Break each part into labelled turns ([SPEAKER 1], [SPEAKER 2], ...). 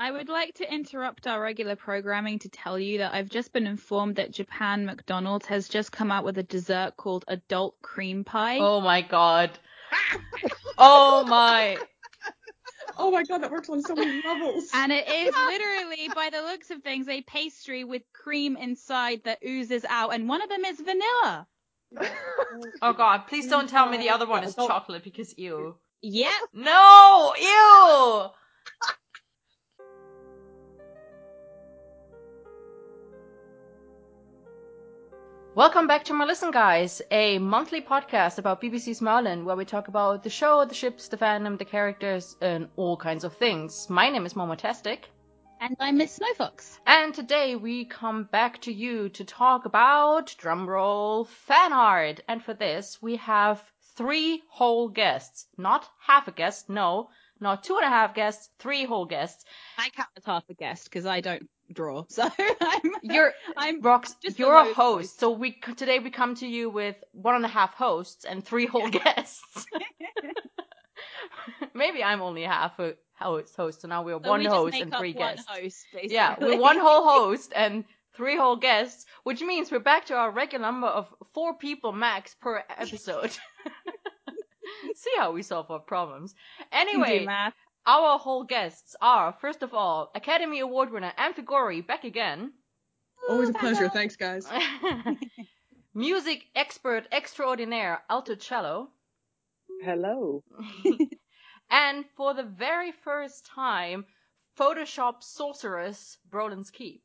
[SPEAKER 1] I would like to interrupt our regular programming to tell you that I've just been informed that Japan McDonald's has just come out with a dessert called adult cream pie.
[SPEAKER 2] Oh my god. oh my.
[SPEAKER 3] Oh my god, that works on so many levels.
[SPEAKER 1] And it is literally, by the looks of things, a pastry with cream inside that oozes out, and one of them is vanilla.
[SPEAKER 2] Oh god, please don't tell me the other one is chocolate because ew.
[SPEAKER 1] Yep.
[SPEAKER 2] No! Ew! Welcome back to Merlisten Guys, a monthly podcast about BBC's Merlin, where we talk about the show, the ships, the fandom, the characters, and all kinds of things. My name is Momotastic.
[SPEAKER 1] And I'm Miss Snowfox.
[SPEAKER 2] And today we come back to you to talk about, drumroll, fan art. And for this, we have three whole guests. Not half a guest, no. Not two and a half guests, three whole guests.
[SPEAKER 1] I count as half a guest because I don't draw. So I'm
[SPEAKER 2] You're
[SPEAKER 1] I'm
[SPEAKER 2] Rox, you're a host, so we today we come to you with one and a half hosts and three whole guests. Maybe I'm only half a host, host, so now we're
[SPEAKER 1] so
[SPEAKER 2] one
[SPEAKER 1] we
[SPEAKER 2] host and three guests.
[SPEAKER 1] Host.
[SPEAKER 2] Yeah, we're one whole host and three whole guests, which means we're back to our regular number of four people max per episode. See how we solve our problems. Anyway,
[SPEAKER 1] math.
[SPEAKER 2] Our whole guests are, first of all, Academy Award winner Amphigori back again.
[SPEAKER 3] Always a pleasure. Thanks, guys.
[SPEAKER 2] Music expert extraordinaire Alto Cello.
[SPEAKER 4] Hello.
[SPEAKER 2] and for the very first time, Photoshop sorceress Brolin's Keep.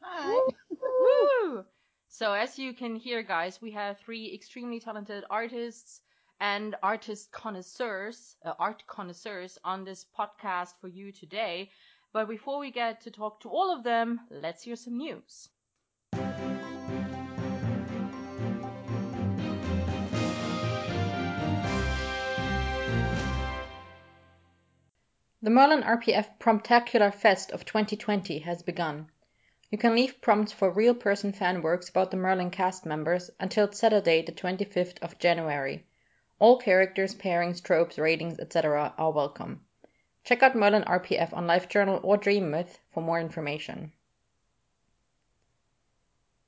[SPEAKER 2] Hi. Woo! So as you can hear, guys, we have three extremely talented artists and artist connoisseurs, uh, art connoisseurs on this podcast for you today. But before we get to talk to all of them, let's hear some news. The Merlin RPF Promptacular Fest of 2020 has begun. You can leave prompts for real person fan works about the Merlin cast members until Saturday, the 25th of January. All characters, pairings, tropes, ratings, etc. are welcome. Check out Merlin RPF on LiveJournal or Dreamwidth for more information.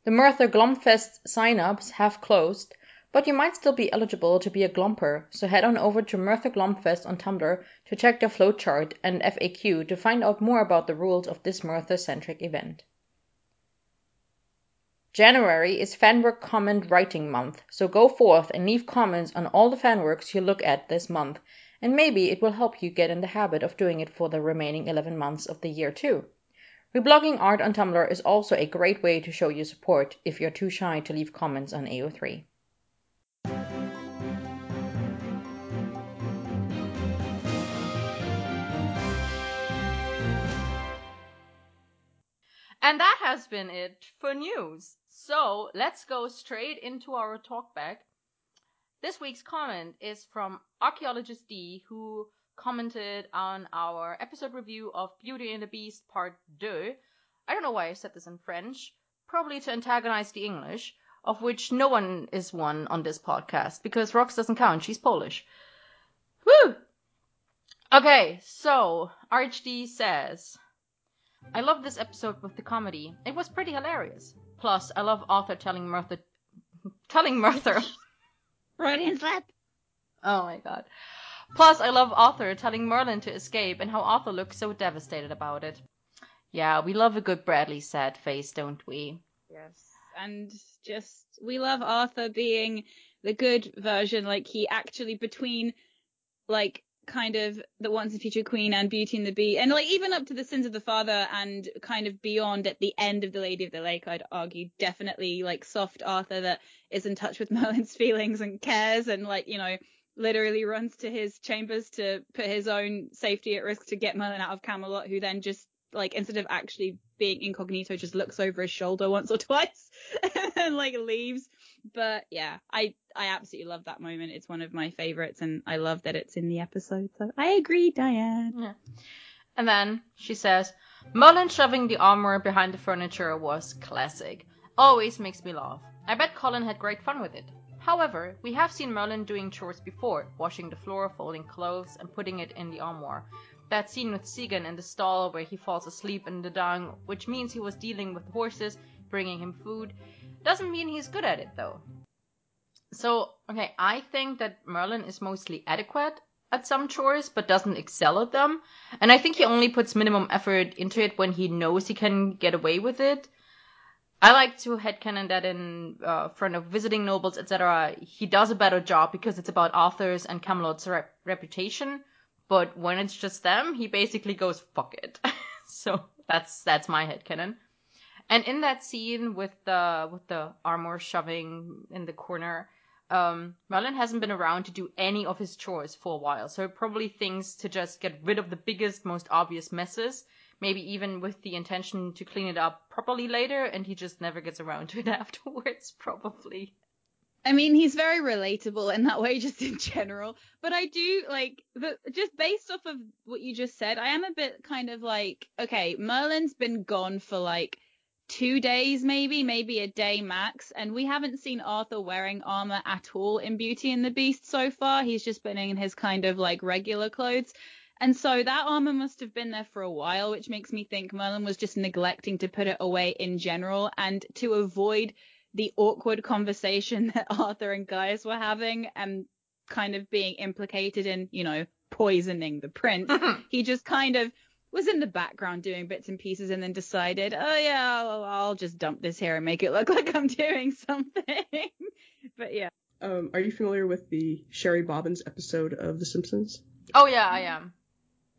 [SPEAKER 2] The Merthur Glomfest sign-ups have closed, but you might still be eligible to be a Glomper, so head on over to Merthur Glomfest on Tumblr to check their flowchart and FAQ to find out more about the rules of this Merthur-centric event. January is Fanwork Comment Writing Month, so go forth and leave comments on all the fanworks you look at this month, and maybe it will help you get in the habit of doing it for the remaining 11 months of the year too. Reblogging art on Tumblr is also a great way to show your support if you're too shy to leave comments on AO3. And that has been it for news. So let's go straight into our talkback. This week's comment is from Archaeologist D, who commented on our episode review of Beauty and the Beast Part 2. I don't know why I said this in French, probably to antagonize the English, of which no one is one on this podcast, because Rox doesn't count, she's Polish. Woo! Okay, so RHD says, I love this episode with the comedy. It was pretty hilarious. Plus, I love Arthur telling Merthur, telling Merthur.
[SPEAKER 1] Freudian slap.
[SPEAKER 2] oh my god. Plus, I love Arthur telling Merlin to escape and how Arthur looks so devastated about it. Yeah, we love a good Bradley sad face, don't we?
[SPEAKER 1] Yes. And just we love Arthur being the good version, like he actually between like kind of the once and future queen and Beauty and the Beast, and like even up to the sins of the father and kind of beyond at the end of the Lady of the Lake, I'd argue definitely like soft Arthur that is in touch with Merlin's feelings and cares and like you know literally runs to his chambers to put his own safety at risk to get Merlin out of Camelot, who then just like instead of actually being incognito, just looks over his shoulder once or twice and like leaves. But yeah, I I absolutely love that moment. It's one of my favorites, and I love that it's in the episode. So I agree, Diane.
[SPEAKER 2] Yeah. And then she says, Merlin shoving the armor behind the furniture was classic. Always makes me laugh. I bet Colin had great fun with it. However, we have seen Merlin doing chores before, washing the floor, folding clothes, and putting it in the armoire. That scene with Sigan in the stall where he falls asleep in the dung, which means he was dealing with horses, bringing him food, doesn't mean he's good at it though. So, okay, I think that Merlin is mostly adequate at some chores, but doesn't excel at them. And I think he only puts minimum effort into it when he knows he can get away with it. I like to headcanon that in uh, front of visiting nobles, etc., he does a better job because it's about Arthur's and Camelot's rep- reputation. But when it's just them, he basically goes fuck it. so that's that's my headcanon. And in that scene with the with the armor shoving in the corner, um, Merlin hasn't been around to do any of his chores for a while, so probably thinks to just get rid of the biggest, most obvious messes, maybe even with the intention to clean it up properly later, and he just never gets around to it afterwards, probably.
[SPEAKER 1] I mean, he's very relatable in that way, just in general. But I do like, the, just based off of what you just said, I am a bit kind of like, okay, Merlin's been gone for like two days, maybe, maybe a day max, and we haven't seen Arthur wearing armor at all in Beauty and the Beast so far. He's just been in his kind of like regular clothes. And so that armor must have been there for a while, which makes me think Merlin was just neglecting to put it away in general and to avoid the awkward conversation that Arthur and Gaius were having and kind of being implicated in, you know, poisoning the prince. he just kind of was in the background doing bits and pieces and then decided, oh yeah, I'll, I'll just dump this here and make it look like I'm doing something. but yeah.
[SPEAKER 3] Um, are you familiar with the Sherry Bobbins episode of The Simpsons?
[SPEAKER 2] Oh yeah, I am.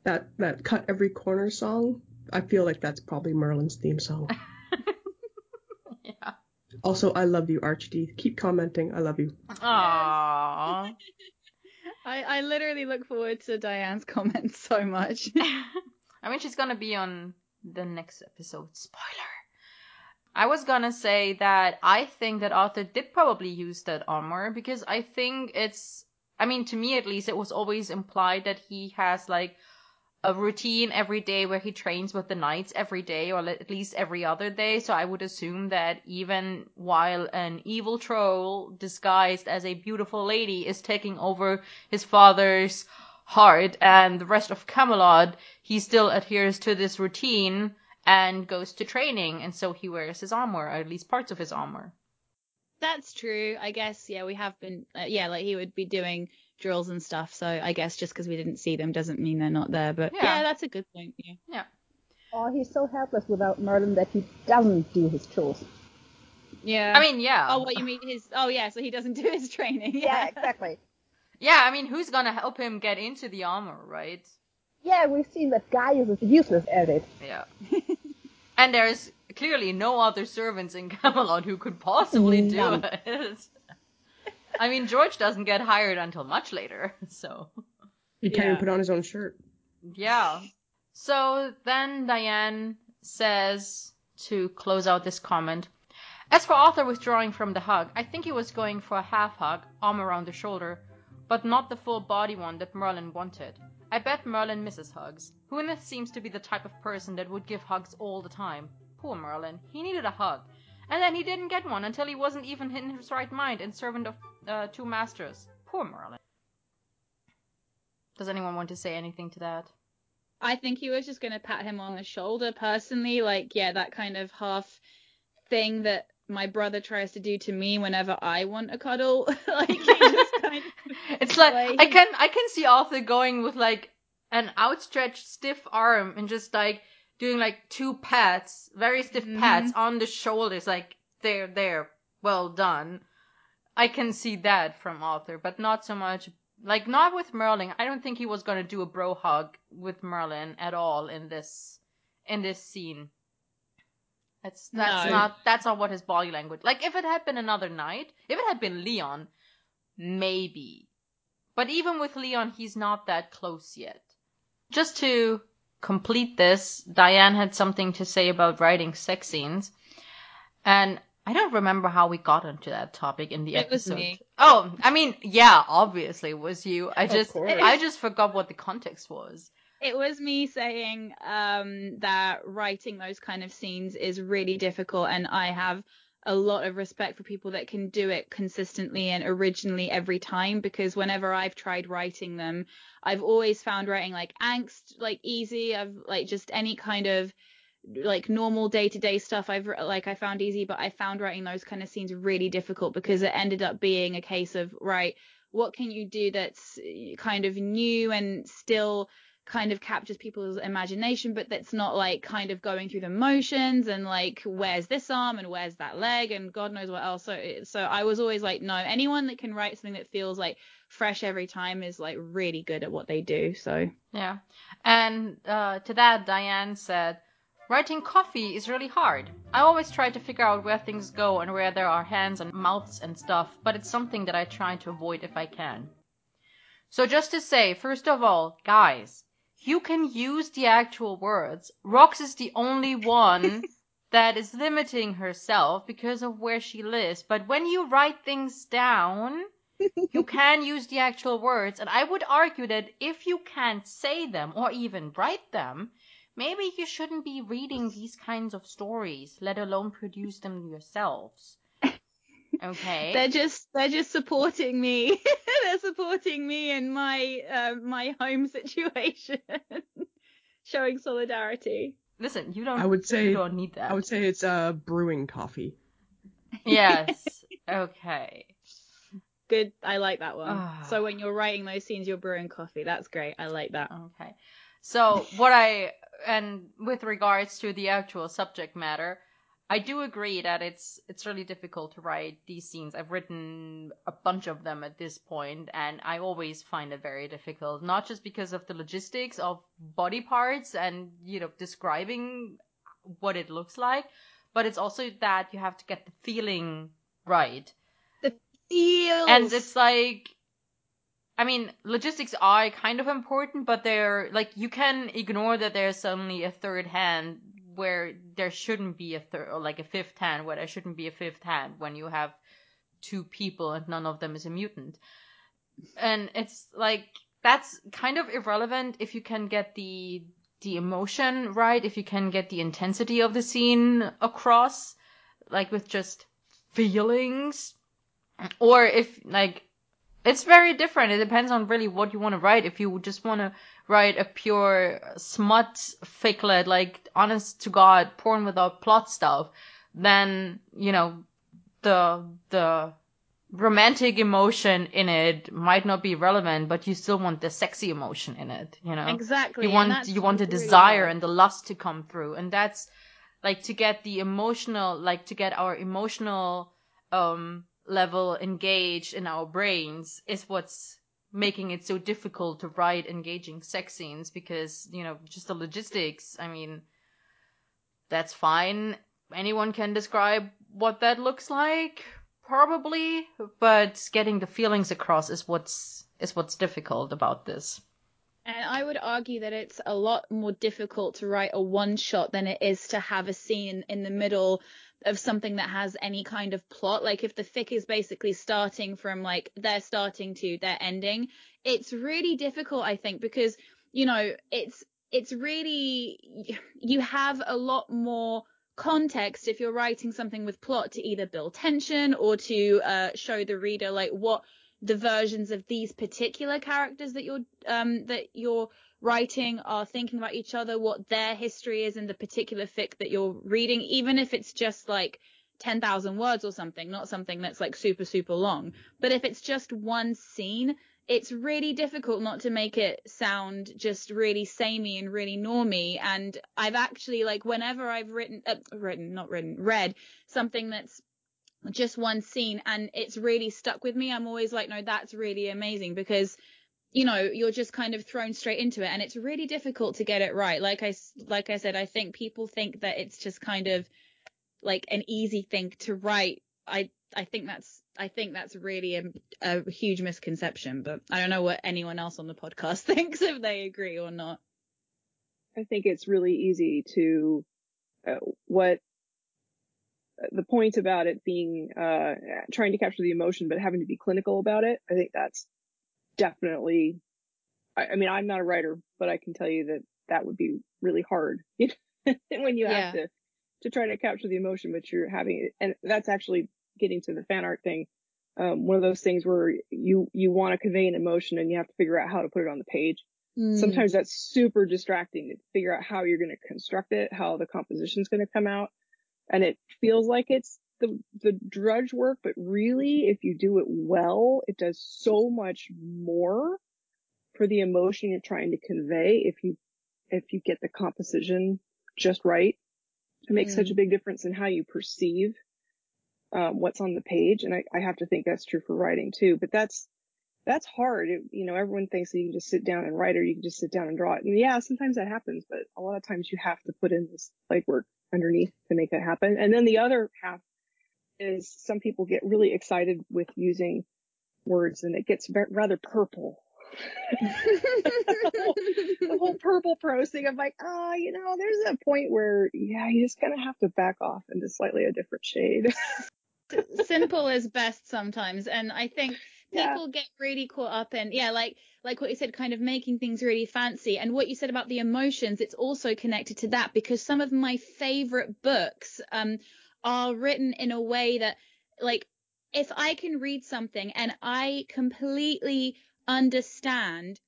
[SPEAKER 3] That that cut every corner song. I feel like that's probably Merlin's theme song.
[SPEAKER 2] yeah.
[SPEAKER 3] Also, I love you, Archie. Keep commenting. I love you.
[SPEAKER 2] Aww.
[SPEAKER 1] I, I literally look forward to Diane's comments so much.
[SPEAKER 2] I mean, she's gonna be on the next episode. Spoiler. I was gonna say that I think that Arthur did probably use that armor because I think it's, I mean, to me at least, it was always implied that he has like a routine every day where he trains with the knights every day or at least every other day. So I would assume that even while an evil troll disguised as a beautiful lady is taking over his father's heart and the rest of Camelot, he still adheres to this routine and goes to training. And so he wears his armor, or at least parts of his armor.
[SPEAKER 1] That's true. I guess, yeah, we have been, uh, yeah, like he would be doing drills and stuff. So I guess just because we didn't see them doesn't mean they're not there. But
[SPEAKER 2] Yeah.
[SPEAKER 1] yeah, that's a good point. Yeah.
[SPEAKER 2] Yeah.
[SPEAKER 4] Or he's so helpless without Merlin that he doesn't do his chores.
[SPEAKER 1] Yeah.
[SPEAKER 2] I mean, yeah.
[SPEAKER 1] oh, what you mean his? Oh, yeah. So he doesn't do his training.
[SPEAKER 4] Yeah, exactly.
[SPEAKER 2] Yeah, I mean, who's gonna help him get into the armor, right?
[SPEAKER 4] Yeah, we've seen that guy is useless at it.
[SPEAKER 2] Yeah. and there's clearly no other servants in Camelot who could possibly do
[SPEAKER 4] None.
[SPEAKER 2] it. I mean, George doesn't get hired until much later, so
[SPEAKER 3] He can't
[SPEAKER 1] Yeah.
[SPEAKER 3] even put on his own shirt.
[SPEAKER 2] yeah. So then Diane says to close out this comment. As for Arthur withdrawing from the hug, I think he was going for a half hug, arm around the shoulder, but not the full body one that Merlin wanted. I bet Merlin misses hugs. Hunith seems to be the type of person that would give hugs all the time. Poor Merlin. He needed a hug. And then he didn't get one until he wasn't even in his right mind and servant of uh, two masters. Poor Merlin. Does anyone want to say anything to that?
[SPEAKER 1] I think he was just gonna pat him on the shoulder personally, like yeah, that kind of half thing that my brother tries to do to me whenever I want a cuddle. like he just kind of
[SPEAKER 2] It's like
[SPEAKER 1] Like-
[SPEAKER 2] I can I can see Arthur going with like an outstretched stiff arm and just like doing like two pats, very stiff
[SPEAKER 1] mm-hmm.
[SPEAKER 2] pats on the shoulders, like there, there, well done. I can see that from Arthur, but not so much like not with Merlin. I don't think he was gonna do a bro hug with Merlin at all in this in this scene. That's that's
[SPEAKER 1] No.
[SPEAKER 2] not that's not what his body language. Like if it had been another knight, if it had been Leon, maybe. But even with Leon, he's not that close yet. Just to complete this, Diane had something to say about writing sex scenes. And I don't remember how we got into that topic in the
[SPEAKER 1] It was
[SPEAKER 2] episode.
[SPEAKER 1] me.
[SPEAKER 2] Oh, I mean, yeah, obviously it was you. I just. I just forgot what the context was.
[SPEAKER 1] it was me saying um that writing those kind of scenes is really difficult and I have a lot of respect for people that can do it consistently and originally every time because whenever I've tried writing them, I've always found writing like angst like easy. I've like just any kind of like normal day-to-day stuff I've like I found easy, but I found writing those kind of scenes really difficult because it ended up being a case of right, what can you do that's eh, kind of new and still kind of captures people's imagination, but that's not like kind of going through the motions and like where's this arm and where's that leg and God knows what else. So so I was always like, no, anyone that can write something that feels like fresh every time is like really good at what they do. So
[SPEAKER 2] yeah, and uh, to that, Diane said. Writing coffee is really hard. I always try to figure out where things go and where there are hands and mouths and stuff, but it's something that I try to avoid if I can. So just to say, first of all, guys, you can use the actual words. Rox is the only one that is limiting herself because of where she lives. But when you write things down, you can use the actual words. And I would argue that if you can't say them or even write them, maybe you shouldn't be reading these kinds of stories, let alone produce them yourselves. Okay.
[SPEAKER 1] they're just they're just supporting me. they're supporting me in my uh, my home situation, showing solidarity.
[SPEAKER 2] Listen, you don't.
[SPEAKER 3] I would say
[SPEAKER 2] you don't need that.
[SPEAKER 3] I would say it's uh brewing coffee.
[SPEAKER 2] Yes. okay.
[SPEAKER 1] Good. I like that one. so when you're writing those scenes, you're brewing coffee. That's great. I like that.
[SPEAKER 2] Okay. So what I and with regards to the actual subject matter, I do agree that it's it's really difficult to write these scenes. I've written a bunch of them at this point, and I always find it very difficult. Not just because of the logistics of body parts and you know describing what it looks like, but it's also that you have to get the feeling right.
[SPEAKER 1] The feels.
[SPEAKER 2] And it's like I mean, logistics are kind of important, but they're like you can ignore that there's only a third hand where there shouldn't be a third or like a fifth hand where there shouldn't be a fifth hand when you have two people and none of them is a mutant. And it's like that's kind of irrelevant if you can get the the emotion right, if you can get the intensity of the scene across, like with just feelings, or if like it's very different. It depends on really what you want to write. If you just want to write a pure smut ficklet, like honest to God, porn without plot stuff, then, you know, the, the romantic emotion in it might not be relevant, but you still want the sexy emotion in it, you know?
[SPEAKER 1] Exactly.
[SPEAKER 2] You want, you want the desire and the lust to come through. And that's like to get the emotional, like to get our emotional, um, level engaged in our brains is what's making it so difficult to write engaging sex scenes because, you know, just the logistics, I mean, that's fine. Anyone can describe what that looks like, probably, but getting the feelings across is what's is what's difficult about this.
[SPEAKER 1] And I would argue that it's a lot more difficult to write a one shot than it is to have a scene in the middle of something that has any kind of plot. Like if the fic is basically starting from like they're starting to their ending, it's really difficult, I think, because, you know, it's, it's really, you have a lot more context if you're writing something with plot to either build tension or to uh, show the reader like what the versions of these particular characters that you're um that you're writing are thinking about each other, what their history is in the particular fic that you're reading, even if it's just like 10,000 words or something, not something that's like super, super long. But if it's just one scene, it's really difficult not to make it sound just really samey and really normy. And I've actually like whenever I've written, uh, written, not written, read something that's just one scene and it's really stuck with me. I'm always like, no, that's really amazing because you know, you're just kind of thrown straight into it and it's really difficult to get it right. Like I, like I said, I think people think that it's just kind of like an easy thing to write. I, I think that's, I think that's really a, a huge misconception, but I don't know what anyone else on the podcast thinks if they agree or not.
[SPEAKER 5] I think it's really easy to, uh, what, the point about it being, uh, trying to capture the emotion, but having to be clinical about it. I think that's definitely, I, I mean, I'm not a writer, but I can tell you that that would be really hard when you have
[SPEAKER 1] Yeah.
[SPEAKER 5] to to try to capture the emotion, but you're having it, and that's actually getting to the fan art thing. Um, one of those things where you, you want to convey an emotion and you have to figure out how to put it on the page.
[SPEAKER 1] Mm.
[SPEAKER 5] Sometimes that's super distracting to figure out how you're going to construct it, how the composition's going to come out. And it feels like it's the, the drudge work, but really, if you do it well, it does so much more for the emotion you're trying to convey if you, if you get the composition just right. It makes such a big difference in how you perceive um, what's on the page. And I, I have to think that's true for writing too, but that's, that's hard. It, you know, everyone thinks that you can just sit down and write or you can just sit down and draw it. And yeah, sometimes that happens, but a lot of times you have to put in this legwork underneath to make that happen. And then the other half is some people get really excited with using words and it gets rather purple. the whole purple prose thing of like, ah, oh, you know, there's a point where, yeah, you just kind of have to back off into slightly a different shade.
[SPEAKER 1] Simple is best sometimes. And I think people
[SPEAKER 5] Yeah.
[SPEAKER 1] get really caught up in, yeah, like, like what you said, kind of making things really fancy. And what you said about the emotions, it's also connected to that because some of my favorite books, um, are written in a way that, like, if I can read something and I completely understand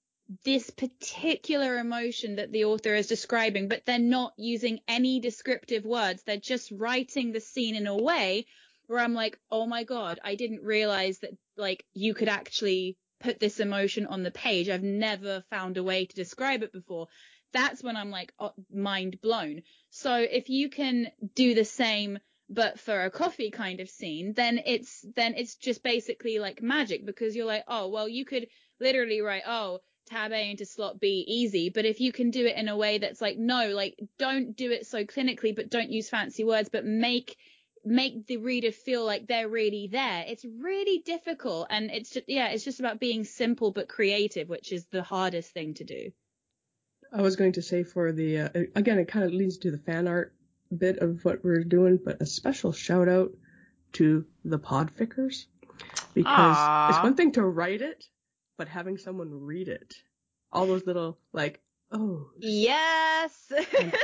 [SPEAKER 1] this particular emotion that the author is describing, but they're not using any descriptive words. They're just writing the scene in a way where I'm like, oh my God, I didn't realize that like you could actually put this emotion on the page. I've never found a way to describe it before. That's when I'm like oh, mind blown. So if you can do the same but for a coffee kind of scene, then it's then it's just basically like magic because you're like, oh well, you could literally write, oh, tab A into slot B easy. But if you can do it in a way that's like, no, like don't do it so clinically, but don't use fancy words, but make make the reader feel like they're really there. It's really difficult, and it's just yeah, it's just about being simple but creative, which is the hardest thing to do.
[SPEAKER 3] I was going to say for the uh, again, it kind of leads to the fan art bit of what we're doing, but a special shout out to the podfickers because
[SPEAKER 2] Aw.
[SPEAKER 3] it's one thing to write it, but having someone read it, all those little like oh
[SPEAKER 1] Yes.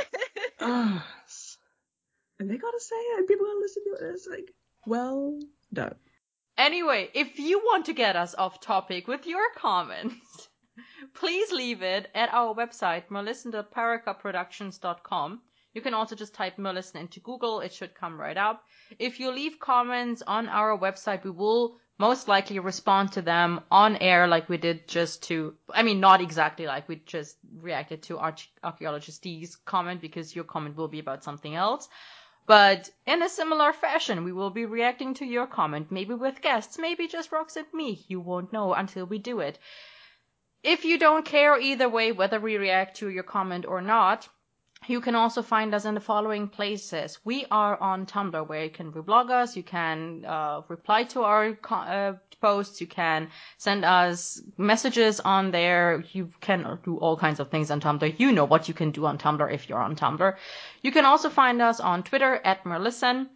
[SPEAKER 3] ah, and they gotta say it, and people gotta listen to it. It's like well done.
[SPEAKER 2] Anyway, if you want to get us off topic with your comments, please leave it at our website, merlisten.paracaproductions.com. You can also just type Merlisten into Google, it should come right up. If you leave comments on our website, we will most likely respond to them on air like we did just to, I mean, not exactly like we just reacted to Arch- Archaeologist D's comment because your comment will be about something else. But in a similar fashion, we will be reacting to your comment, maybe with guests, maybe just Rox and me. You won't know until we do it. If you don't care either way whether we react to your comment or not, you can also find us in the following places. We are on Tumblr where you can reblog us, you can uh, reply to our uh, posts, you can send us messages on there, you can do all kinds of things on Tumblr. You know what you can do on Tumblr if you're on Tumblr. You can also find us on Twitter at Merlisten.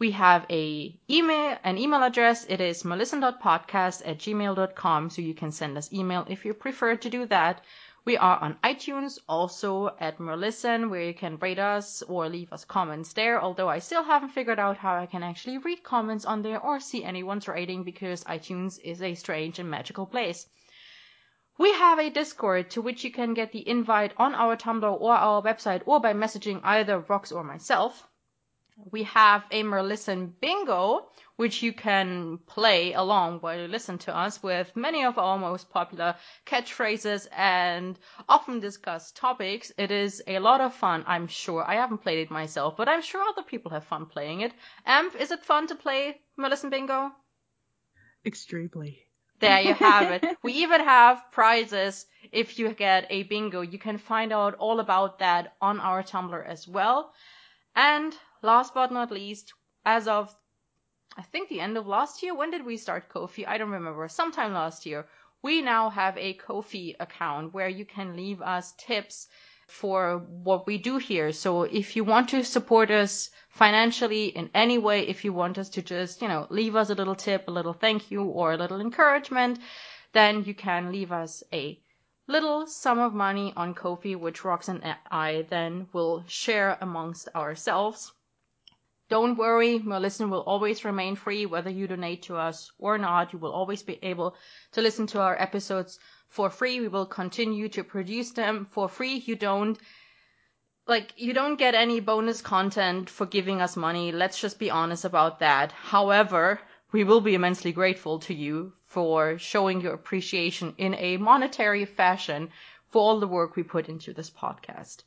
[SPEAKER 2] We have a email, an email address. It is merlisten.podcast at gmail.com. So you can send us email if you prefer to do that. We are on iTunes, also at Merlisten, where you can rate us or leave us comments there. Although I still haven't figured out how I can actually read comments on there or see anyone's rating because iTunes is a strange and magical place. We have a Discord to which you can get the invite on our Tumblr or our website or by messaging either Rox or myself. We have a Merlisten bingo, which you can play along while you listen to us with many of our most popular catchphrases and often discussed topics. It is a lot of fun, I'm sure. I haven't played it myself, but I'm sure other people have fun playing it. Amp, is it fun to play Melissa bingo?
[SPEAKER 3] Extremely.
[SPEAKER 2] There you have it. We even have prizes if you get a bingo. You can find out all about that on our Tumblr as well. And last but not least, as of I think the end of last year, when did we start Ko-fi? I don't remember. Sometime last year. We now have a Ko-fi account where you can leave us tips for what we do here. So if you want to support us financially in any way, if you want us to just, you know, leave us a little tip, a little thank you, or a little encouragement, then you can leave us a little sum of money on Ko-fi, which Rox and I then will share amongst ourselves. Don't worry, Merlisten will always remain free whether you donate to us or not. You will always be able to listen to our episodes for free. We will continue to produce them for free. You don't like you don't get any bonus content for giving us money. Let's just be honest about that. However, we will be immensely grateful to you for showing your appreciation in a monetary fashion for all the work we put into this podcast.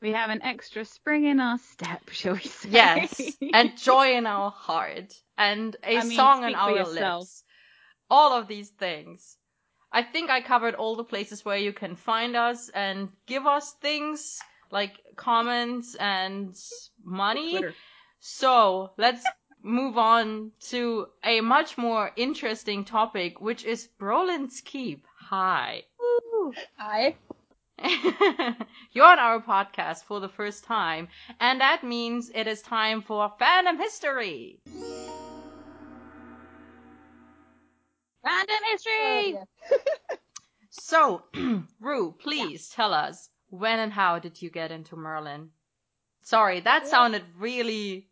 [SPEAKER 1] We have an extra spring in our step, shall we say?
[SPEAKER 2] Yes, and joy in our heart, and a
[SPEAKER 1] I mean,
[SPEAKER 2] song on our
[SPEAKER 1] yourself.
[SPEAKER 2] lips. All of these things. I think I covered all the places where you can find us and give us things like comments and money.
[SPEAKER 3] Twitter.
[SPEAKER 2] So let's move on to a much more interesting topic, which is Brolin's Keep. Hi.
[SPEAKER 4] Hi.
[SPEAKER 2] You're on our podcast for the first time, and that means it is time for fandom history.
[SPEAKER 1] Random history.
[SPEAKER 4] Oh, yeah.
[SPEAKER 2] So, Rue, please tell us when and how did you get into Merlin? Sorry, that sounded really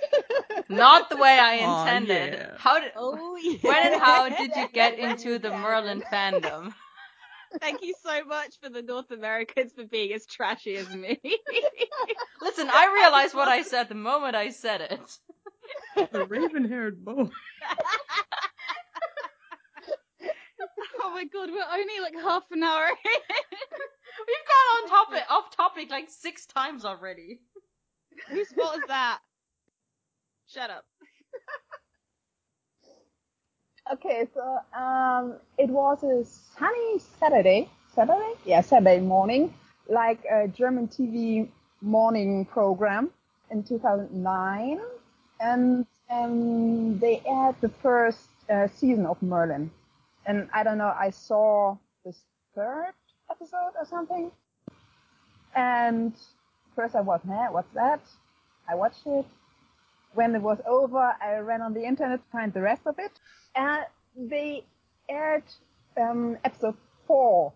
[SPEAKER 2] not the way I
[SPEAKER 3] Aw,
[SPEAKER 2] intended.
[SPEAKER 3] yeah.
[SPEAKER 2] How did
[SPEAKER 1] Oh yeah.
[SPEAKER 2] when and how did you get into the Merlin fandom?
[SPEAKER 1] Thank you so much for the North Americans for being as trashy as me.
[SPEAKER 2] Listen, I realized what I said the moment I said it.
[SPEAKER 3] The raven-haired boy.
[SPEAKER 1] oh my god, we're only like half an hour in.
[SPEAKER 2] We've gone on topic off topic like six times already.
[SPEAKER 1] Whose fault is that? Shut up.
[SPEAKER 4] Okay, so um, it was a sunny Saturday. Saturday? Yeah, Saturday morning, like a German TV morning program in 2009, and um, they aired the first uh, season of Merlin. And I don't know, I saw the third episode or something. And first I was, huh, what's that? I watched it. When it was over, I ran on the internet to find the rest of it. And they aired um, episode four.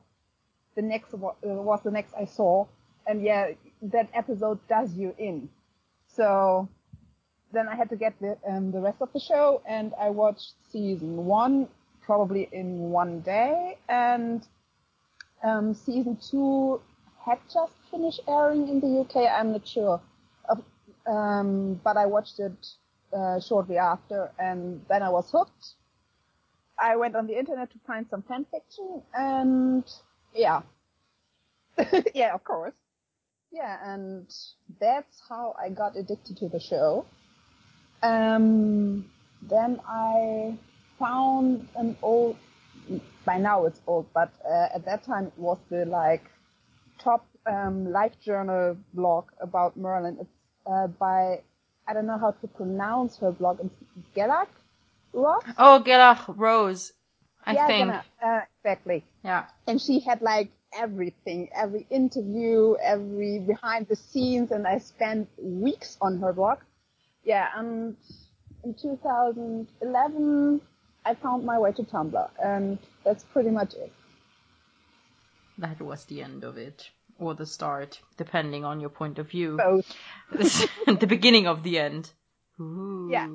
[SPEAKER 4] The next wa- uh, was the next I saw, and yeah, that episode does you in. So then I had to get the um, the rest of the show, and I watched season one probably in one day, and um, season two had just finished airing in the UK. I'm not sure, um, but I watched it uh, shortly after, and then I was hooked. I went on the internet to find some fan fiction, and yeah, yeah, of course, yeah, and that's how I got addicted to the show. Um, then I found an old, by now it's old, but uh, at that time it was the like top um, life journal blog about Merlin. Uh, by I don't know how to pronounce her blog. It's Gelak Ross.
[SPEAKER 2] Oh, Gelach Rose, I
[SPEAKER 4] yeah,
[SPEAKER 2] think.
[SPEAKER 4] Gena- uh, exactly.
[SPEAKER 2] Yeah.
[SPEAKER 4] And she had like everything, every interview, every behind the scenes, and I spent weeks on her blog. Yeah, and in 2011, I found my way to Tumblr, and that's pretty much it.
[SPEAKER 2] That was the end of it. Or the start, depending on your point of view.
[SPEAKER 4] Both.
[SPEAKER 2] the beginning of the end. Ooh.
[SPEAKER 4] Yeah.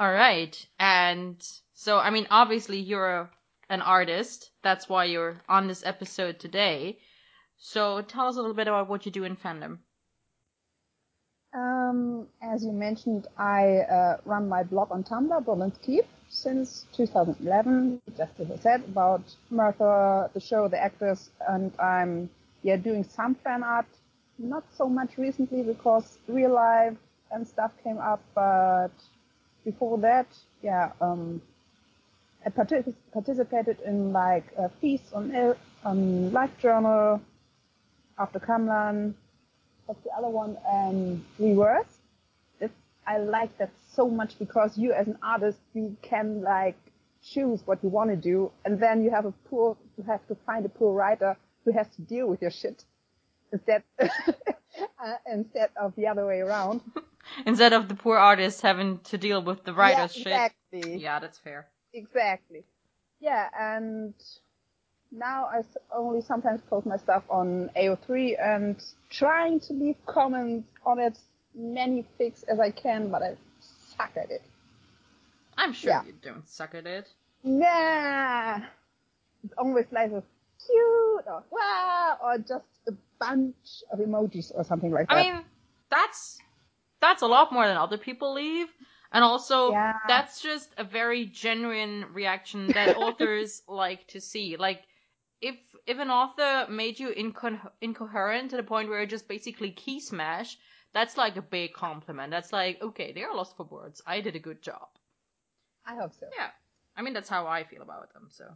[SPEAKER 2] All right. And so, I mean, obviously you're a, an artist. That's why you're on this episode today. So tell us a little bit about what you do in fandom.
[SPEAKER 4] Um, as you mentioned, I uh, run my blog on Tumblr, Berlin's Keep, since 2011. Just as I said about Merthur, the show, the actors, and I'm yeah doing some fan art. Not so much recently because real life and stuff came up, but before that, yeah, um, I partic- participated in like uh, feasts on Il- on LiveJournal, after Camlann, what's the other one? Um, reverse. I like that so much because you as an artist, you can like choose what you want to do, and then you have a poor, you have to find a poor writer who has to deal with your shit instead, uh, instead of the other way around.
[SPEAKER 2] Instead of the poor artist having to deal with the writer's
[SPEAKER 4] yeah,
[SPEAKER 2] shit.
[SPEAKER 4] exactly.
[SPEAKER 2] Yeah, that's fair.
[SPEAKER 4] Exactly. Yeah, and now I only sometimes post my stuff on AO3 and trying to leave comments on it many fics as I can, but I suck at it.
[SPEAKER 2] I'm sure
[SPEAKER 4] Yeah.
[SPEAKER 2] you don't suck at it.
[SPEAKER 4] Nah. It's always like a cute or wow or just a bunch of emojis or something like that.
[SPEAKER 2] I mean, that's that's a lot more than other people leave. And also,
[SPEAKER 4] Yeah.
[SPEAKER 2] that's just a very genuine reaction that authors like to see. Like, if if an author made you inco- incoherent to the point where you just basically key smash, that's like a big compliment. That's like, okay, they are lost for words. I did a good job.
[SPEAKER 4] I hope so.
[SPEAKER 2] Yeah. I mean, that's how I feel about them, so.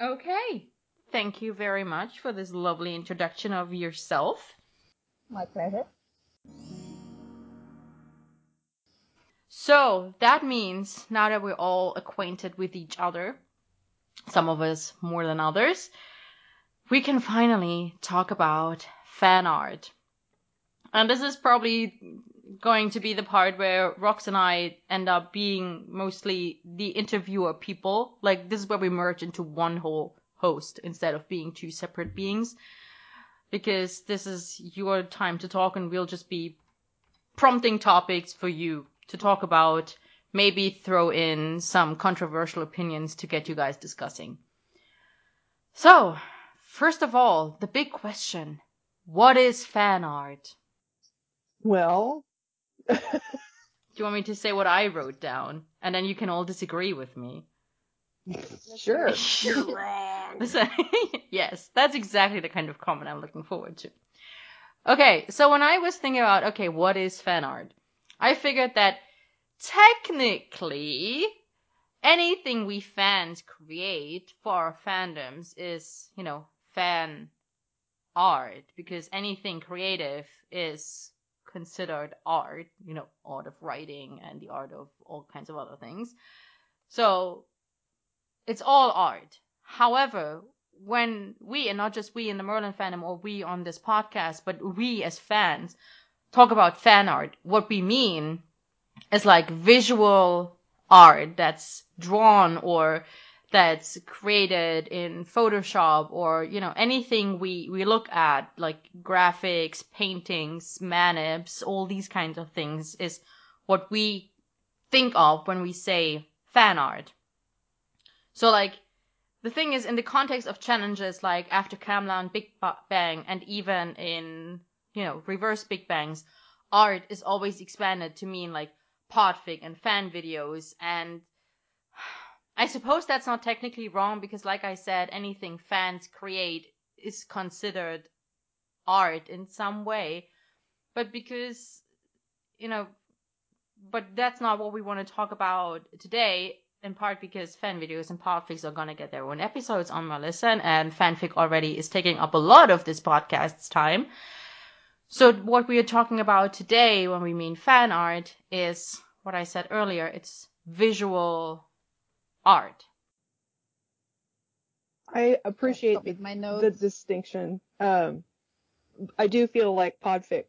[SPEAKER 2] Okay. Thank you very much for this lovely introduction of yourself.
[SPEAKER 4] My pleasure.
[SPEAKER 2] So that means now that we're all acquainted with each other, some of us more than others, we can finally talk about fan art. And this is probably going to be the part where Rox and I end up being mostly the interviewer people. Like this is where we merge into one whole host instead of being two separate beings. Because this is your time to talk and we'll just be prompting topics for you to talk about, maybe throw in some controversial opinions to get you guys discussing. So, first of all, the big question. What is fan art?
[SPEAKER 5] Well,
[SPEAKER 2] Do you want me to say what I wrote down? And then you can all disagree with me.
[SPEAKER 5] sure.
[SPEAKER 3] You're wrong.
[SPEAKER 2] Listen, yes, that's exactly the kind of comment I'm looking forward to. Okay, so when I was thinking about, okay, what is fan art? I figured that technically anything we fans create for our fandoms is, you know, fan art because anything creative is considered art, you know, art of writing and the art of all kinds of other things. So it's all art. However, when we, and not just we in the Merlin fandom or we on this podcast, but we as fans talk about fan art, what we mean is like visual art that's drawn or that's created in Photoshop or, you know, anything we, we look at, like graphics, paintings, manips, all these kinds of things is what we think of when we say fan art. So like, the thing is, in the context of challenges like after Camelot, Big Bang, and even in, you know, reverse Big Bangs, art is always expanded to mean like podfic and fan videos. And I suppose that's not technically wrong because, like I said, anything fans create is considered art in some way. But because, you know, but that's not what we want to talk about today in part because fan videos and podfics are gonna get their own episodes on Merlisten, and fanfic already is taking up a lot of this podcast's time. So what we are talking about today when we mean fan art is what I said earlier, it's visual art.
[SPEAKER 5] I appreciate the,
[SPEAKER 4] my
[SPEAKER 5] the distinction. Um, I do feel like podfic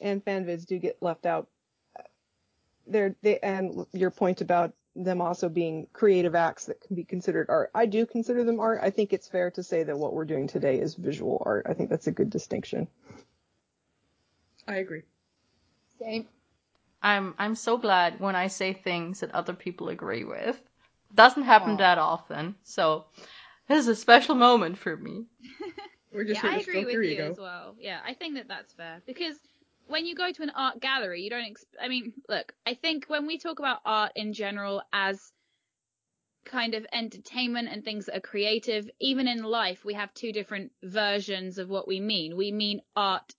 [SPEAKER 5] and fanvids do get left out. They're, they, and your point about them also being creative acts that can be considered art. I do consider them art. I think it's fair to say that what we're doing today is visual art. I think that's a good distinction.
[SPEAKER 3] I agree.
[SPEAKER 4] Same.
[SPEAKER 2] I'm I'm so glad when I say things that other people agree with. Doesn't happen
[SPEAKER 4] Aw.
[SPEAKER 2] that often, so this is a special moment for me.
[SPEAKER 3] We're just
[SPEAKER 1] yeah,
[SPEAKER 3] here
[SPEAKER 1] I agree with you
[SPEAKER 3] ego.
[SPEAKER 1] as well. Yeah, I think that that's fair because when you go to an art gallery, you don't. Ex- I mean, look, I think when we talk about art in general as kind of entertainment and things that are creative, even in life, we have two different versions of what we mean. We mean art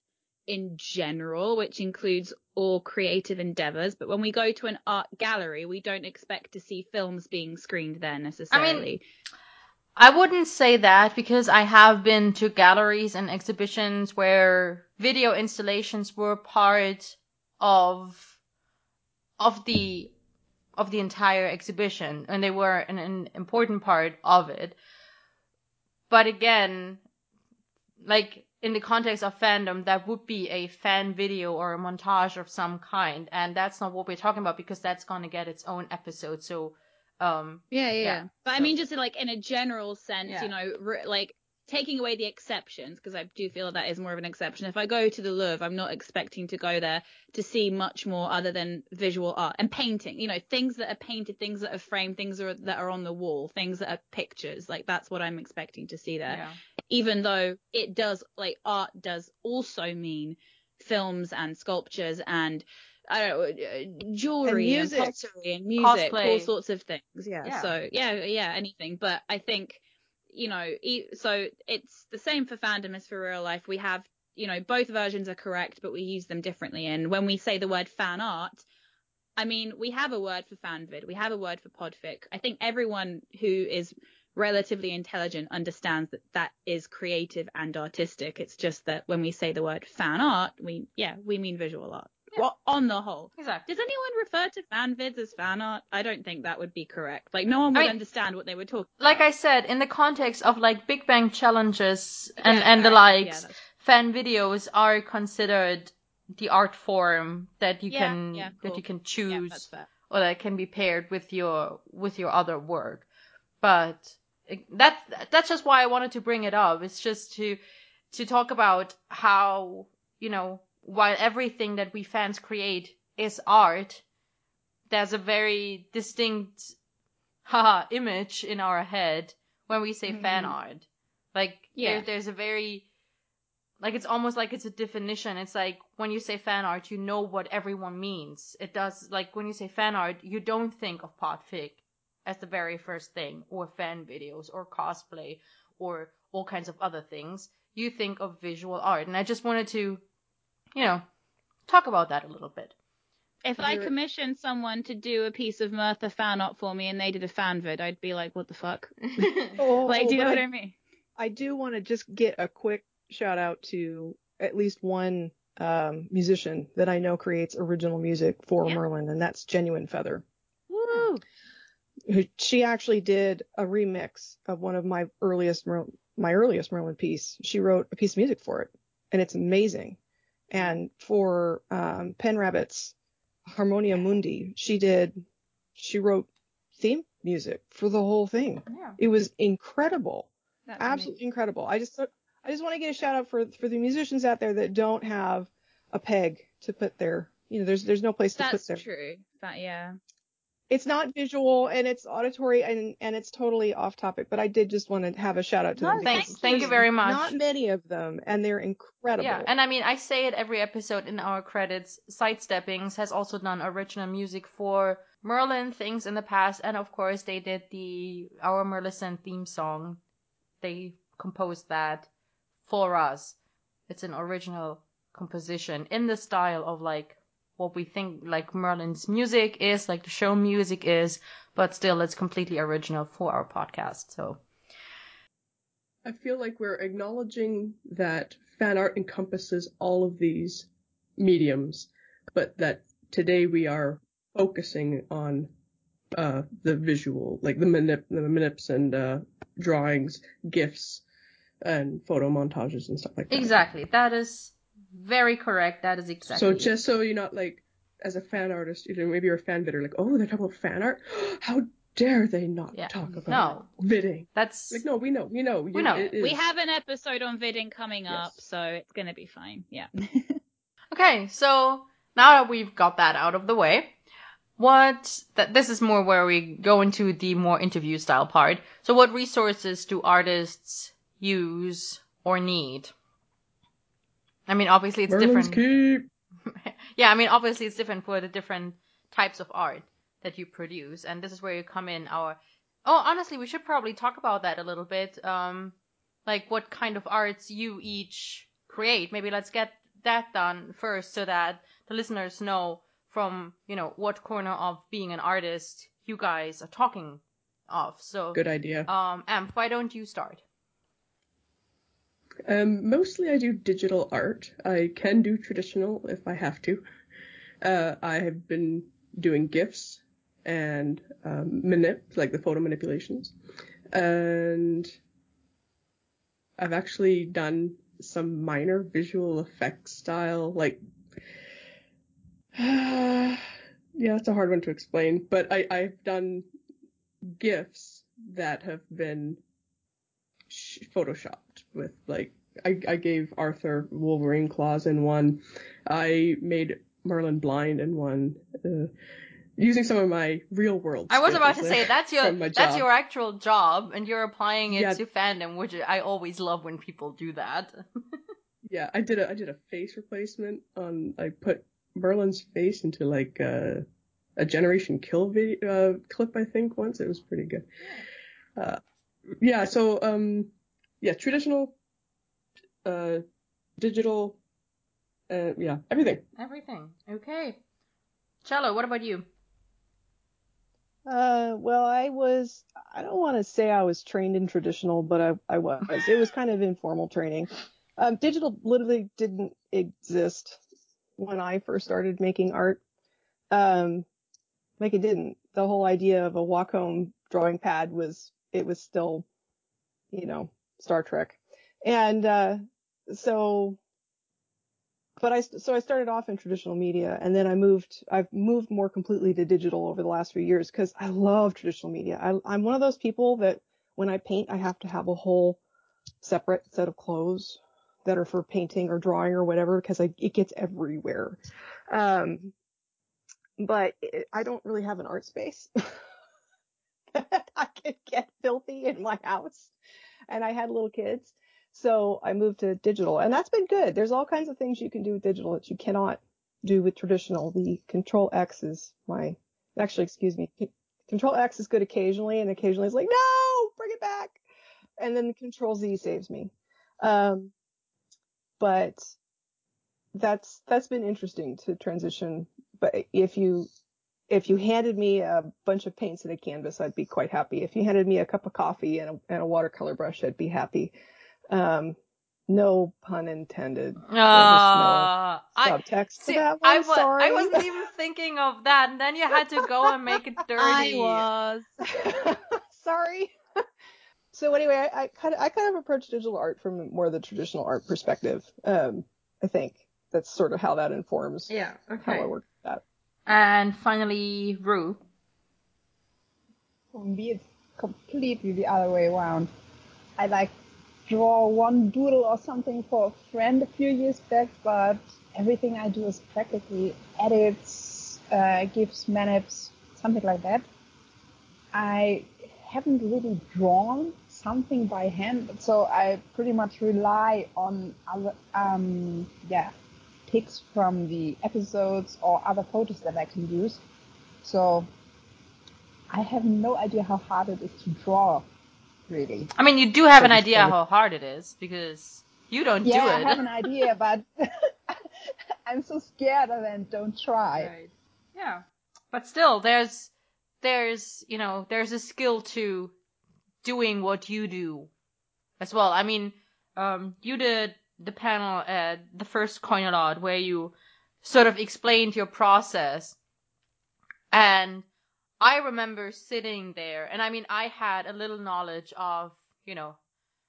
[SPEAKER 1] in general, which includes all creative endeavors. But when we go to an art gallery, we don't expect to see films being screened there necessarily.
[SPEAKER 2] I mean, I wouldn't say that because I have been to galleries and exhibitions where video installations were part of of the of the entire exhibition and they were an, an important part of it. But again, like in the context of fandom, that would be a fan video or a montage of some kind, and that's not what we're talking about because that's gonna get its own episode. So, um,
[SPEAKER 1] Yeah, yeah.
[SPEAKER 2] Yeah,
[SPEAKER 1] But I mean, just in, like in a general sense,
[SPEAKER 2] Yeah.
[SPEAKER 1] you know, re- like taking away the exceptions, because I do feel that is more of an exception. If I go to the Louvre, I'm not expecting to go there to see much more other than visual art and painting. You know, things that are painted, things that are framed, things that are, that are on the wall, things that are pictures. Like that's what I'm expecting to see there.
[SPEAKER 2] Yeah.
[SPEAKER 1] Even though it does, like art does also mean films and sculptures and I don't know, uh, jewelry and,
[SPEAKER 5] music.
[SPEAKER 1] pottery and music, all sorts of things. Yeah.
[SPEAKER 2] Yeah.
[SPEAKER 1] So yeah, yeah, anything. But I think, you know, so it's the same for fandom as for real life. We have, you know, both versions are correct, but we use them differently. And when we say the word fan art, I mean, we have a word for fanvid, we have a word for podfic. I think everyone who is relatively intelligent understands that that is creative and artistic. It's just that when we say the word fan art, we, yeah, we mean visual art. Well, on the whole.
[SPEAKER 2] Exactly.
[SPEAKER 1] Does anyone refer to fanvids as fan art? I don't think that would be correct. Like, no one would
[SPEAKER 2] I
[SPEAKER 1] understand what they were talking
[SPEAKER 2] Like I said, in the context of like Big Bang challenges and,
[SPEAKER 1] Yeah,
[SPEAKER 2] and the likes,
[SPEAKER 1] yeah,
[SPEAKER 2] fan videos are considered the art form that you
[SPEAKER 1] Yeah,
[SPEAKER 2] can
[SPEAKER 1] yeah,
[SPEAKER 2] that you can choose
[SPEAKER 1] fair.
[SPEAKER 2] or that can be paired with your with your other work. But eh, it- that's that's just why I wanted to bring it up. It's just to to talk about how you know while everything that we fans create is art, there's a very distinct haha image in our head when we say fan
[SPEAKER 1] Mhm.
[SPEAKER 2] art. Like
[SPEAKER 1] Yeah.
[SPEAKER 2] there, there's a very like it's almost like it's a definition. It's like when you say fan art, you know what everyone means. It does like when you say fan art, you don't think of podfic as the very first thing, or fan videos, or cosplay, or all kinds of other things. You think of visual art, and I just wanted to, you know, talk about that a little bit.
[SPEAKER 1] If I commissioned someone to do a piece of Merthur fan art for me and they did a fan vid, I'd be like, what the fuck?
[SPEAKER 5] Oh,
[SPEAKER 1] like, do you know what
[SPEAKER 5] I,
[SPEAKER 1] I mean?
[SPEAKER 5] I do want to just get a quick shout out to at least one um, musician that I know creates original music for
[SPEAKER 1] Yeah.
[SPEAKER 5] Merlin, and that's Genuine Feather.
[SPEAKER 1] Woo!
[SPEAKER 5] She actually did a remix of one of my earliest Mer- my earliest Merlin piece. She wrote a piece of music for it, and it's amazing. And for um, Pen Rabbit's Harmonia Mundi, she did she wrote theme music for the whole thing.
[SPEAKER 2] yeah.
[SPEAKER 5] It was incredible.
[SPEAKER 1] That's
[SPEAKER 5] absolutely incredible. I just I just want to get a shout out for for the musicians out there that don't have a peg to put their you know there's there's no place to put their That's
[SPEAKER 1] true. That yeah.
[SPEAKER 5] It's not visual and it's auditory and and it's totally off topic but I did just want to have a shout out to
[SPEAKER 1] No,
[SPEAKER 5] them
[SPEAKER 2] Thanks. Thank you very much.
[SPEAKER 5] not many of them and they're incredible.
[SPEAKER 2] Yeah, and I mean, I say it every episode in our credits. Sidesteppings has also done original music for Merlin things in the past, and of course they did the our Merlisten theme song. They composed that for us. It's an original composition in the style of like what we think like Merlin's music is, like the show music is, but still it's completely original for our podcast. So
[SPEAKER 3] I feel like we're acknowledging that fan art encompasses all of these mediums, but that today we are focusing on uh, the visual, like the manip, the manips and uh, drawings, gifs, and photo montages and stuff like that.
[SPEAKER 2] exactly, that is very correct. That is exactly.
[SPEAKER 3] So just so you're not like, as a fan artist, you know, maybe you're a fan vidder, like, oh, they're talking about fan art. How dare they not
[SPEAKER 2] Yeah.
[SPEAKER 3] talk about
[SPEAKER 2] No.
[SPEAKER 3] vidding?
[SPEAKER 2] That's
[SPEAKER 3] Like, no, we know, we know,
[SPEAKER 2] We know.
[SPEAKER 3] It is.
[SPEAKER 1] We have an episode on vidding coming
[SPEAKER 3] Yes.
[SPEAKER 1] up, so it's gonna be fine. Yeah.
[SPEAKER 2] Okay, so now that we've got that out of the way, what that this is more where we go into the more interview style part. So what resources do artists use or need? I mean, obviously it's
[SPEAKER 3] Merlin's
[SPEAKER 2] different. Yeah, I mean, obviously it's different for the different types of art that you produce, and this is where you come in. Our oh, honestly, we should probably talk about that a little bit. Um, like what kind of arts you each create. Maybe let's get that done first, so that the listeners know from you know what corner of being an artist you guys are talking of. So,
[SPEAKER 3] Good idea.
[SPEAKER 2] um, Amp, why don't you start?
[SPEAKER 3] Um, mostly I do digital art. I can do traditional if I have to. Uh, I have been doing GIFs and um, manip, like the photo manipulations. And I've actually done some minor visual effects style, like, yeah, it's a hard one to explain, but I, I've done GIFs that have been sh- photoshopped with like I, I gave Arthur Wolverine claws in one. I made Merlin blind in one. Uh, using some of my real world.
[SPEAKER 2] I was about to say that's your that's your actual job, and you're applying it
[SPEAKER 3] Yeah.
[SPEAKER 2] to fandom, which I always love when people do that.
[SPEAKER 3] Yeah, I did a I did a face replacement on I put Merlin's face into like uh, a Generation Kill video uh, clip I think once. It was pretty good. Uh, yeah, so um yeah, traditional uh digital uh yeah, everything.
[SPEAKER 2] Everything. Okay. Cello, what about you?
[SPEAKER 5] Uh, well, I was, I don't want to say I was trained in traditional, but I, I was. It was kind of informal training. Um, digital literally didn't exist when I first started making art. Um, like it didn't. The whole idea of a Wacom drawing pad was, it was still, you know, Star Trek. And, uh, so, but I, so I started off in traditional media and then I moved, I've moved more completely to digital over the last few years because I love traditional media. I, I'm one of those people that when I paint, I have to have a whole separate set of clothes that are for painting or drawing or whatever because it gets everywhere. Um, but it, I don't really have an art space. I could get filthy in my house and I had little kids. So I moved to digital and that's been good. There's all kinds of things you can do with digital that you cannot do with traditional. The control X is my, actually, excuse me, control X is good occasionally and occasionally it's like, no, bring it back. And then control Z saves me. Um, but that's, that's been interesting to transition. But if you, if you handed me a bunch of paints and a canvas, I'd be quite happy. If you handed me a cup of coffee and a, and a watercolor brush, I'd be happy. Um, no pun intended.
[SPEAKER 2] Uh, I,
[SPEAKER 5] Subtext to
[SPEAKER 2] see,
[SPEAKER 5] that one.
[SPEAKER 2] I, wa-
[SPEAKER 5] Sorry.
[SPEAKER 2] I wasn't even thinking of that, and then you had to go and make it dirty.
[SPEAKER 1] I was.
[SPEAKER 5] Sorry. so anyway, I, I kind of I kind of approach digital art from more the traditional art perspective. Um, I think that's sort of how that informs
[SPEAKER 2] Yeah,
[SPEAKER 5] how. I work with that.
[SPEAKER 2] And finally, Rue.
[SPEAKER 4] For me, it's completely the other way around. I like draw one doodle or something for a friend a few years back, but everything I do is practically edits, uh, GIFs, manips, something like that. I haven't really drawn something by hand, so I pretty much rely on other, um, yeah, pics from the episodes or other photos that I can use. So I have no idea how hard it is to draw, really.
[SPEAKER 2] I mean, you do have an idea how hard it is because you don't
[SPEAKER 4] yeah,
[SPEAKER 2] do
[SPEAKER 4] I have an idea, but I'm so scared and then don't try.
[SPEAKER 2] Right. Yeah. But still, there's, there's, you know, there's a skill to doing what you do as well. I mean, um, you did the panel at the first coin a lot where you sort of explained your process. And I remember sitting there and I mean, I had a little knowledge of, you know,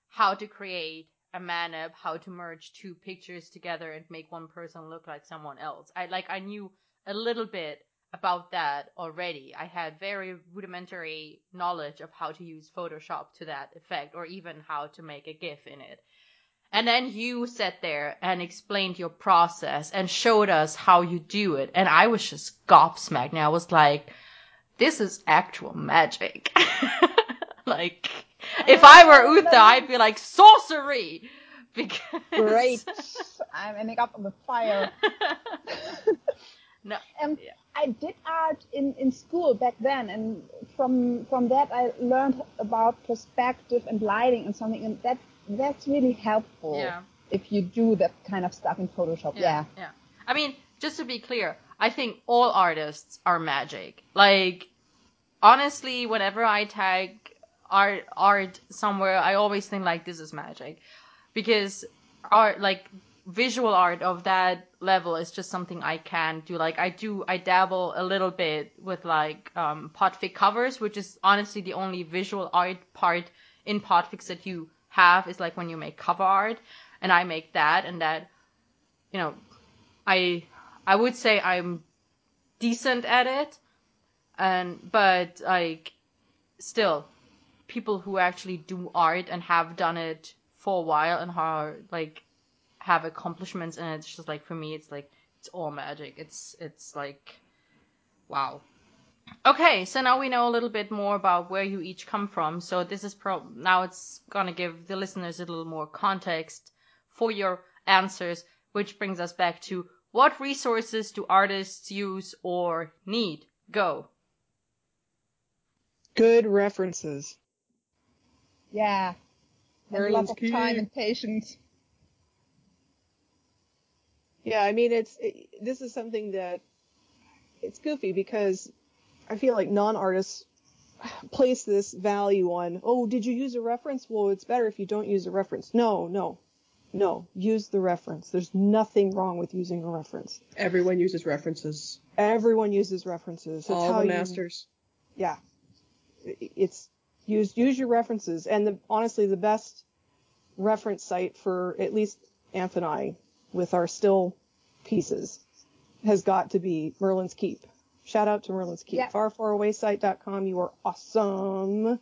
[SPEAKER 2] how to create a manip, how to merge two pictures together and make one person look like someone else. I like, I knew a little bit about that already. I had very rudimentary knowledge of how to use Photoshop to that effect or even how to make a GIF in it. And then you sat there and explained your process and showed us how you do it. And I was just gobsmacked. And I was like, this is actual magic. like, if I were Uther, I'd be like, sorcery! Because.
[SPEAKER 4] Great. I'm ending up on the fire.
[SPEAKER 2] no.
[SPEAKER 4] Um,
[SPEAKER 2] Yeah.
[SPEAKER 4] I did art in, in school back then, and from from that I learned about perspective and lighting and something, and that that's really helpful
[SPEAKER 2] Yeah.
[SPEAKER 4] if you do that kind of stuff in Photoshop. Yeah.
[SPEAKER 2] Yeah. I mean, just to be clear, I think all artists are magic. Like, honestly, whenever I tag art art somewhere, I always think like this is magic, because art like visual art of that level is just something I can do. Like I do, I dabble a little bit with like um, podfic covers, which is honestly the only visual art part in podfics that you have is like when you make cover art, and I make that, and that, you know, I I would say I'm decent at it, and but like still, people who actually do art and have done it for a while and how like have accomplishments and it's just like for me it's like it's all magic. It's it's like wow. Okay, so now we know a little bit more about where you each come from. So this is pro now it's gonna give the listeners a little more context for your answers, which brings us back to what resources do artists use or need? Go.
[SPEAKER 5] Good references.
[SPEAKER 4] Yeah. And
[SPEAKER 3] Merlin's
[SPEAKER 4] lots of time and patience.
[SPEAKER 5] Yeah, I mean, it's it, this is something that it's goofy because I feel like non-artists place this value on, oh, did you use a reference? Well, it's better if you don't use a reference. No, no, no. Use the reference. There's nothing wrong with using a reference.
[SPEAKER 3] Everyone uses references.
[SPEAKER 5] Everyone uses references. That's
[SPEAKER 3] All
[SPEAKER 5] how
[SPEAKER 3] the
[SPEAKER 5] you-
[SPEAKER 3] masters.
[SPEAKER 5] yeah, it's use use your references. And the, honestly, the best reference site for at least Amph and I with our still pieces has got to be Merlin's Keep. Shout out to Merlin's Keep.
[SPEAKER 4] Yeah.
[SPEAKER 5] Farfaraway.site.com. You are awesome. Um,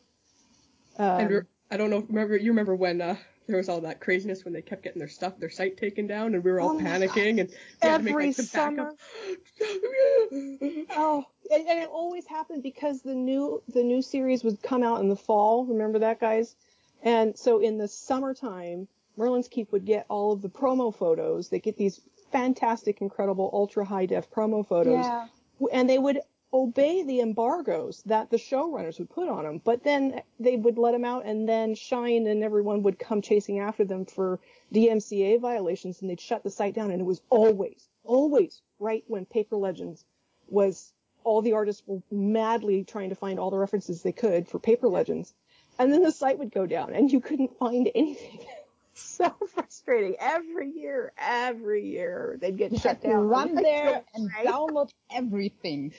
[SPEAKER 3] and re- I don't know. Remember you remember when uh, there was all that craziness when they kept getting their stuff, their site taken down, and we were all
[SPEAKER 5] Oh
[SPEAKER 3] panicking and we had to make,
[SPEAKER 5] every
[SPEAKER 3] like, the
[SPEAKER 5] summer.
[SPEAKER 3] backup.
[SPEAKER 5] Oh, and, and it always happened because the new the new series would come out in the fall. Remember that, guys? And so in the summertime, Merlin's Keep would get all of the promo photos. They get these fantastic, incredible, ultra high def promo photos,
[SPEAKER 4] Yeah.
[SPEAKER 5] And they would obey the embargoes that the showrunners would put on them. But then they would let them out, and then Shine and everyone would come chasing after them for DMCA violations, and they'd shut the site down. And it was always, always right when Paper Legends was all the artists were madly trying to find all the references they could for Paper Legends, and then the site would go down, and you couldn't find anything. so frustrating. Every year, every year, they'd get
[SPEAKER 4] You
[SPEAKER 5] shut down.
[SPEAKER 4] run there and
[SPEAKER 5] right?
[SPEAKER 4] download everything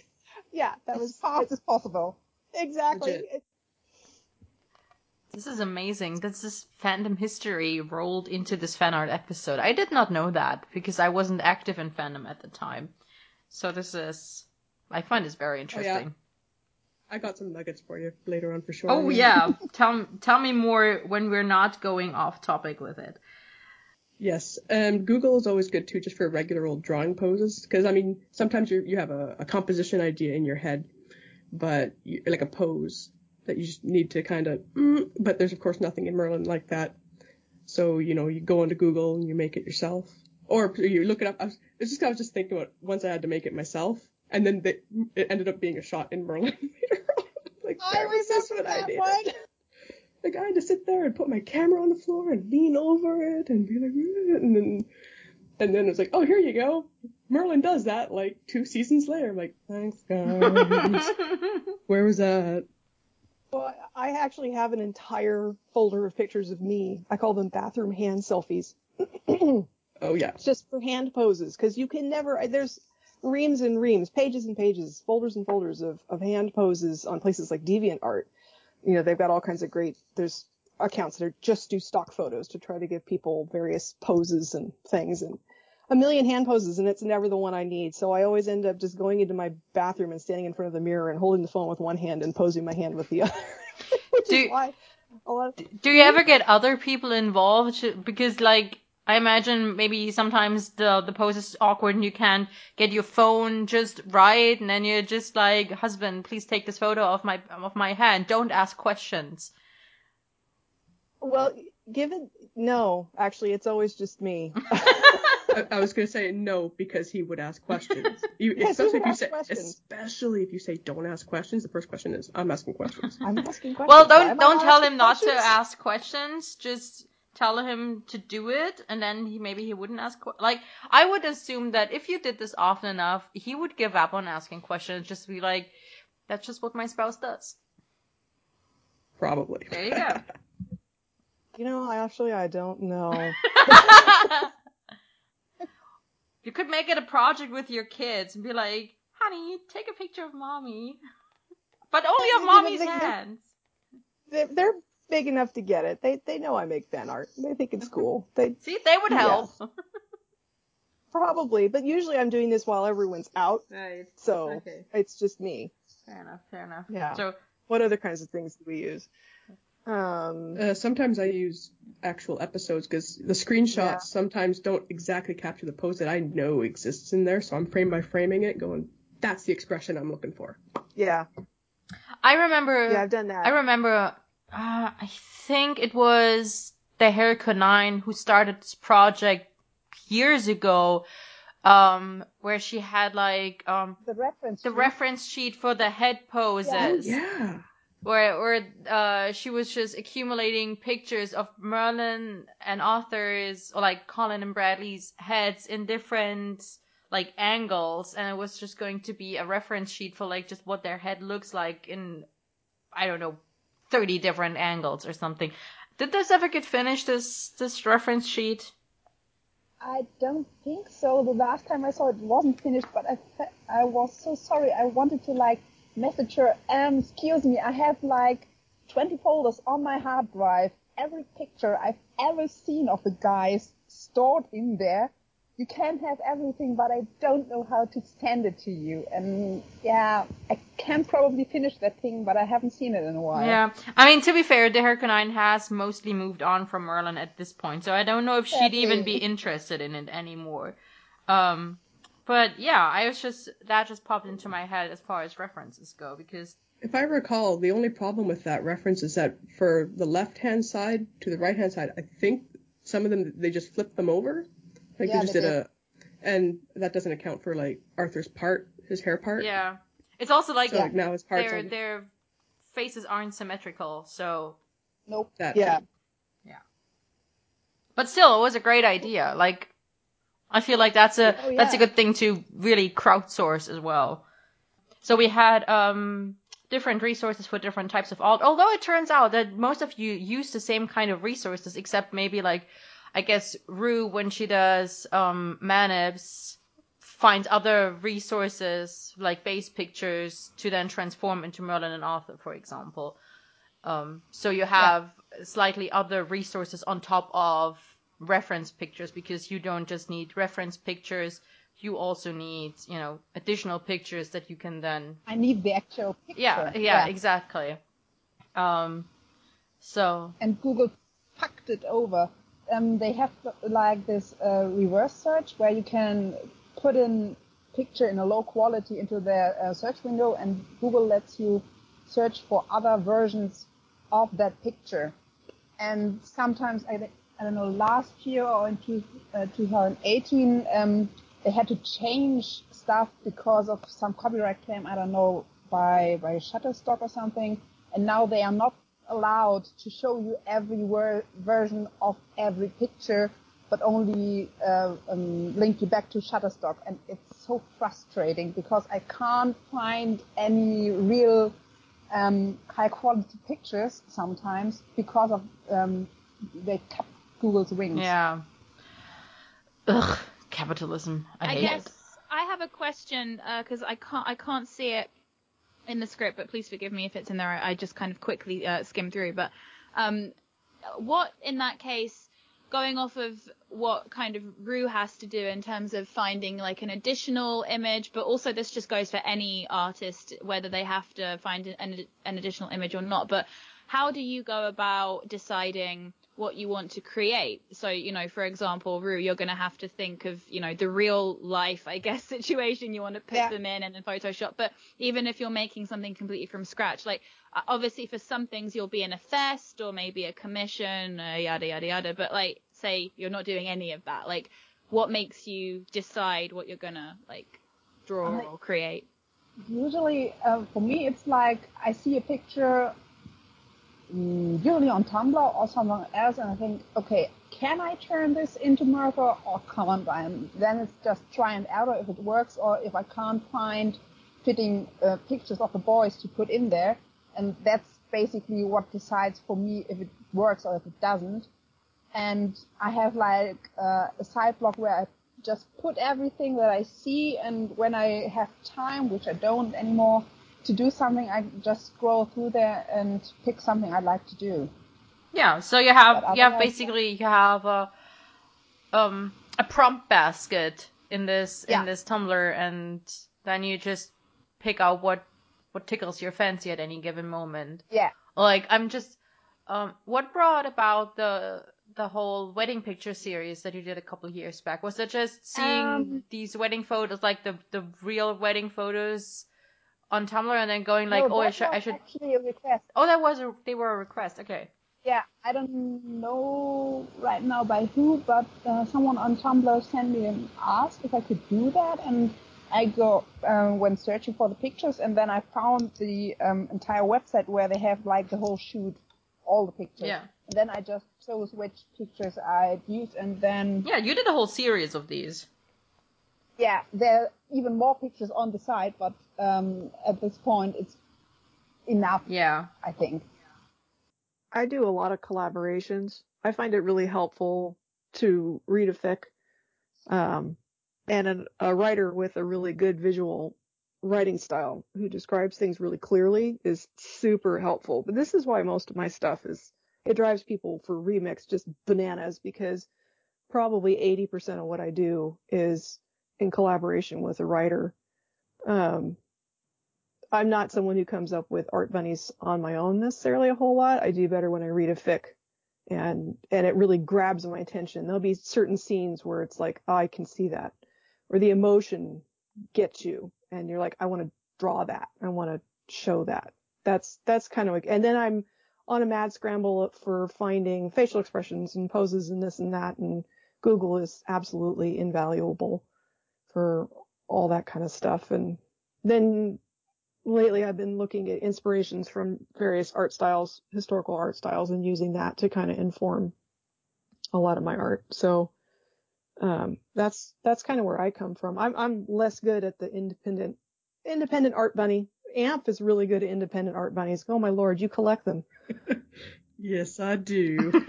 [SPEAKER 5] Yeah, that
[SPEAKER 4] as
[SPEAKER 5] was
[SPEAKER 4] fast as possible.
[SPEAKER 5] exactly.
[SPEAKER 2] This is amazing. This is fandom history rolled into this fan art episode. I did not know that because I wasn't active in fandom at the time. So this is, I find this very oh, interesting.
[SPEAKER 3] I got some nuggets for you later on for sure.
[SPEAKER 2] Oh yeah, tell tell me more when we're not going off topic with it.
[SPEAKER 3] Yes, um, Google is always good too, just for regular old drawing poses. Because I mean, sometimes you you have a, a composition idea in your head, but you, like a pose that you just need to kind of. Mm, but there's of course nothing in Merlin like that. So you know, you go into Google and you make it yourself, or you look it up. I was, it's just I was just thinking about once I had to make it myself, and then the, it ended up being a shot in Merlin later on. like
[SPEAKER 4] I
[SPEAKER 3] was
[SPEAKER 4] remember
[SPEAKER 3] what I did.
[SPEAKER 4] one.
[SPEAKER 3] Like I had to sit there and put my camera on the floor and lean over it and be like, and then, and then it's like, oh, here you go. Merlin does that like two seasons later. I'm like, thanks guys. Where was that?
[SPEAKER 5] Well, I actually have an entire folder of pictures of me. I call them bathroom hand selfies.
[SPEAKER 3] Oh yeah.
[SPEAKER 5] It's just for hand poses because you can never. There's reams and reams, pages and pages, folders and folders of, of hand poses on places like DeviantArt. You know, they've got all kinds of great. There's accounts that are just do stock photos to try to give people various poses and things and a million hand poses and it's never the one I need. So I always end up just going into my bathroom and standing in front of the mirror and holding the phone with one hand and posing my hand with the other. Which
[SPEAKER 2] Do-
[SPEAKER 5] is why a lot of,
[SPEAKER 2] Do you ever get other people involved? Because like I imagine maybe sometimes the the pose is awkward and you can't get your phone just right, and then you're just like, husband, please take this photo of my of my hand. Don't ask questions.
[SPEAKER 5] well, given no, actually, it's always just me.
[SPEAKER 3] I, I was gonna say no because he would ask questions. You,
[SPEAKER 5] Yes, he
[SPEAKER 3] especially
[SPEAKER 5] would
[SPEAKER 3] if you say,
[SPEAKER 5] questions.
[SPEAKER 3] especially if you say don't ask questions. The first question is I'm asking questions.
[SPEAKER 5] I'm asking questions.
[SPEAKER 2] Well, don't don't tell
[SPEAKER 5] asking
[SPEAKER 2] him not to ask questions. Just tell him to do it, and then he maybe he wouldn't ask. Que- like I would assume that if you did this often enough, he would give up on asking questions. Just be like, that's just what my spouse does.
[SPEAKER 3] Probably.
[SPEAKER 2] There you go.
[SPEAKER 5] You know, I actually I don't know.
[SPEAKER 2] you could make it a project with your kids and be like, honey, take a picture of mommy. But only of
[SPEAKER 5] They-
[SPEAKER 2] mommy's
[SPEAKER 5] they- they-
[SPEAKER 2] hands.
[SPEAKER 5] They're, they're big enough to get it. They they know I make fan art. They think it's cool. They
[SPEAKER 2] See, they would help.
[SPEAKER 5] probably, but usually I'm doing this while everyone's out,
[SPEAKER 2] Right.
[SPEAKER 5] so
[SPEAKER 2] Okay.
[SPEAKER 5] it's just me.
[SPEAKER 2] Fair enough, fair enough.
[SPEAKER 5] Yeah.
[SPEAKER 2] So,
[SPEAKER 5] What other kinds of things do we use? Um,
[SPEAKER 3] Uh, sometimes I use actual episodes because the screenshots
[SPEAKER 5] Yeah.
[SPEAKER 3] sometimes don't exactly capture the pose that I know exists in there. So I'm frame by framing it, going, that's the expression I'm looking for.
[SPEAKER 5] yeah,
[SPEAKER 2] I remember.
[SPEAKER 5] yeah, I've done that.
[SPEAKER 2] I remember. Uh, I think it was the Herika Nine who started this project years ago, um, where she had like um
[SPEAKER 4] The reference.
[SPEAKER 2] the
[SPEAKER 4] sheet.
[SPEAKER 2] reference sheet for the head poses.
[SPEAKER 3] Yeah.
[SPEAKER 2] where where uh she was just accumulating pictures of Merlin and Arthur's or like Colin and Bradley's heads in different like angles and it was just going to be a reference sheet for like just what their head looks like in I don't know 30 different angles or something. Did this ever get finished this this reference sheet?
[SPEAKER 4] I don't think so. The last time I saw it, wasn't finished, but I, I was so sorry. I wanted to like message her. Um, excuse me, I have like 20 folders on my hard drive. Every picture I've ever seen of the guys stored in there. You can have everything, but I don't know how to send it to you. And yeah, I can probably finish that thing, but I haven't seen it in a while.
[SPEAKER 2] Yeah. I mean, to be fair, the Harkonnen has mostly moved on from Merlin at this point, so I don't know if she'd even be interested in it anymore. Um, but yeah, I was just, that just popped into my head as far as references go, because,
[SPEAKER 3] If I recall, the only problem with that reference is that for the left hand side to the right hand side, I think some of them they just flipped them over. Like
[SPEAKER 4] Yeah,
[SPEAKER 3] they just
[SPEAKER 4] they
[SPEAKER 3] did a, and that doesn't account for like Arthur's part, his hair part.
[SPEAKER 2] yeah. It's also like,
[SPEAKER 3] So like now his parts
[SPEAKER 2] their,
[SPEAKER 3] on
[SPEAKER 2] their faces aren't symmetrical, so,
[SPEAKER 4] Nope.
[SPEAKER 3] that.
[SPEAKER 5] yeah,
[SPEAKER 2] but still, it was a great idea. Like, I feel like that's a,
[SPEAKER 4] Oh,
[SPEAKER 2] that's a good thing to really crowdsource as well. So we had um, different resources for different types of art. Although it turns out that most of you use the same kind of resources, except maybe like, I guess Rue when she does um, Manips finds other resources like base pictures to then transform into Merlin and Arthur, for example. Um, so you have slightly other resources on top of reference pictures because you don't just need reference pictures you also need you know additional pictures that you can then
[SPEAKER 4] I need the actual picture.
[SPEAKER 2] yeah yeah, exactly um so
[SPEAKER 4] and Google fucked it over. Um, they have like this uh, reverse search where you can put in picture in a low quality into their uh, search window, and Google lets you search for other versions of that picture. And sometimes I, I don't know last year or in two, uh, 2018 um, they had to change stuff because of some copyright claim. I don't know by by Shutterstock or something. And now they are not allowed to show you every ver- version of every picture, but only uh, um, link you back to Shutterstock. And it's so frustrating because I can't find any real um, high quality pictures sometimes because of um, they cut Google's wings.
[SPEAKER 2] yeah ugh capitalism i,
[SPEAKER 1] I
[SPEAKER 2] hate
[SPEAKER 1] guess
[SPEAKER 2] it
[SPEAKER 1] I have a question because I can't I can't see it in the script, but please forgive me if it's in there. I I just kind of quickly uh, skim through. But um, what in that case, going off of what kind of Rue has to do in terms of finding like an additional image, but also this just goes for any artist whether they have to find an, an additional image or not. But how do you go about deciding what you want to create? So, you know, for example, Rue, you're going to have to think of, you know, the real life, I guess, situation you want to put
[SPEAKER 4] Yeah.
[SPEAKER 1] them in and then Photoshop. But even if you're making something completely from scratch, like obviously for some things you'll be in a fest or maybe a commission, uh, yada, yada, yada. But like, say you're not doing any of that, like what makes you decide what you're going to like draw or create?
[SPEAKER 4] Usually, uh, for me, it's like I see a picture, usually on Tumblr or somewhere else, and I think, okay, can I turn this into Merthur or can't I? And then it's just try and error if it works, or if I can't find fitting uh, pictures of the boys to put in there, and that's basically what decides for me if it works or if it doesn't. And I have like uh, a side blog where I just put everything that I see, and when I have time, which I don't anymore, to do something, I just scroll through there and pick something I'd like to do.
[SPEAKER 2] Yeah, so you have you have basically you have a um a prompt basket in this
[SPEAKER 4] Yeah.
[SPEAKER 2] in this Tumblr, and then you just pick out what what tickles your fancy at any given moment.
[SPEAKER 4] Yeah.
[SPEAKER 2] Like I'm just Um, what brought about the the whole wedding picture series that you did a couple years back? Was it just seeing
[SPEAKER 4] Um,
[SPEAKER 2] these wedding photos, like the the real wedding photos on Tumblr, and then going like,
[SPEAKER 4] no,
[SPEAKER 2] oh, I should, I should.
[SPEAKER 4] actually a request.
[SPEAKER 2] Oh, that was a they were a request. Okay.
[SPEAKER 4] Yeah, I don't know right now by who, but uh, someone on Tumblr sent me and asked if I could do that, and I go uh, went searching for the pictures, and then I found the um, entire website where they have like the whole shoot, all the pictures.
[SPEAKER 2] Yeah.
[SPEAKER 4] And then I just chose which pictures I'd use, and then
[SPEAKER 2] Yeah, you did a whole series of these.
[SPEAKER 4] yeah, there are even more pictures on the site, but um, at this point it's enough,
[SPEAKER 2] Yeah.
[SPEAKER 4] I think.
[SPEAKER 5] I do a lot of collaborations. I find it really helpful to read a fic, um, and an, a writer with a really good visual writing style who describes things really clearly is super helpful. But this is why most of my stuff is, it drives people for remix just bananas because probably 80% of what I do is in collaboration with a writer. Um, I'm not someone who comes up with art bunnies on my own necessarily a whole lot. I do better when I read a fic and, and it really grabs my attention. There'll be certain scenes where it's like, oh, I can see that or the emotion gets you and you're like, I want to draw that. I want to show that. That's, that's kind of like, and then I'm on a mad scramble for finding facial expressions and poses and this and that. And Google is absolutely invaluable for all that kind of stuff. And then lately I've been looking at inspirations from various art styles, historical art styles, and using that to kind of inform a lot of my art. So um, that's that's kind of where I come from. I'm I'm less good at the independent independent art bunny. Amp is really good at independent art bunnies. Oh my lord, you collect them.
[SPEAKER 3] Yes, I do.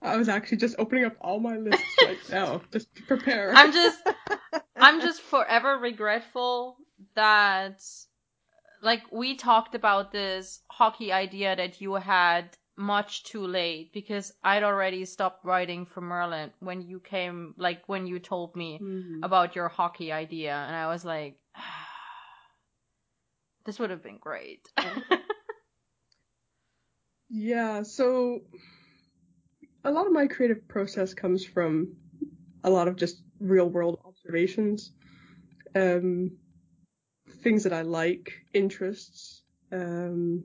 [SPEAKER 3] I was actually just opening up all my lists right now, just to prepare.
[SPEAKER 2] I'm just I'm just forever regretful that like we talked about this hockey idea that you had much too late because I'd already stopped writing for Merlin when you came like when you told me
[SPEAKER 3] Mhm.
[SPEAKER 2] about your hockey idea and I was like this would have been great.
[SPEAKER 3] Yeah, so a lot of my creative process comes from a lot of just real world observations, um, things that I like, interests, um,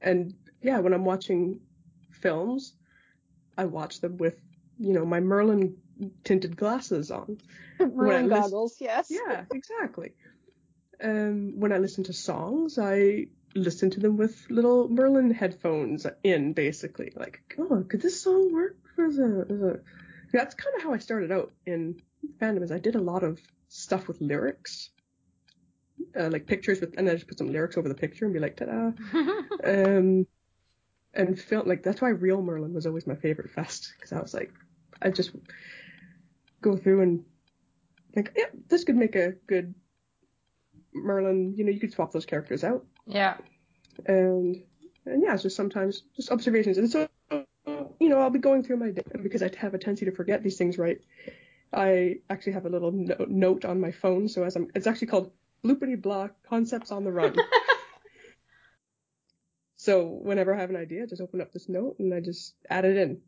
[SPEAKER 3] and yeah, when I'm watching films, I watch them with, you know, my Merlin tinted glasses on.
[SPEAKER 5] Merlin goggles, yes.
[SPEAKER 3] Yeah, exactly. Um, when I listen to songs, I listen to them with little Merlin headphones in, basically. Like, oh, could this song work a, as a... That's kind of how I started out in fandom, is I did a lot of stuff with lyrics. Uh, like pictures with, and I just put some lyrics over the picture and be like, ta-da. Um, and felt like, that's why Real Merlin was always my favorite fest, because I was like, I just go through and think, yeah, this could make a good Merlin, you know, you could swap those characters out.
[SPEAKER 2] yeah.
[SPEAKER 3] And, and yeah, it's just sometimes, just observations. And so, know, I'll be going through my day, because I have a tendency to forget these things, right? I actually have a little no- note on my phone, so as I'm, it's actually called Bloopity Blah Concepts on the Run. So whenever I have an idea, I just open up this note and I just add it in.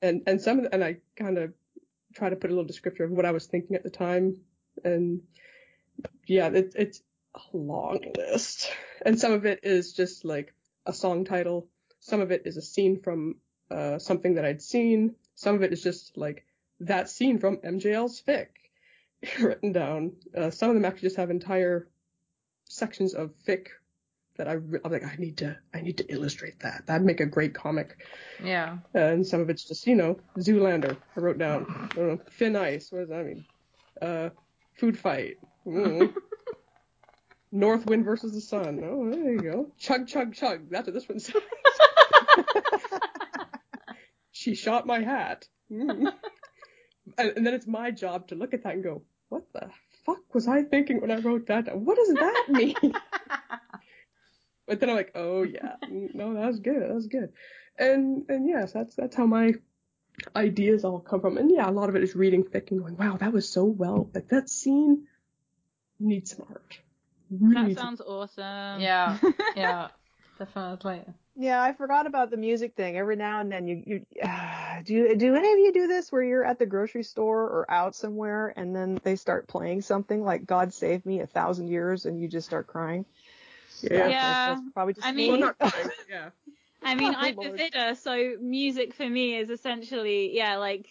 [SPEAKER 3] And and some of the, and I kind of try to put a little descriptor of what I was thinking at the time. And yeah, it, it's a long list. And some of it is just like a song title. Some of it is a scene from uh, something that I'd seen. Some of it is just like that scene from MJL's fic written down. Uh, some of them actually just have entire sections of fic that I, re- I'm like, I need to, I need to illustrate that. That'd make a great comic.
[SPEAKER 2] Yeah.
[SPEAKER 3] And some of it's just, you know, Zoolander. I wrote down. I don't know, thin ice. What does that mean? Uh, food fight. Mm. North wind versus the sun. Oh, there you go. Chug, chug, chug. That's what this one says. she shot my hat. Mm. And, and then it's my job to look at that and go, what the fuck was I thinking when I wrote that down? What does that mean? But then I'm like, oh yeah, no, that was good, that was good, and and yes, that's that's how my ideas all come from, and yeah, a lot of it is reading fic and going, wow, that was so well, like that scene needs some art, Really
[SPEAKER 1] That sounds awesome.
[SPEAKER 2] Yeah, yeah, definitely.
[SPEAKER 5] Yeah, I forgot about the music thing. Every now and then you you uh, do do any of you do this where you're at the grocery store or out somewhere and then they start playing something like God Save Me a Thousand Years and you just start crying?
[SPEAKER 3] Yeah.
[SPEAKER 1] Yeah.
[SPEAKER 5] That's probably just
[SPEAKER 1] I mean-
[SPEAKER 3] Well, not quite, yeah.
[SPEAKER 1] I mean,
[SPEAKER 5] Oh,
[SPEAKER 1] I'm a
[SPEAKER 5] Lord.
[SPEAKER 1] vidder, so music for me is essentially, yeah, like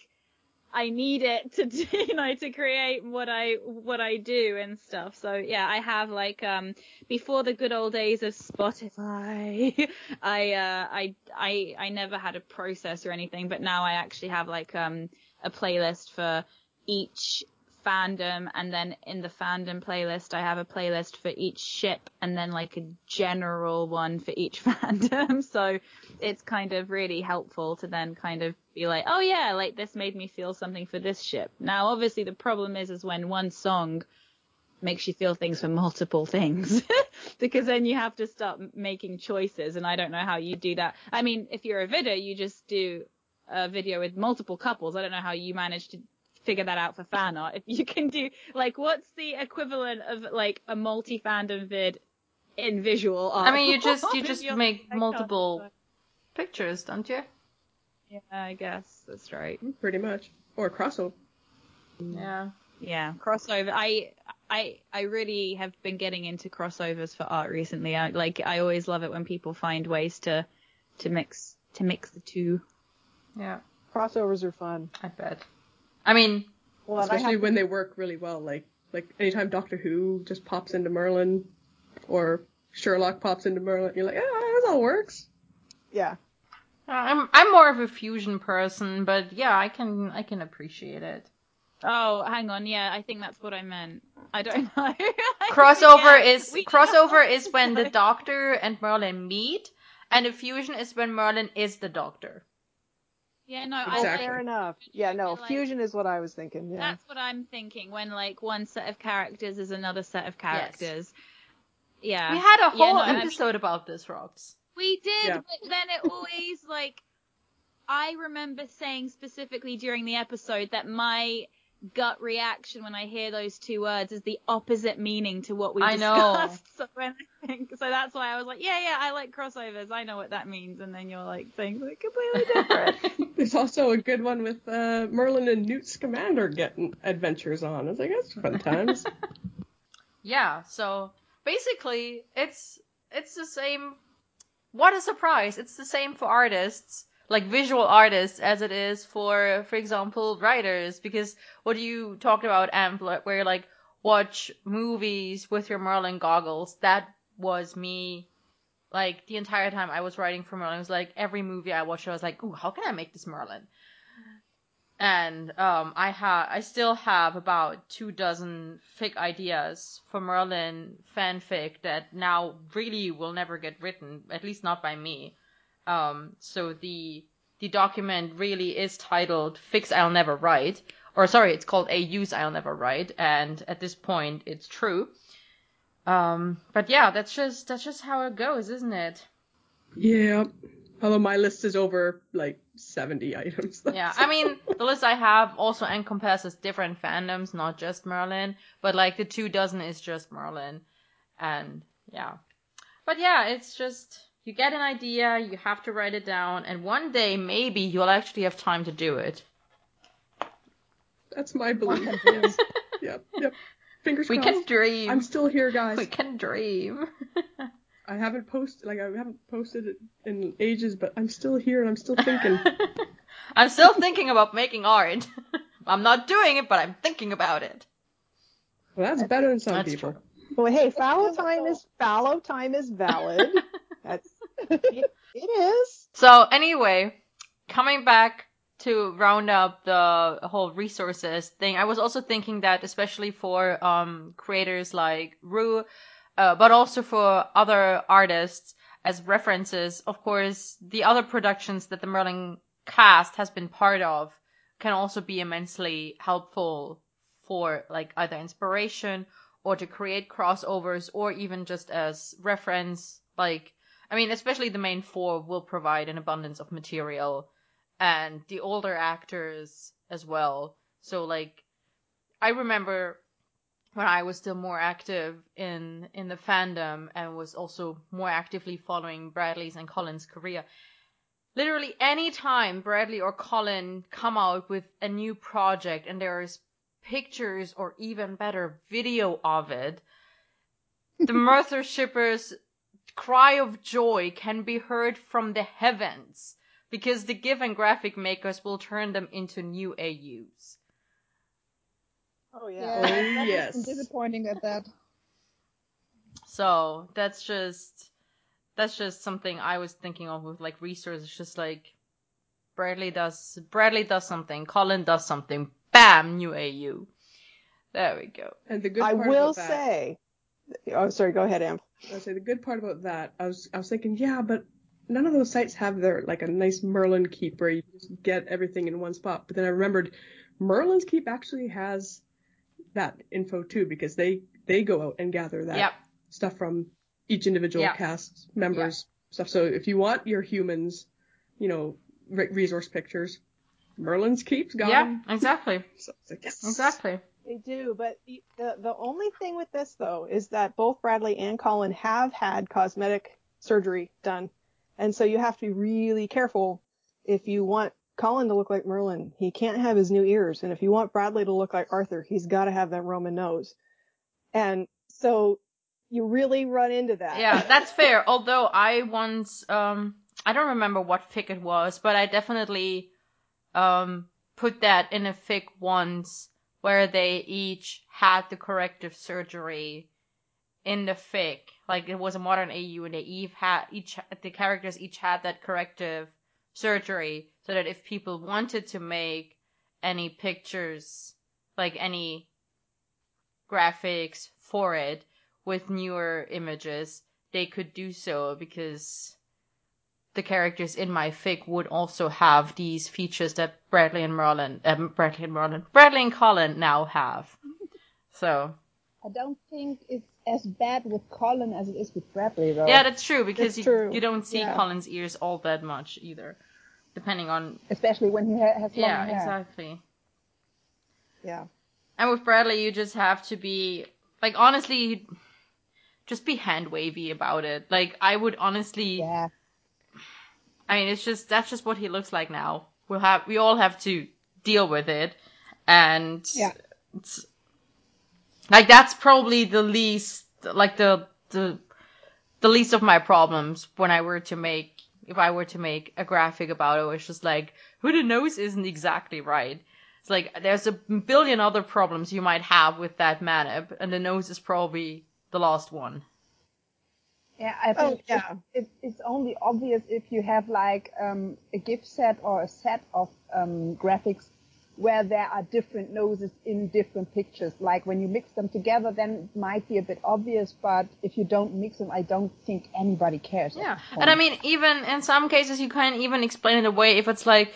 [SPEAKER 1] I need it to, you know, to create what I what I do and stuff. So yeah, I have like um before the good old days of Spotify, I uh I I I never had a process or anything, but now I actually have like um a playlist for each fandom and then in the fandom playlist I have a playlist for each ship and then like a general one for each fandom. So it's kind of really helpful to then kind of be like oh yeah like this made me feel something for this ship. Now obviously the problem is is when one song makes you feel things for multiple things because then you have to start making choices and I don't know how you do that. I mean if you're a vidder you just do a video with multiple couples. I don't know how you manage to figure that out for fan art. If you can do like what's the equivalent of like a multi fandom vid in visual art?
[SPEAKER 2] I mean, you just you just make multiple
[SPEAKER 1] decide.
[SPEAKER 2] pictures, don't you?
[SPEAKER 1] Yeah, I guess that's right.
[SPEAKER 3] Pretty much. Or crossover.
[SPEAKER 2] Yeah.
[SPEAKER 1] Yeah, crossover. I I I really have been getting into crossovers for art recently. I like I always love it when people find ways to to mix to mix the two.
[SPEAKER 2] Yeah,
[SPEAKER 5] Crossovers are fun.
[SPEAKER 2] I bet. I mean,
[SPEAKER 5] Well,
[SPEAKER 3] Especially
[SPEAKER 5] have-
[SPEAKER 3] when they work really well. Like like anytime Doctor Who just pops into Merlin or Sherlock pops into Merlin, you're like, ah, this all works.
[SPEAKER 5] yeah.
[SPEAKER 2] I'm I'm more of a fusion person, but yeah, I can I can appreciate it.
[SPEAKER 1] Oh, hang on. Yeah, I think that's what I meant. I don't know.
[SPEAKER 2] Crossover
[SPEAKER 1] Yeah,
[SPEAKER 2] is
[SPEAKER 1] we-
[SPEAKER 2] crossover is when the Doctor and Merlin meet, and a fusion is when Merlin is the Doctor.
[SPEAKER 1] Yeah, no,
[SPEAKER 3] Exactly.
[SPEAKER 5] fair enough. Yeah, no,
[SPEAKER 1] Like-
[SPEAKER 5] fusion is what I was thinking. Yeah.
[SPEAKER 1] That's what I'm thinking when like one set of characters is another set of characters. Yeah.
[SPEAKER 2] We had a
[SPEAKER 1] Yeah,
[SPEAKER 2] whole
[SPEAKER 1] no, I mean-
[SPEAKER 2] episode about this, Robs.
[SPEAKER 1] We did,
[SPEAKER 3] Yeah.
[SPEAKER 1] but then it always like I remember saying specifically during the episode that my gut reaction when I hear those two words is the opposite meaning to what we
[SPEAKER 2] I know.
[SPEAKER 1] discussed. So when I think so that's why I was like, yeah, yeah, I like crossovers. I know what that means. And then you're like saying something completely different.
[SPEAKER 3] There's also a good one with uh, Merlin and Newt Scamander getting adventures on. I was like, that's fun times.
[SPEAKER 2] Yeah, so basically it's it's the same what a surprise. It's the same for artists, like visual artists as it is for for example writers because what you talked about Amp where like watch movies with your Merlin goggles, that was me like the entire time I was writing for Merlin. It was like every movie I watched I was like, "Ooh, how can I make this Merlin?" and um, I have I still have about two dozen fic ideas for Merlin fanfic that now really will never get written, at least not by me. Um, so the the document really is titled "Fics I'll Never Write," or sorry, it's called "AUs I'll Never Write," and at this point, it's true. Um, but yeah, that's just that's just how it goes, isn't it?
[SPEAKER 3] yeah. Although my list is over like 70 items.
[SPEAKER 2] Yeah, I mean, the list I have also encompasses different fandoms, not just Merlin, but like the two dozen is just Merlin. And yeah. But yeah, it's just, you get an idea, you have to write it down, and one day maybe you'll actually have time to do it.
[SPEAKER 3] That's my belief. yes. Yep, yep. Fingers
[SPEAKER 2] We
[SPEAKER 3] crossed.
[SPEAKER 2] can dream.
[SPEAKER 3] I'm still here, guys.
[SPEAKER 2] we can dream.
[SPEAKER 3] I haven't posted, like, I haven't posted it in ages, but I'm still here and I'm still thinking.
[SPEAKER 2] I'm still thinking about making art. I'm not doing it, but I'm thinking about it.
[SPEAKER 3] Well, that's better than some people.
[SPEAKER 2] true.
[SPEAKER 5] Well, hey, fallow time is fallow time is valid. It is.
[SPEAKER 2] So anyway, coming back to round up the whole resources thing, I was also thinking that especially for um creators like Rue, uh, but also for other artists as references, of course, the other productions that the Merlin cast has been part of can also be immensely helpful for like either inspiration or to create crossovers or even just as reference like I mean, especially the main four will provide an abundance of material and the older actors as well. So like I remember when I was still more active in in the fandom and was also more actively following Bradley's and Colin's career. Literally any time Bradley or Colin come out with a new project and there is pictures or even better video of it, the Merthur shippers cry of joy can be heard from the heavens because the GIF and graphic makers will turn them into new AUs.
[SPEAKER 5] Oh
[SPEAKER 4] Yeah,
[SPEAKER 3] Oh,
[SPEAKER 4] that
[SPEAKER 3] yes.
[SPEAKER 4] disappointing at that.
[SPEAKER 2] So that's just that's just something I was thinking of with like resources. Just like Bradley does Bradley does something, Colin does something, bam, new AU. There we go.
[SPEAKER 3] And the good
[SPEAKER 5] I will
[SPEAKER 3] about that,
[SPEAKER 5] say. Oh, sorry. Go ahead, Am.
[SPEAKER 3] I say the good part about that, I was I was thinking, yeah, but none of those sites have their like a nice Merlin keep where you just get everything in one spot. But then I remembered Merlin's keep actually has that info too because they they go out and gather that
[SPEAKER 2] Yep.
[SPEAKER 3] stuff from each individual
[SPEAKER 2] Yeah.
[SPEAKER 3] cast members stuff. So if you want your humans, you know, re- resource pictures, Merlin's keep's got
[SPEAKER 2] yeah exactly.
[SPEAKER 3] So it's like, yes.
[SPEAKER 2] Exactly.
[SPEAKER 5] They do, but the, the only thing with this though is that both Bradley and Colin have had cosmetic surgery done, and so you have to be really careful if you want Colin to look like Merlin. He can't have his new ears, and if you want Bradley to look like Arthur, he's got to have that Roman nose, and so you really run into that.
[SPEAKER 2] Yeah, that's fair. Although I once, um, I don't remember what fic it was, but I definitely, um, put that in a fic once where they each had the corrective surgery in the fic. Like it was a modern AU and they each had, each, the characters each had that corrective surgery so that if people wanted to make any pictures, like any graphics for it with newer images, they could do so because the characters in my fic would also have these features that Bradley and Merlin, um, Bradley and Merlin, Bradley and Colin now have. So
[SPEAKER 4] I don't think it's as bad with Colin as it is with Bradley, though.
[SPEAKER 2] yeah, that's true because
[SPEAKER 5] That's
[SPEAKER 2] you,
[SPEAKER 5] true.
[SPEAKER 2] you don't see
[SPEAKER 5] Yeah.
[SPEAKER 2] Colin's ears all that much either, depending on
[SPEAKER 4] Especially when he ha- has long
[SPEAKER 2] yeah
[SPEAKER 4] hair.
[SPEAKER 2] exactly.
[SPEAKER 5] yeah.
[SPEAKER 2] And with Bradley, you just have to be like honestly, just be hand wavy about it. Like I would honestly.
[SPEAKER 4] Yeah.
[SPEAKER 2] I mean, it's just that's just what he looks like now. We'll have we all have to deal with it, and
[SPEAKER 4] Yeah.
[SPEAKER 2] like that's probably the least like the the the least of my problems when I were to make if I were to make a graphic about it. It's just like who the nose isn't exactly right. It's like there's a billion other problems you might have with that manip, and the nose is probably the last one.
[SPEAKER 4] Yeah, I
[SPEAKER 5] Oh,
[SPEAKER 4] think
[SPEAKER 5] yeah.
[SPEAKER 4] it, it's only obvious if you have like um, a gift set or a set of um, graphics where there are different noses in different pictures. Like when you mix them together, then it might be a bit obvious, but if you don't mix them, I don't think anybody cares.
[SPEAKER 2] Yeah, and I mean, even in some cases, you can't even explain it away if it's like,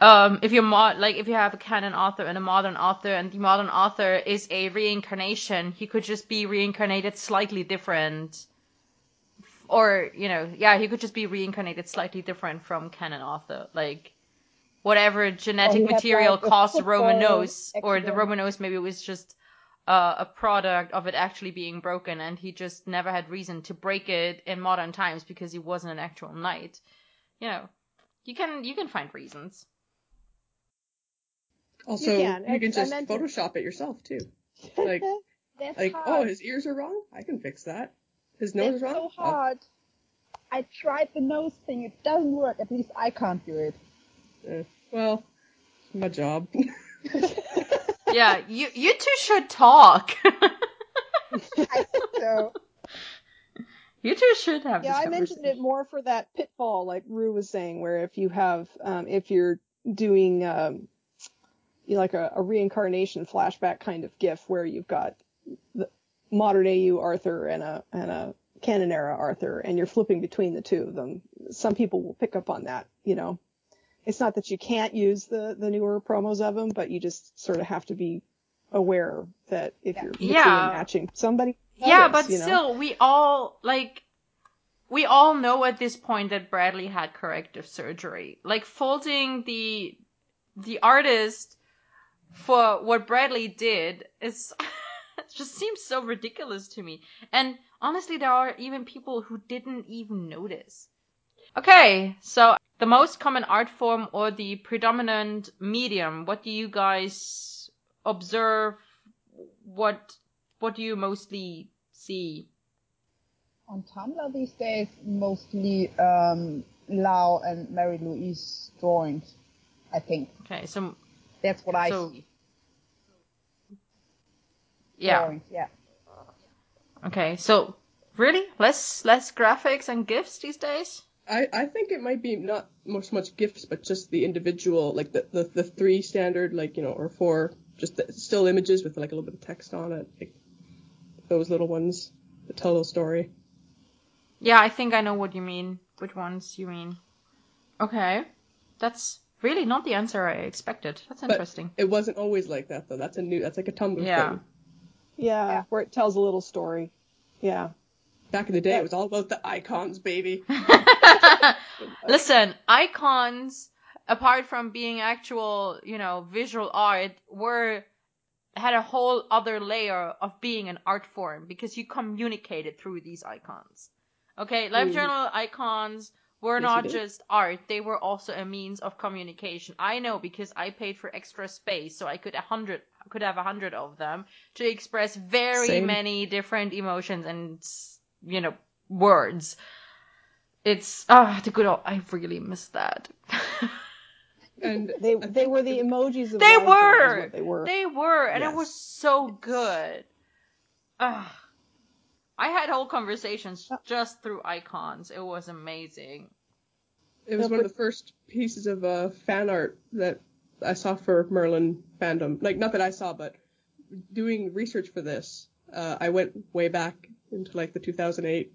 [SPEAKER 2] um, if you're mod, like if you have a canon author and a modern author, and the modern author is a reincarnation, he could just be reincarnated slightly different, or you know, yeah, he could just be reincarnated slightly different from canon author, like. Whatever genetic
[SPEAKER 4] he had,
[SPEAKER 2] material
[SPEAKER 4] like,
[SPEAKER 2] caused the Roman nose, or the
[SPEAKER 4] accident.
[SPEAKER 2] Roman nose maybe was just uh, a product of it actually being broken, and he just never had reason to break it in modern times because he wasn't an actual knight. You know, you can you can find reasons.
[SPEAKER 3] Also,
[SPEAKER 5] You
[SPEAKER 3] you
[SPEAKER 5] can.
[SPEAKER 3] can,
[SPEAKER 5] I- I
[SPEAKER 3] just
[SPEAKER 5] meant to-
[SPEAKER 3] Photoshop it yourself too. Like, like,
[SPEAKER 4] hard.
[SPEAKER 3] oh, his ears are wrong. I can fix that. His nose
[SPEAKER 4] That's
[SPEAKER 3] is wrong.
[SPEAKER 4] so
[SPEAKER 3] I'll-
[SPEAKER 4] hard. I tried the nose thing. It doesn't work. At least I can't do it.
[SPEAKER 3] eh, well, my job.
[SPEAKER 2] yeah, you you two should talk.
[SPEAKER 4] I think so.
[SPEAKER 2] you two should have.
[SPEAKER 5] Yeah,
[SPEAKER 2] this
[SPEAKER 5] I mentioned it more for that pitfall, like Rue was saying, where if you have, um, if you're doing, um, you know, like a, a reincarnation flashback kind of GIF, where you've got the modern AU Arthur and a and a canon era Arthur, and you're flipping between the two of them. Some people will pick up on that, you know. It's not that you can't use the the newer promos of them, but you just sort of have to be aware that if you're
[SPEAKER 2] Yeah.
[SPEAKER 5] matching somebody.
[SPEAKER 2] Yeah, but
[SPEAKER 5] you know?
[SPEAKER 2] still, we all like we all know at this point that Bradley had corrective surgery. Like faulting the the artist for what Bradley did is it just seems so ridiculous to me. And honestly, there are even people who didn't even notice. Okay, so the most common art form or the predominant medium, what do you guys observe? What what do you mostly see?
[SPEAKER 4] On Tumblr these days, mostly um, Lau and Mary Louise drawings, I think.
[SPEAKER 2] Okay, so
[SPEAKER 4] That's what I
[SPEAKER 2] So-
[SPEAKER 4] see.
[SPEAKER 2] Yeah.
[SPEAKER 4] Drawings, yeah.
[SPEAKER 2] Okay, so really less less graphics and gifs these days?
[SPEAKER 3] I, I think it might be not more so much gifts, but just the individual, like the, the, the three standard, like, you know, or four, just the, still images with like a little bit of text on it. Like those little ones that tell a story.
[SPEAKER 2] Yeah, I think I know what you mean. Which ones you mean? Okay, that's really not the answer I expected. That's
[SPEAKER 3] But
[SPEAKER 2] interesting.
[SPEAKER 3] it wasn't always like that though. That's a new, that's like a Tumblr
[SPEAKER 2] Yeah.
[SPEAKER 3] thing.
[SPEAKER 5] Yeah,
[SPEAKER 4] Yeah.
[SPEAKER 5] where it tells a little story. Yeah.
[SPEAKER 3] Back in the day, it was all about the icons, baby.
[SPEAKER 2] Listen, icons, apart from being actual, you know, visual art, were had a whole other layer of being an art form because you communicated through these icons. Okay, live
[SPEAKER 3] Mhm.
[SPEAKER 2] journal icons were
[SPEAKER 3] Yes,
[SPEAKER 2] not just art; they were also a means of communication. I know because I paid for extra space, so I could a hundred could have a hundred of them to express very
[SPEAKER 3] Same.
[SPEAKER 2] many different emotions and you know words. It's ah the good old. I really miss that.
[SPEAKER 3] And
[SPEAKER 5] They they were the emojis of
[SPEAKER 2] They
[SPEAKER 5] live
[SPEAKER 2] were!
[SPEAKER 5] they were.
[SPEAKER 2] They were, and it was so good. Ugh. I had whole conversations just through icons. It was amazing.
[SPEAKER 3] It was one of the first pieces of uh, fan art that I saw for Merlin fandom. Like, not that I saw, but doing research for this, uh, I went way back into like the 2008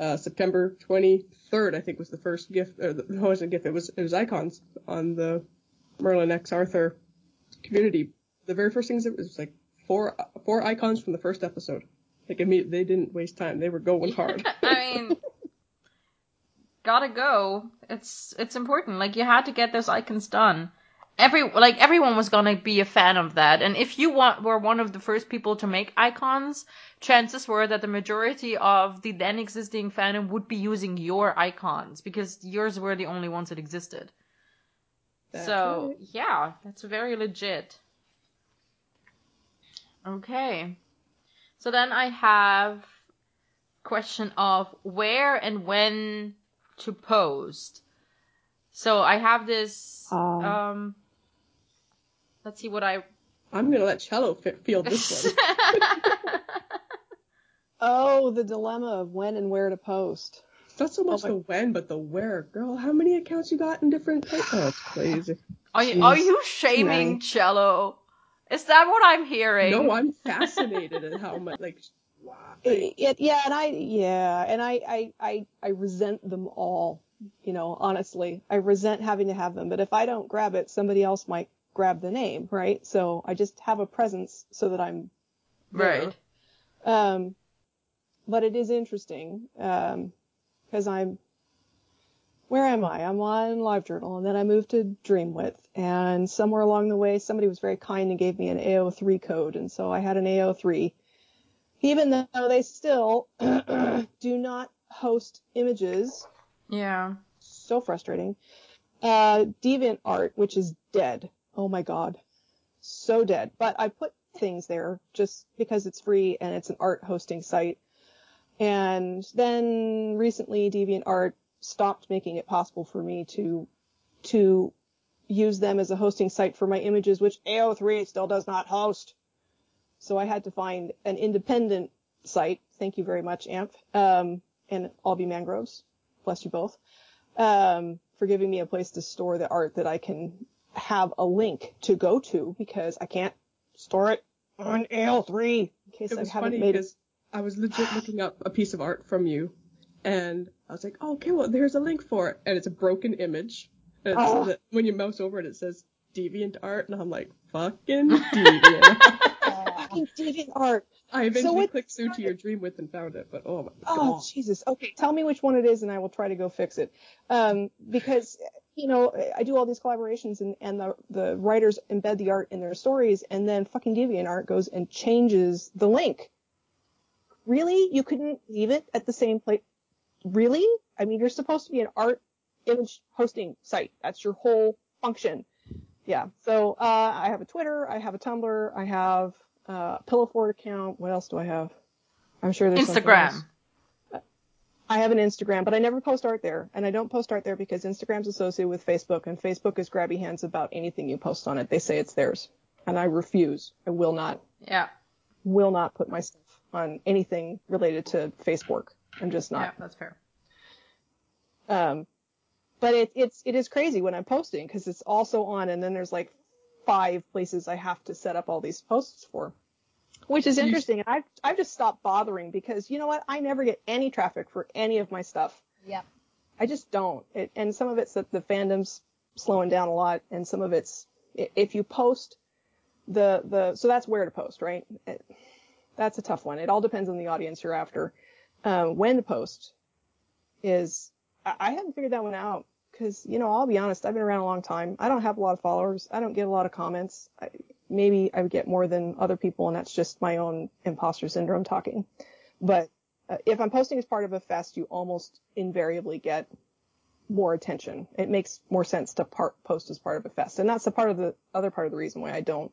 [SPEAKER 3] uh, September 23rd. I think was the first gift. Or the, no, it wasn't a gift. It was it was icons on the Merlin X Arthur community. The very first things it was like four four icons from the first episode. Like immediately, they didn't waste time. They were going hard.
[SPEAKER 2] I mean, gotta go. It's it's important. Like you had to get those icons done. Every like everyone was gonna be a fan of that, and if you want were one of the first people to make icons, chances were that the majority of the then existing fandom would be using your icons because yours were the only ones that existed.
[SPEAKER 3] That's
[SPEAKER 2] so
[SPEAKER 3] right.
[SPEAKER 2] yeah, that's very legit. Okay. So then I have question of where and when to post. So I have this
[SPEAKER 5] Um.
[SPEAKER 2] um let's see what I
[SPEAKER 3] I'm gonna let Cello fi- field this one.
[SPEAKER 5] Oh, the dilemma of when and where to post.
[SPEAKER 3] Not so much
[SPEAKER 5] my-
[SPEAKER 3] the when, but the where. Girl, how many accounts you got in different places? Oh, it's crazy.
[SPEAKER 2] Are you, are you shaming
[SPEAKER 5] many.
[SPEAKER 2] cello? Is that what I'm hearing?
[SPEAKER 3] no, I'm fascinated at how much, like, wow.
[SPEAKER 5] It, it- yeah, and I yeah, and I, I I I resent them all. You know, honestly, I resent having to have them. But if I don't grab it, somebody else might grab the name, right? So I just have a presence so that I'm there.
[SPEAKER 2] Right.
[SPEAKER 5] Um, but it is interesting because I'm where am I? I'm on LiveJournal, and then I moved to Dreamwidth, and somewhere along the way, somebody was very kind and gave me an AO3 code, and so I had an AO3, even though they still do not host images.
[SPEAKER 2] Yeah.
[SPEAKER 5] So frustrating. Uh, DeviantArt, which is dead. Oh my god, so dead. But I put things there just because it's free and it's an art hosting site. And then recently DeviantArt stopped making it possible for me to to use them as a hosting site for my images, which AO3 still does not host. So I had to find an independent site. Thank you very much, AMP. Um, and Albie Mangroves. Bless you both. Um, for giving me a place to store the art that I can have a link to go to because I can't store it on AO3 in case
[SPEAKER 3] It
[SPEAKER 5] I
[SPEAKER 3] was
[SPEAKER 5] haven't
[SPEAKER 3] funny
[SPEAKER 5] made it.
[SPEAKER 3] I was legit looking up a piece of art from you, and I was like, oh, okay, well, there's a link for it, and it's a broken image. And it's,
[SPEAKER 5] Oh.
[SPEAKER 3] the- when you mouse over it, it says Deviant Art, and I'm like, fucking Deviant.
[SPEAKER 5] Fucking DeviantArt.
[SPEAKER 3] I eventually
[SPEAKER 5] what-
[SPEAKER 3] clicked through to your Dreamwidth and found it, but oh my god. Oh.
[SPEAKER 5] Jesus. Okay, tell me which one it is, and I will try to go fix it. Um, because you know, I do all these collaborations and, and the, the writers embed the art in their stories and then fucking DeviantArt goes and changes the link. Really? You couldn't leave it at the same place? Really? I mean, you're supposed to be an art image hosting site. That's your whole function. Yeah. So, uh, I have a Twitter, I have a Tumblr, I have uh, a Pillowfort account. What else do I have? I'm sure there's
[SPEAKER 2] Instagram.
[SPEAKER 5] I have an Instagram, but I never post art there. And I don't post art there because Instagram's associated with Facebook and Facebook is grabby hands about anything you post on it. They say it's theirs. And I refuse. I will not,
[SPEAKER 2] Yeah.
[SPEAKER 5] will not put my stuff on anything related to Facebook. I'm just not.
[SPEAKER 2] Yeah, that's fair.
[SPEAKER 5] Um, but it, it's, it is crazy when I'm posting because it's also on and then there's like five places I have to set up all these posts for. Which is interesting, and I've I've just stopped bothering because you know what? I never get any traffic for any of my stuff.
[SPEAKER 4] Yep.
[SPEAKER 5] I just don't. It, and some of it's that the fandom's slowing down a lot, and some of it's if you post the the so that's where to post, right? It, that's a tough one. It all depends on the audience you're after. Um, when to post is I, I haven't figured that one out because you know I'll be honest, I've been around a long time. I don't have a lot of followers. I don't get a lot of comments. I, maybe I would get more than other people, and that's just my own imposter syndrome talking. But uh, if I'm posting as part of a fest, you almost invariably get more attention. It makes more sense to part, post as part of a fest, and that's the part of the other part of the reason why I don't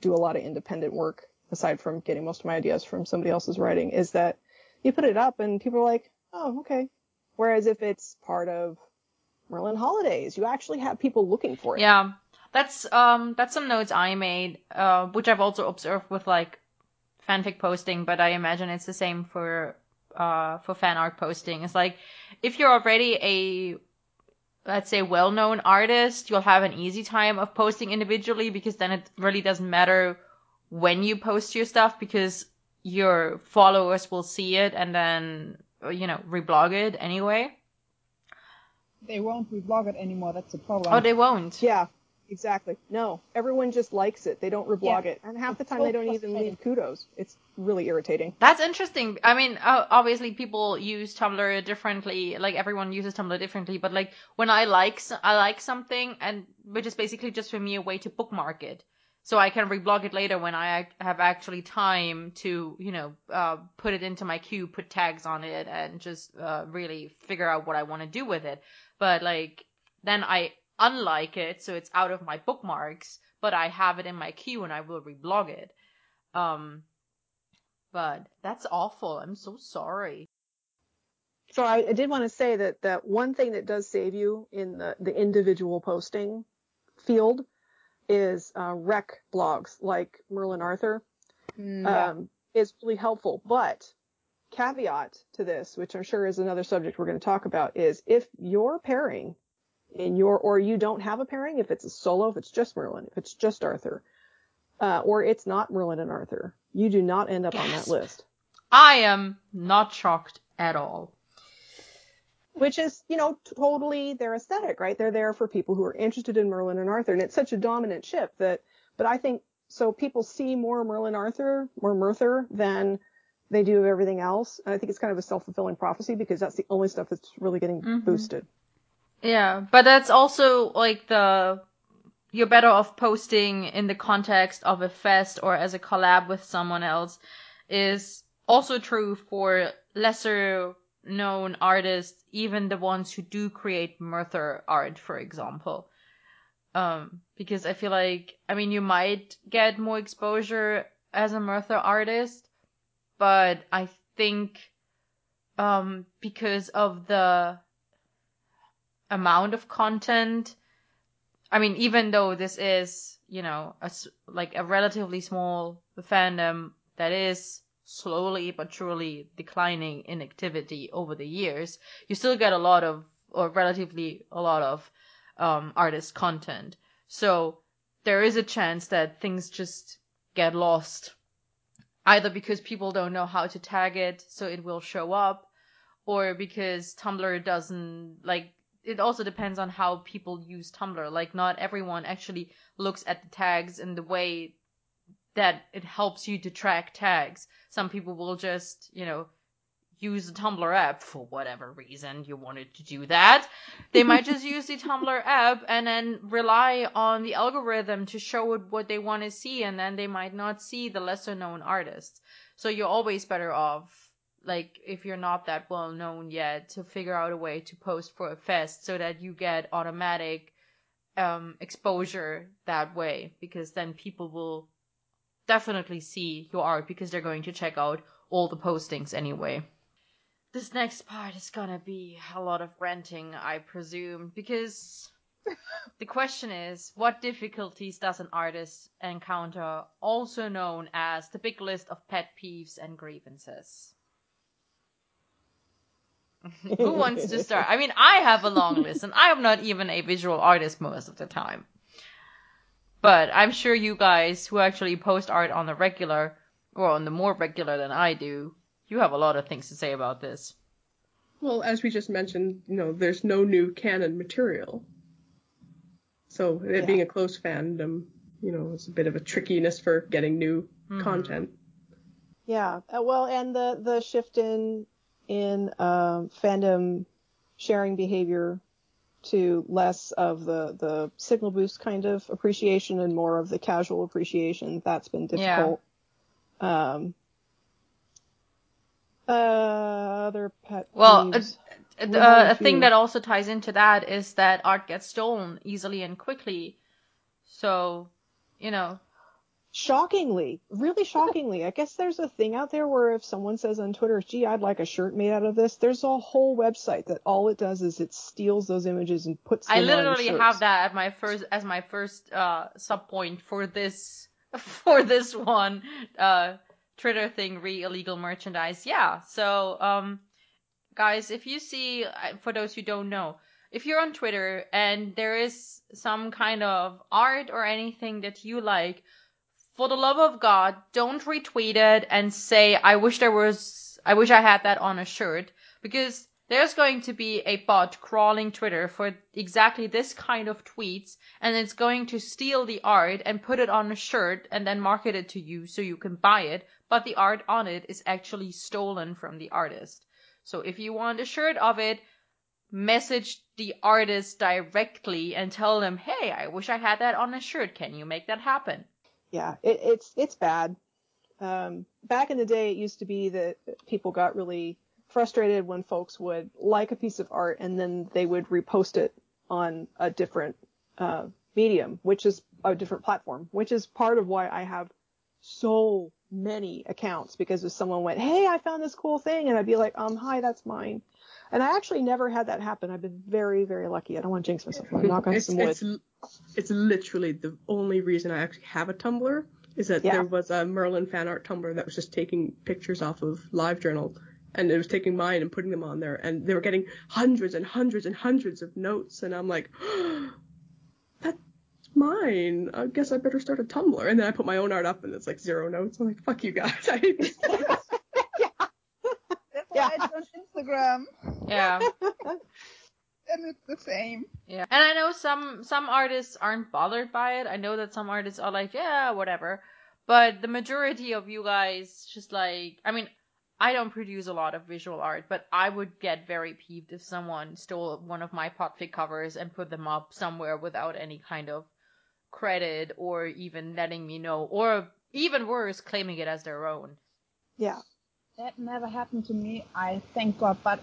[SPEAKER 5] do a lot of independent work aside from getting most of my ideas from somebody else's writing. Is that you put it up and people are like, oh, okay. Whereas if it's part of Merlin Holidays, you actually have people looking for it.
[SPEAKER 2] Yeah. That's um that's some notes I made, uh, which I've also observed with like fanfic posting, but I imagine it's the same for uh for fan art posting. It's like if you're already a let's say well-known artist, you'll have an easy time of posting individually because then it really doesn't matter when you post your stuff because your followers will see it and then you know reblog it anyway.
[SPEAKER 4] They won't reblog it anymore. That's the problem.
[SPEAKER 2] Oh, they won't.
[SPEAKER 5] Yeah, exactly. No, everyone just likes it. They don't reblog
[SPEAKER 4] Yeah.
[SPEAKER 5] it, and half the time
[SPEAKER 4] so
[SPEAKER 5] they don't even leave kudos. It's really irritating.
[SPEAKER 2] That's interesting. I mean, uh, obviously people use Tumblr differently. Like everyone uses Tumblr differently. But like when I like I like something, and which is basically just for me a way to bookmark it, so I can reblog it later when I have actually time to you know uh, put it into my queue, put tags on it, and just uh, really figure out what I want to do with it. But like then I unlike it, so it's out of my bookmarks, but I have it in my queue and I will reblog it. Um, but that's awful. I'm so sorry.
[SPEAKER 5] So I, I did want to say that that one thing that does save you in the the individual posting field is uh, rec blogs like Merlin Arthur.
[SPEAKER 4] Mm, yeah.
[SPEAKER 5] um, is really helpful. But caveat to this, which I'm sure is another subject we're going to talk about, is if you're pairing in your, or you don't have a pairing, if it's a solo, if it's just Merlin, if it's just Arthur, uh, or it's not Merlin and Arthur, you do not end up on that list.
[SPEAKER 2] I am not shocked at all.
[SPEAKER 5] Which is, you know, totally their aesthetic, right? They're there for people who are interested in Merlin and Arthur, and it's such a dominant ship that, but I think, so people see more Merlin Arthur, more Merthur than they do of everything else. And I think it's kind of a self-fulfilling prophecy because that's the only stuff that's really getting
[SPEAKER 2] Mhm.
[SPEAKER 5] boosted.
[SPEAKER 2] Yeah, but that's also like the you're better off posting in the context of a fest or as a collab with someone else is also true for lesser known artists, even the ones who do create Merthur art, for example. Um, because I feel like, I mean, you might get more exposure as a Merthur artist, but I think, um, because of the amount of content, I mean, even though this is, you know, a like a relatively small fandom that is slowly but surely declining in activity over the years, you still get a lot of, or relatively a lot of, um, artist content. So there is a chance that things just get lost, either because people don't know how to tag it, so it will show up, or because Tumblr doesn't like it also depends on how people use Tumblr. Like not everyone actually looks at the tags in the way that it helps you to track tags. Some people will just, you know, use the Tumblr app for whatever reason you wanted to do that. They might just use the Tumblr app and then rely on the algorithm to show it what they want to see, and then they might not see the lesser known artists. So you're always better off, like, if you're not that well known yet, to figure out a way to post for a fest so that you get automatic um, exposure that way, because then people will definitely see your art because they're going to check out all the postings anyway. This next part is gonna be a lot of ranting, I presume, because the question is what difficulties does an artist encounter, also known as the big list of pet peeves and grievances? Who wants to start? I mean, I have a long list, and I am not even a visual artist most of the time. But I'm sure you guys who actually post art on the regular, or on the more regular than I do, you have a lot of things to say about this.
[SPEAKER 3] Well, as we just mentioned, you know, there's no new canon material. So it
[SPEAKER 5] Yeah.
[SPEAKER 3] being a close fandom, you know, it's a bit of a trickiness for getting new
[SPEAKER 2] Mhm.
[SPEAKER 3] content.
[SPEAKER 5] Yeah. Uh, well, and the the shift in in um, fandom sharing behavior to less of the the signal boost kind of appreciation and more of the casual appreciation. That's been
[SPEAKER 2] Yeah.
[SPEAKER 5] difficult. Um. Uh, other pet
[SPEAKER 2] Well. Uh,
[SPEAKER 5] have a
[SPEAKER 2] a thing that also ties into that is that art gets stolen easily and quickly. So, you know,
[SPEAKER 5] Shockingly, really shockingly, I guess there's a thing out there where if someone says on Twitter, gee, I'd like a shirt made out of this, there's a whole website that all it does is it steals those images and puts them on.
[SPEAKER 2] I literally
[SPEAKER 5] shirts.
[SPEAKER 2] have that at my first as my first uh sub point for this for this one uh Twitter thing re illegal merchandise. Yeah. So um guys, if you see for those who don't know, if you're on Twitter and there is some kind of art or anything that you like, for the love of God, don't retweet it and say I wish there was I wish I had that on a shirt because there's going to be a bot crawling Twitter for exactly this kind of tweets, and it's going to steal the art and put it on a shirt and then market it to you so you can buy it, but the art on it is actually stolen from the artist. So if you want a shirt of it, message the artist directly and tell them, hey, I wish I had that on a shirt. Can you make that happen?
[SPEAKER 5] Yeah, it, it's it's bad. Um, back in the day, it used to be that people got really frustrated when folks would like a piece of art and then they would repost it on a different uh, medium, which is a different platform, which is part of why I have so many accounts because if someone went, "Hey, I found this cool thing," and I'd be like, "Um, hi, that's mine." And I actually never had that happen. I've been very, very lucky. I don't want to jinx myself. I'm knock on some wood.
[SPEAKER 3] it's, it's literally the only reason I actually have a Tumblr is that
[SPEAKER 5] Yeah.
[SPEAKER 3] there was a Merlin fan art Tumblr that was just taking pictures off of LiveJournal and it was taking mine and putting them on there and they were getting hundreds and hundreds and hundreds of notes and I'm like, that's mine. I guess I better start a Tumblr. And then I put my own art up and it's like zero notes. I'm like, fuck you guys. I hate this place.
[SPEAKER 4] That's
[SPEAKER 5] Yeah.
[SPEAKER 4] why it's on Instagram,
[SPEAKER 2] Yeah.
[SPEAKER 4] and it's the same.
[SPEAKER 2] Yeah. And I know some some artists aren't bothered by it. I know that some artists are like, yeah, whatever. But the majority of you guys just like I mean, I don't produce a lot of visual art, but I would get very peeved if someone stole one of my podfic covers and put them up somewhere without any kind of credit or even letting me know or even worse, claiming it as their own.
[SPEAKER 5] Yeah.
[SPEAKER 4] That never happened to me. I thank God, but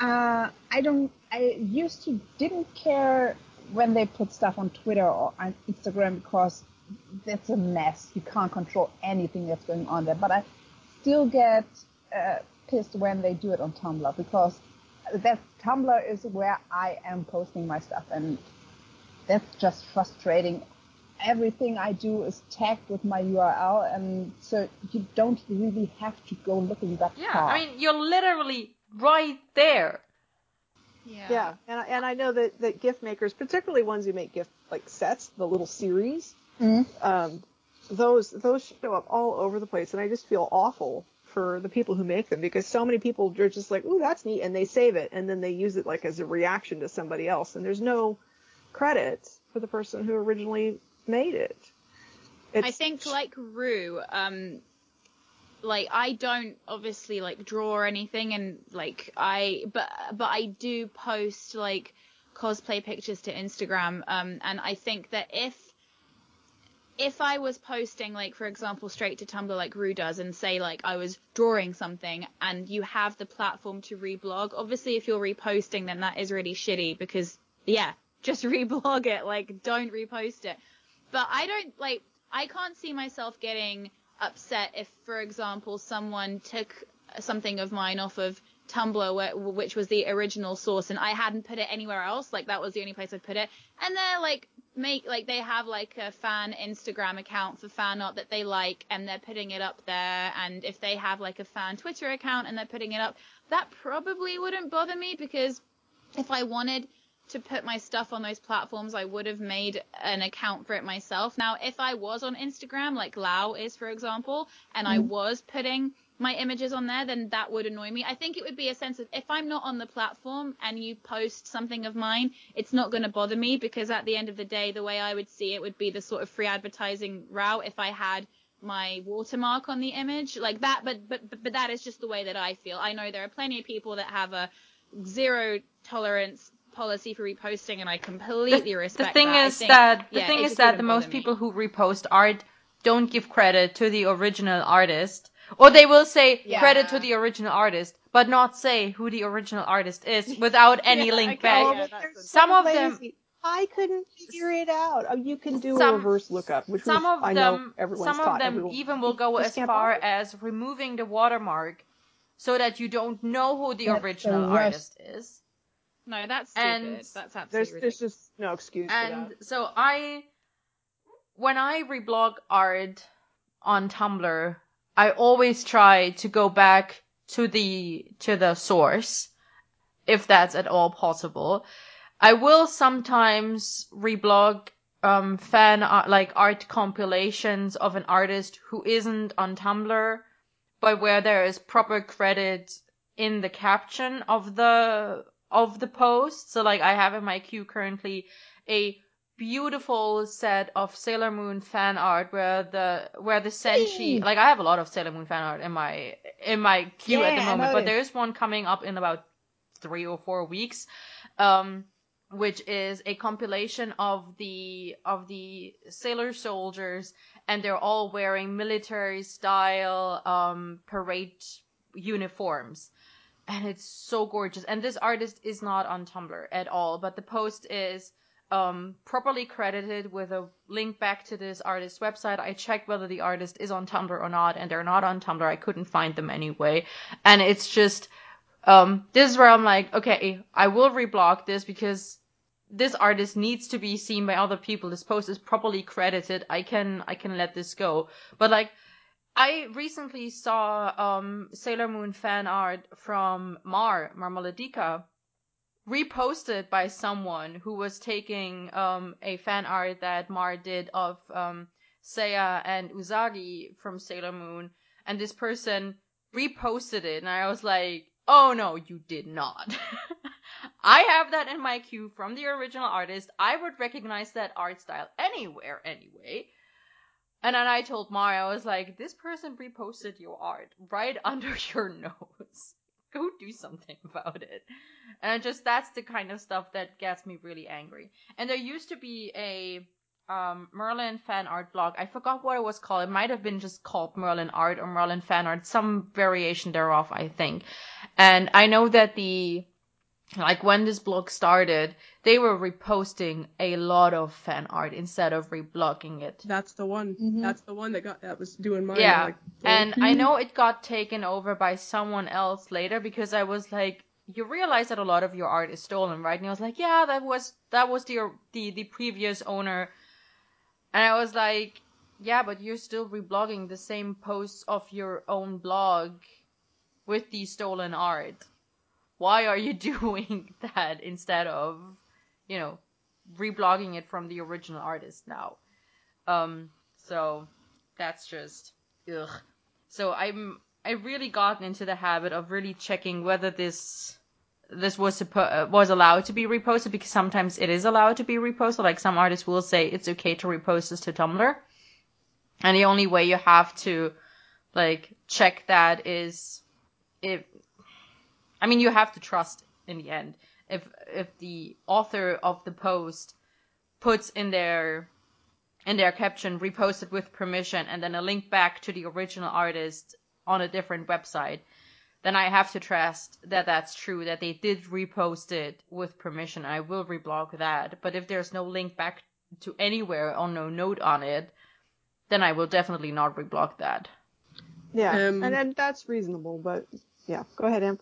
[SPEAKER 4] uh, I don't. I used to didn't care when they put stuff on Twitter or on Instagram because that's a mess. You can't control anything that's going on there. But I still get uh, pissed when they do it on Tumblr because that Tumblr is where I am posting my stuff, and that's just frustrating. Everything I do is tagged with my URL, and so you don't really have to go looking that
[SPEAKER 2] Yeah.
[SPEAKER 4] far.
[SPEAKER 2] I mean, you're literally right there.
[SPEAKER 1] Yeah.
[SPEAKER 5] Yeah, and I, and I know that that gift makers, particularly ones who make gift like sets, the little series,
[SPEAKER 4] Mhm.
[SPEAKER 5] um, those those show up all over the place, and I just feel awful for the people who make them because so many people are just like, "Ooh, that's neat," and they save it, and then they use it like as a reaction to somebody else, and there's no credit for the person who originally made it. It's,
[SPEAKER 1] I think like Rue, um, like I don't obviously like draw or anything and like I but but I do post like cosplay pictures to Instagram um and I think that if if I was posting like for example straight to Tumblr like Rue does and say like I was drawing something and you have the platform to reblog obviously if you're reposting then that is really shitty because yeah just reblog it like don't repost it. But I don't like I can't see myself getting upset if, for example, someone took something of mine off of Tumblr, which was the original source, and I hadn't put it anywhere else. Like that was the only place I'd put it. And they're like make like they have like a fan Instagram account for fan art that they like, and they're putting it up there. And if they have like a fan Twitter account and they're putting it up, that probably wouldn't bother me because if I wanted to put my stuff on those platforms, I would have made an account for it myself. Now, if I was on Instagram, like Lau is, for example, and mm-hmm. I was putting my images on there, then that would annoy me. I think it would be a sense of if I'm not on the platform and you post something of mine, it's not going to bother me because at the end of the day, the way I would see it would be the sort of free advertising route if I had my watermark on the image like that but but but that is just the way that I feel. I know there are plenty of people that have a zero tolerance policy for reposting, and I completely
[SPEAKER 2] the,
[SPEAKER 1] respect.
[SPEAKER 2] The thing
[SPEAKER 1] that.
[SPEAKER 2] is
[SPEAKER 1] think,
[SPEAKER 2] that the
[SPEAKER 1] yeah,
[SPEAKER 2] thing is that the most
[SPEAKER 1] me.
[SPEAKER 2] people who repost art don't give credit to the original artist, or they will say yeah. credit to the original artist, but not say who the original artist is without any
[SPEAKER 1] yeah,
[SPEAKER 2] link back. Some of them.
[SPEAKER 5] I couldn't figure it out. Oh, you can do some, a reverse lookup, which
[SPEAKER 2] some
[SPEAKER 5] was,
[SPEAKER 2] of
[SPEAKER 5] I
[SPEAKER 2] them,
[SPEAKER 5] know
[SPEAKER 2] some of them
[SPEAKER 5] everyone.
[SPEAKER 2] even will go as far as removing the watermark, so that you don't know who the That's original the artist is.
[SPEAKER 1] No, that's stupid. And that's absolutely
[SPEAKER 5] there's,
[SPEAKER 1] ridiculous.
[SPEAKER 5] There's just no excuse
[SPEAKER 2] and
[SPEAKER 5] for that.
[SPEAKER 2] so I, when I reblog art on Tumblr, I always try to go back to the to the source, if that's at all possible. I will sometimes reblog um, fan art, like art compilations of an artist who isn't on Tumblr, but where there is proper credit in the caption of the of the post. So like I have in my queue currently a beautiful set of Sailor Moon fan art where the where the Senshi like I have a lot of Sailor Moon fan art in my in my queue yeah, at the moment, but there's one coming up in about three or four weeks. Um which is a compilation of the of the sailor soldiers and they're all wearing military style um parade uniforms and it's so gorgeous. And this artist is not on Tumblr at all, but the post is um, properly credited with a link back to this artist's website. I checked whether the artist is on Tumblr or not, and they're not on Tumblr. I couldn't find them anyway. And it's just, um, this is where I'm like, okay, I will reblog this because this artist needs to be seen by other people. This post is properly credited. I can, I can let this go. But like, I recently saw um, Sailor Moon fan art from Mar, Marmaladica, reposted by someone who was taking um, a fan art that Mar did of um, Seiya and Usagi from Sailor Moon, and this person reposted it, and I was like, oh no, you did not. I have that in my queue from the original artist. I would recognize that art style anywhere anyway. And then I told Mari, I was like, this person reposted your art right under your nose. Go do something about it. And just that's the kind of stuff that gets me really angry. And there used to be a um, Merlin fan art blog. I forgot what it was called. It might have been just called Merlin Art or Merlin Fan Art, some variation thereof, I think. And I know that the like when this blog started, they were reposting a lot of fan art instead of reblogging it.
[SPEAKER 3] That's the one. Mm-hmm. That's the one that got that was doing mine.
[SPEAKER 2] Yeah,
[SPEAKER 3] like,
[SPEAKER 2] and I know it got taken over by someone else later because I was like, you realize that a lot of your art is stolen, right? And I was like, yeah, that was that was the the the previous owner, and I was like, yeah, but you're still reblogging the same posts of your own blog with the stolen art why are you doing that instead of, you know, reblogging it from the original artist now? Um, so that's just ugh. So I'm I really gotten into the habit of really checking whether this this was suppo- uh, was allowed to be reposted because sometimes it is allowed to be reposted. Like some artists will say it's okay to repost this to Tumblr, and the only way you have to like check that is if I mean you have to trust in the end. If if the author of the post puts in their in their caption reposted with permission and then a link back to the original artist on a different website, then I have to trust that that's true, that they did repost it with permission. I will reblog that. But if there's no link back to anywhere or no note on it, then I will definitely not reblog that.
[SPEAKER 5] Yeah,
[SPEAKER 3] Um,
[SPEAKER 5] and, and that's reasonable, but yeah, go ahead, Em.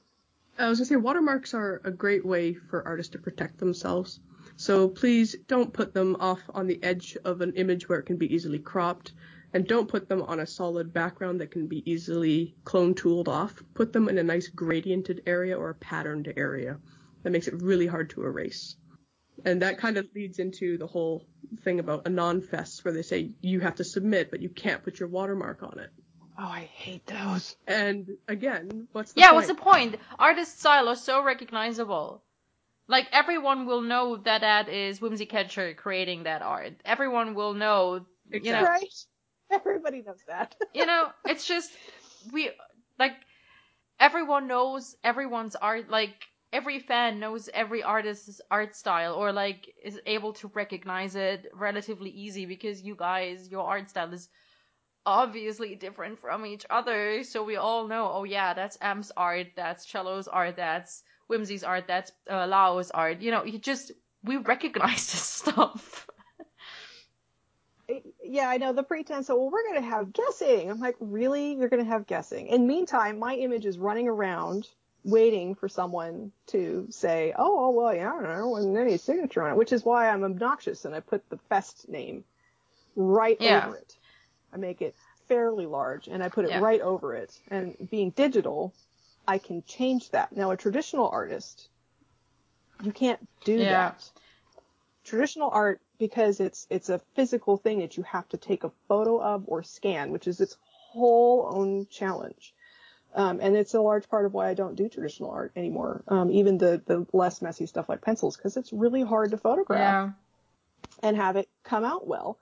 [SPEAKER 3] I was gonna say watermarks are a great way for artists to protect themselves. So please don't put them off on the edge of an image where it can be easily cropped, and don't put them on a solid background that can be easily clone tooled off. Put them in a nice gradiented area or a patterned area. That makes it really hard to erase. And that kind of leads into the whole thing about anon fests where they say you have to submit, but you can't put your watermark on it.
[SPEAKER 5] Oh, I hate those.
[SPEAKER 3] And again, what's the
[SPEAKER 2] yeah,
[SPEAKER 3] point?
[SPEAKER 2] what's the point? Artist style are so recognizable. Like everyone will know that that is Whimsy Catcher creating that art. Everyone will know, you know,
[SPEAKER 5] Right? Everybody knows that.
[SPEAKER 2] you know, it's just we like everyone knows everyone's art. Like every fan knows every artist's art style, or like is able to recognize it relatively easy because you guys, your art style is obviously different from each other. So we all know, oh yeah, that's Am's art, that's Cello's art, that's Whimsy's art, that's uh, Lau's art. You know, you just we recognize this stuff.
[SPEAKER 5] yeah, I know the pretense of, well, we're going to have guessing. I'm like, really? You're going to have guessing. In meantime, my image is running around waiting for someone to say, oh, oh, well, yeah, I don't know, and any signature on it, which is why I'm obnoxious and I put the fest name right
[SPEAKER 2] Yeah.
[SPEAKER 5] over it. I make it fairly large and I put it
[SPEAKER 2] Yeah.
[SPEAKER 5] right over it. And being digital, I can change that. Now, a traditional artist, you can't do
[SPEAKER 2] Yeah.
[SPEAKER 5] that. Traditional art, because it's it's a physical thing that you have to take a photo of or scan, which is its whole own challenge. Um, and it's a large part of why I don't do traditional art anymore. Um, even the the less messy stuff like pencils, because it's really hard to photograph
[SPEAKER 2] Yeah.
[SPEAKER 5] and have it come out well.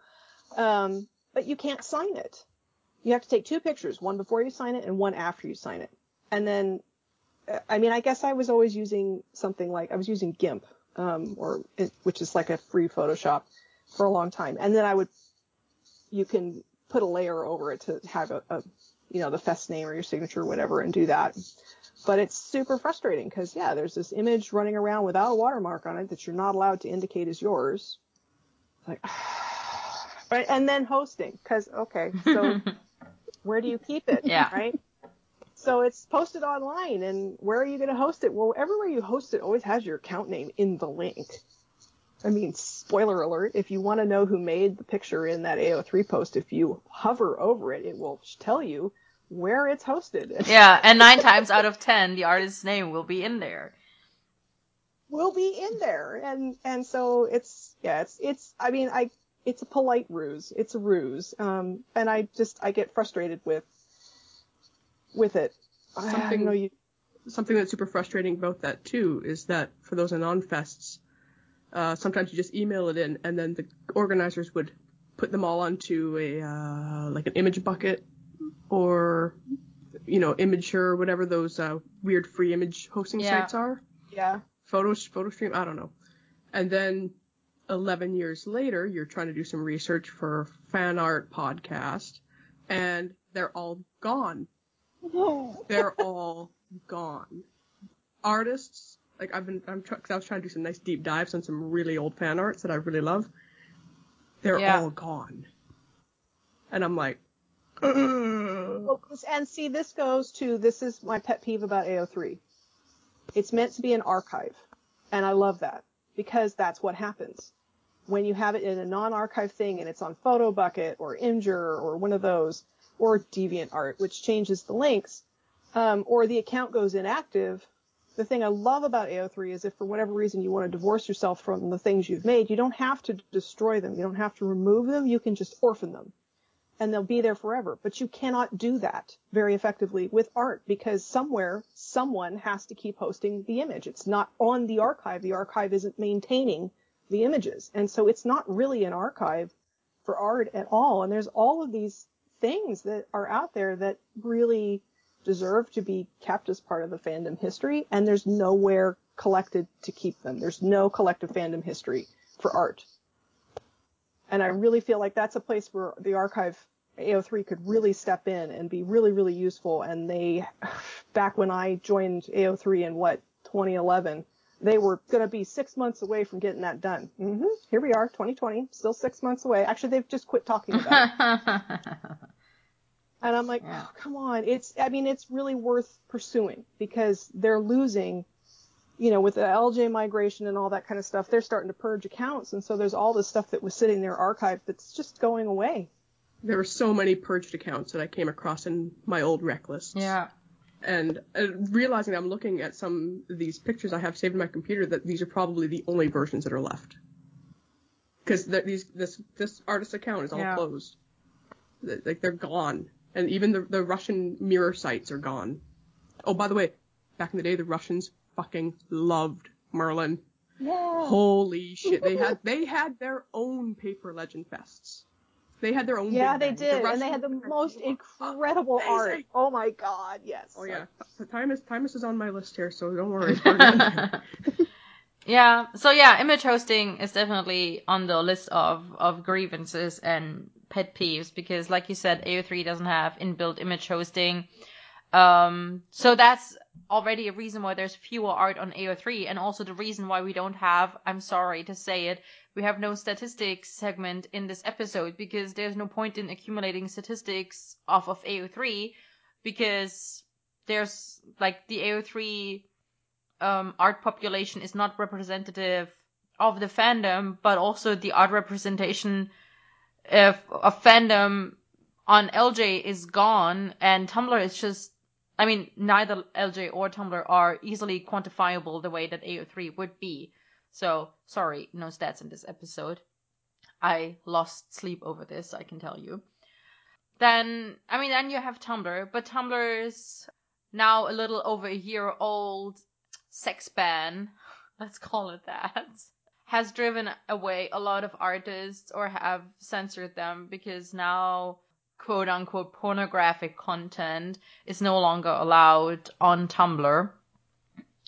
[SPEAKER 5] Um, but you can't sign it. You have to take two pictures, one before you sign it and one after you sign it. And then, uh, I mean, I guess I was always using something like, I was using GIMP, um, or, which is like a free Photoshop for a long time. And then I would, you can put a layer over it to have a, a you know, the fest name or your signature or whatever and do that. But it's super frustrating because, yeah, there's this image running around without a watermark on it that you're not allowed to indicate is yours. It's like, right? And then hosting, because okay, so where do you keep it?
[SPEAKER 2] Yeah.
[SPEAKER 5] Right. So it's posted online, and where are you going to host it? Well, everywhere you host it always has your account name in the link. I mean, spoiler alert, if you want to know who made the picture in that AO3 post, if you hover over it, it will tell you where it's hosted.
[SPEAKER 2] Yeah, and nine times out of ten, the artist's name will be in there.
[SPEAKER 5] will be in there and and so it's yeah it's it's i mean i it's a polite ruse it's a ruse um and i just i get frustrated with with it I- I
[SPEAKER 3] Something-
[SPEAKER 5] know you
[SPEAKER 3] something that's super frustrating about that too is that for those anon fests, uh, sometimes you just email it in, and then the organizers would put them all onto a uh, like an image bucket or you know Imgur or whatever those uh, weird free image hosting
[SPEAKER 2] Yeah.
[SPEAKER 3] sites are.
[SPEAKER 5] yeah
[SPEAKER 3] Photo PhotoStream, I don't know. And then 11 years later, you're trying to do some research for fan art podcast, and they're all gone they're all gone. Artists, like I've been, I'm I was trying to do some nice deep dives on some really old fan arts that I really love. They're
[SPEAKER 2] Yeah.
[SPEAKER 3] all gone. And I'm like,
[SPEAKER 5] well, and see this goes to this is my pet peeve about ao3 it's meant to be an archive and i love that because that's what happens when you have it in a non-archive thing and it's on PhotoBucket or Imgur or one of those, or DeviantArt, which changes the links, um, or the account goes inactive, the thing I love about AO3 is if for whatever reason you want to divorce yourself from the things you've made, you don't have to destroy them. You don't have to remove them. You can just orphan them and they'll be there forever. But you cannot do that very effectively with art because somewhere someone has to keep hosting the image. It's not on the archive. The archive isn't maintaining the images. And so it's not really an archive for art at all. And there's all of these things that are out there that really deserve to be kept as part of the fandom history, and there's nowhere collected to keep them. There's no collective fandom history for art. And I really feel like that's a place where the archive AO3 could really step in and be really, really useful. And they, back when I joined AO3 in what, 2011, they were going to be six months away from getting that done. hmm Here we are, 2020, still six months away. Actually, they've just quit talking about it. And I'm like,
[SPEAKER 2] Yeah.
[SPEAKER 5] oh, come on. It's, I mean, it's really worth pursuing because they're losing, you know, with the LJ migration and all that kind of stuff, they're starting to purge accounts. And so there's all this stuff that was sitting there archived that's just going away.
[SPEAKER 3] There were so many purged accounts that I came across in my old rec lists.
[SPEAKER 2] yeah.
[SPEAKER 3] And uh, realizing I'm looking at some of these pictures I have saved in my computer that these are probably the only versions that are left. Because these this this artist account is all
[SPEAKER 2] Yeah.
[SPEAKER 3] closed. Like they're gone, and even the the Russian mirror sites are gone. Oh, by the way, back in the day, the Russians fucking loved Merlin.
[SPEAKER 4] Yeah.
[SPEAKER 3] Holy shit, they had they had their own paper legend fests. They had their own.
[SPEAKER 5] Yeah,
[SPEAKER 3] Big
[SPEAKER 5] they
[SPEAKER 3] Bang. The
[SPEAKER 5] did. And they had the most incredible
[SPEAKER 3] amazing.
[SPEAKER 5] art. Oh my god, yes.
[SPEAKER 3] Oh yeah, the Timus Timus is on my list here, so don't worry.
[SPEAKER 2] Yeah. So yeah, image hosting is definitely on the list of of grievances and pet peeves because, like you said, AO3 doesn't have inbuilt image hosting. Um, so that's already a reason why there's fewer art on AO3, and also the reason why we don't have. I'm sorry to say it, we have no statistics segment in this episode because there's no point in accumulating statistics off of AO3 because there's like the AO3 um, art population is not representative of the fandom, but also the art representation of, of fandom on LJ is gone, and Tumblr is just. I mean, neither LJ or Tumblr are easily quantifiable the way that AO3 would be. So, sorry, no stats in this episode. I lost sleep over this, I can tell you. Then, I mean, then you have Tumblr, but Tumblr's now a little over a year old sex ban, let's call it that, has driven away a lot of artists or have censored them because now quote unquote pornographic content is no longer allowed on Tumblr.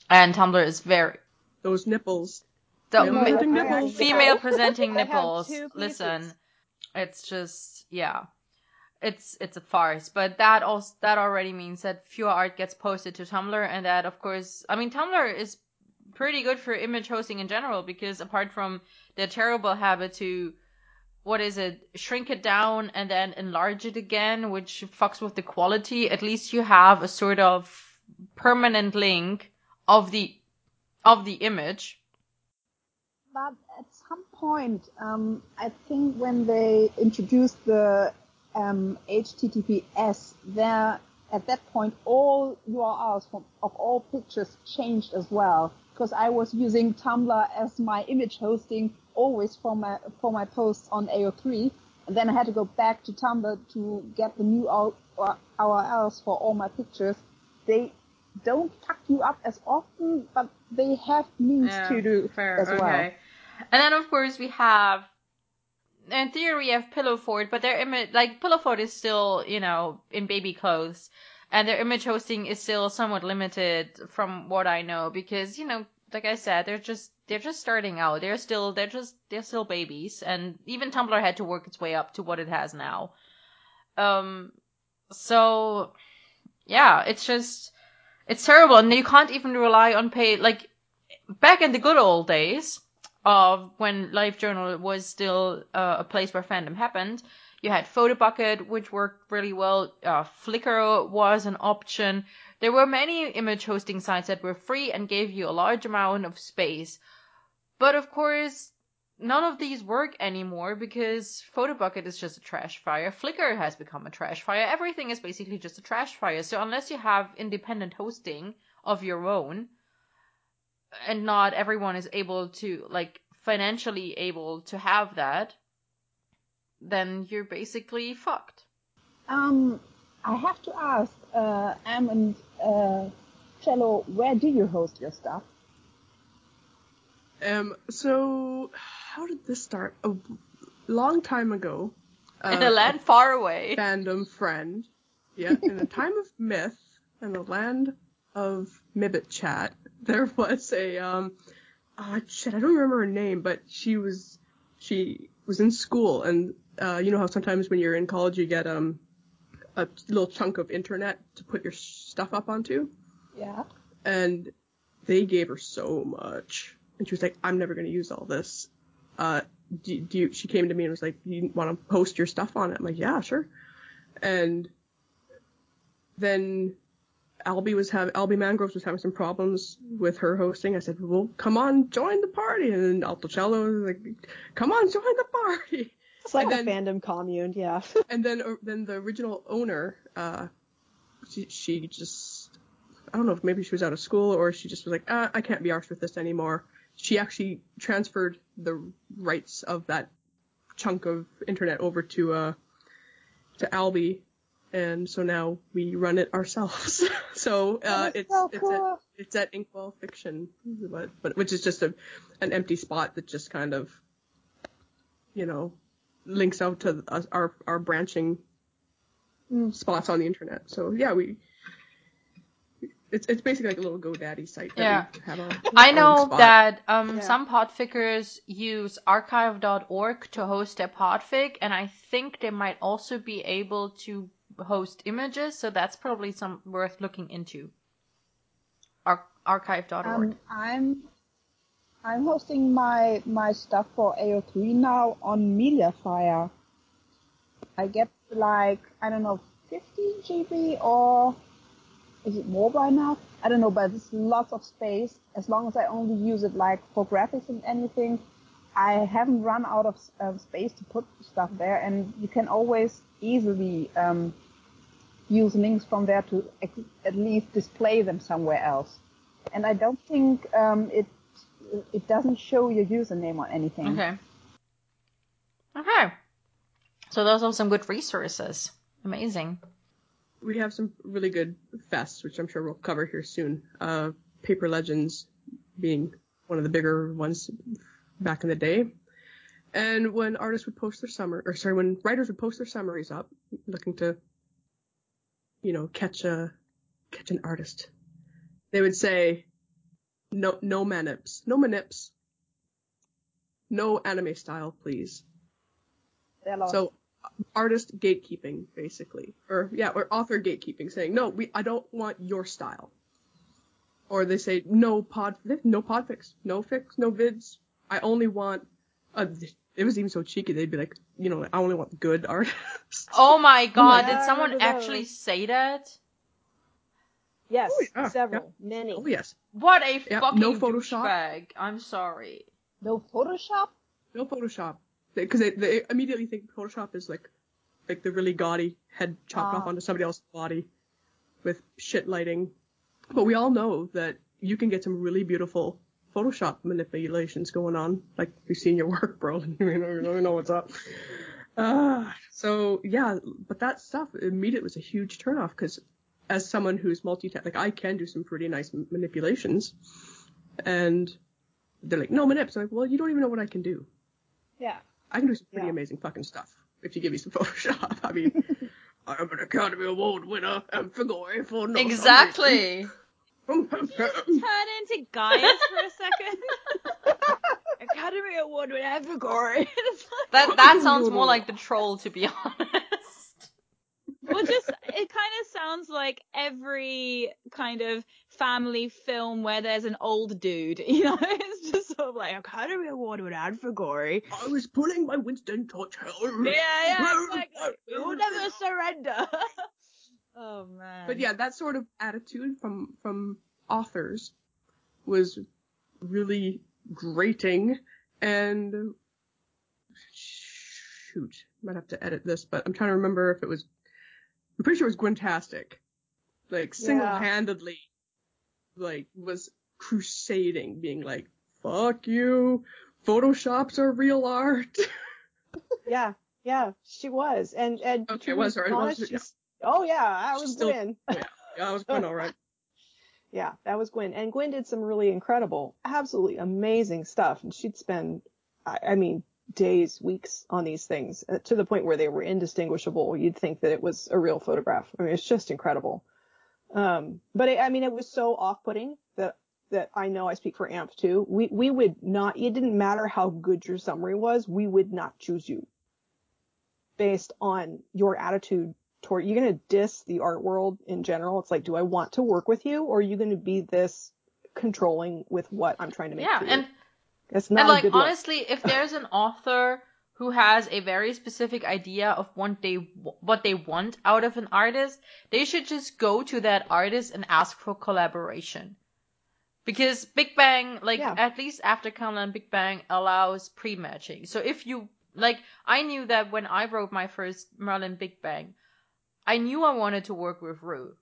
[SPEAKER 2] And Tumblr is very
[SPEAKER 3] Those nipples.
[SPEAKER 2] The
[SPEAKER 3] Female
[SPEAKER 2] ma-
[SPEAKER 3] presenting nipples.
[SPEAKER 2] female presenting nipples. Listen, it's just yeah, it's it's a farce. But that also that already means that fewer art gets posted to Tumblr, and that of course, I mean, Tumblr is pretty good for image hosting in general because apart from the terrible habit to what is it shrink it down and then enlarge it again which fucks with the quality at least you have a sort of permanent link of the of the image
[SPEAKER 4] But at some point, um, I think when they introduced the um, HTTPS, there at that point all URLs from, of all pictures changed as well. Because I was using Tumblr as my image hosting always for my for my posts on AO3, and then I had to go back to Tumblr to get the new URLs for all my pictures. They don't fuck you up as often, but they have means to do
[SPEAKER 2] fair
[SPEAKER 4] as well.
[SPEAKER 2] And then of course we have in theory we have Pillowfort but their image like Pillowfort is still you know in baby clothes. And their image hosting is still somewhat limited from what i know because you know like i said they're just they're just starting out. They're still they're just they're still babies. And even tumblr had to work its way up to what it has now. Um so yeah it's just it's terrible. And you can't even rely on pay like back in the good old days of when LiveJournal was still uh, a place where fandom happened, you had PhotoBucket, which worked really well. Uh, Flickr was an option. There were many image hosting sites that were free and gave you a large amount of space. But of course, none of these work anymore because PhotoBucket is just a trash fire. Flickr has become a trash fire. Everything is basically just a trash fire. So unless you have independent hosting of your own, and not everyone is able to like financially able to have that, then you're basically fucked.
[SPEAKER 4] Um, I have to ask, uh, Am and uh, Cello, where do you host your stuff?
[SPEAKER 3] Um, so how did this start? A long time ago,
[SPEAKER 2] In a
[SPEAKER 3] uh,
[SPEAKER 2] land far away.
[SPEAKER 3] fandom friend. Yeah, in the time of myth in the land of Mibbit chat, there was a um oh shit, I don't remember her name, but she was she was in school and uh you know how sometimes when you're in college you get um a little chunk of internet to put your stuff up onto
[SPEAKER 4] Yeah.
[SPEAKER 3] and they gave her so much and she was like I'm never going to use all this. Uh do, do you, she came to me and was like, you want to post your stuff on it? I'm like, yeah, sure. And then Albie was having Albie Mangroves was having some problems with her hosting. I said, "Well, come on, join the party." And then Altocello was like, "Come on, join the party."
[SPEAKER 6] It's like
[SPEAKER 3] And
[SPEAKER 6] a fandom commune, yeah.
[SPEAKER 3] And then uh, then the original owner, uh, she, she just I don't know if maybe she was out of school or she just was like, ah, I can't be arsed with this anymore. She actually transferred the rights of that chunk of internet over to uh to Albie, and so now we run it ourselves. so uh, it's
[SPEAKER 4] so
[SPEAKER 3] it's at it's at Inkwell Fiction, but, but which is just a an empty spot that just kind of you know links out to us, our our branching
[SPEAKER 4] Mm.
[SPEAKER 3] spots on the internet. So yeah, we. It's, it's basically like a little GoDaddy site. That
[SPEAKER 2] Yeah.
[SPEAKER 3] Have our
[SPEAKER 2] I know
[SPEAKER 3] spot.
[SPEAKER 2] that um,
[SPEAKER 6] Yeah.
[SPEAKER 2] some podfickers use archive.org to host their podfic, and I think they might also be able to host images, so that's probably some worth looking into. Ar- archive.org.
[SPEAKER 4] Um, I'm I'm hosting my my stuff for AO3 now on Mediafire. I get like I don't know 50 GB or is it more by now? I don't know, but it's lots of space. As long as I only use it like for graphics and anything, I haven't run out of um, space to put stuff there, and you can always easily um, use links from there to ex- at least display them somewhere else. And I don't think um, it it doesn't show your username or anything.
[SPEAKER 2] Okay. Okay. So those are some good resources. Amazing.
[SPEAKER 3] we have some really good fests, which I'm sure we'll cover here soon. Uh, Paper Legends being one of the bigger ones back in the day. And when artists would post their summer, or sorry, when writers would post their summaries up, looking to, you know, catch a, catch an artist, they would say, no, no manips, no manips, no anime style, please. So artist gatekeeping, basically, or yeah, or author gatekeeping, saying no, we I don't want your style. Or they say no pod, no podfics, no fics, no vids. I only want. Uh, it was even so cheeky. They'd be like, you know, I only want good artists.
[SPEAKER 2] Oh my god,
[SPEAKER 6] yeah,
[SPEAKER 2] did someone actually
[SPEAKER 6] those.
[SPEAKER 2] say that?
[SPEAKER 6] Yes,
[SPEAKER 3] Oh, yeah,
[SPEAKER 6] several, many.
[SPEAKER 3] Oh yes,
[SPEAKER 2] What a
[SPEAKER 3] Yeah,
[SPEAKER 2] fucking
[SPEAKER 3] no Photoshop.
[SPEAKER 2] douchebag. I'm sorry.
[SPEAKER 4] no Photoshop.
[SPEAKER 3] no Photoshop, because they, they immediately think Photoshop is like, like the really gaudy head chopped off
[SPEAKER 4] Ah.
[SPEAKER 3] onto somebody else's body, with shit lighting. But we all know that you can get some really beautiful Photoshop manipulations going on. Like we've seen your work, bro. you know, you know, what's up. Uh, so yeah, but that stuff immediately was a huge turnoff because as someone who's multi like I can do some pretty nice m- manipulations, and they're like, no manips. I'm like, well, you don't even know what I can do.
[SPEAKER 4] Yeah.
[SPEAKER 3] I can do some pretty
[SPEAKER 6] Yeah.
[SPEAKER 3] amazing fucking stuff if you give me some Photoshop. I mean, I'm an Academy Award winner and figure for no
[SPEAKER 2] Exactly.
[SPEAKER 3] Reason.
[SPEAKER 1] Turn into Gaius for a second. Academy Award winner Evan Gory. It's like-
[SPEAKER 2] That that sounds more like the troll, to be honest.
[SPEAKER 1] well, just it kind of sounds like every kind of family film where there's an old dude. You know, it's just sort of like Academy Award winner Evan
[SPEAKER 3] I was pulling my Winston Churchill.
[SPEAKER 1] Yeah, yeah, exactly. We will never surrender. Oh man.
[SPEAKER 3] But yeah, that sort of attitude from from authors was really grating and shoot, might have to edit this, but I'm trying to remember if it was I'm pretty sure it was Gwentastic. Like single-handedly like was crusading being like fuck you photoshops are real art
[SPEAKER 6] Yeah, yeah, she was, and and
[SPEAKER 3] Okay, was her, it was yeah.
[SPEAKER 6] she's- Oh yeah, I was
[SPEAKER 3] Still-
[SPEAKER 6] Gwen.
[SPEAKER 3] yeah i was going all right
[SPEAKER 6] Yeah, that was Gwen, and Gwen did some really incredible, absolutely amazing stuff, and she'd spend, I, I mean,
[SPEAKER 5] days, weeks on these things uh, to the point where they were indistinguishable. You'd think that it was a real photograph. I mean, it's just incredible. Um, but it, I mean, it was so off-putting that that I know I speak for AMP too. We we would not. It didn't matter how good your summary was. We would not choose you based on your attitude toward. You're gonna diss the art world in general. It's like, do I want to work with you, or are you gonna be this controlling with what I'm trying to make?
[SPEAKER 2] Yeah, and
[SPEAKER 5] it's not
[SPEAKER 2] and like honestly, if there's an author who has a very specific idea of what they what they want out of an artist, they should just go to that artist and ask for collaboration. Because Big Bang, like
[SPEAKER 5] Yeah.
[SPEAKER 2] at least after Camelot Big Bang allows pre-matching. So if you like, I knew that when I wrote my first Merlin Big Bang, I knew I wanted to work with Rue.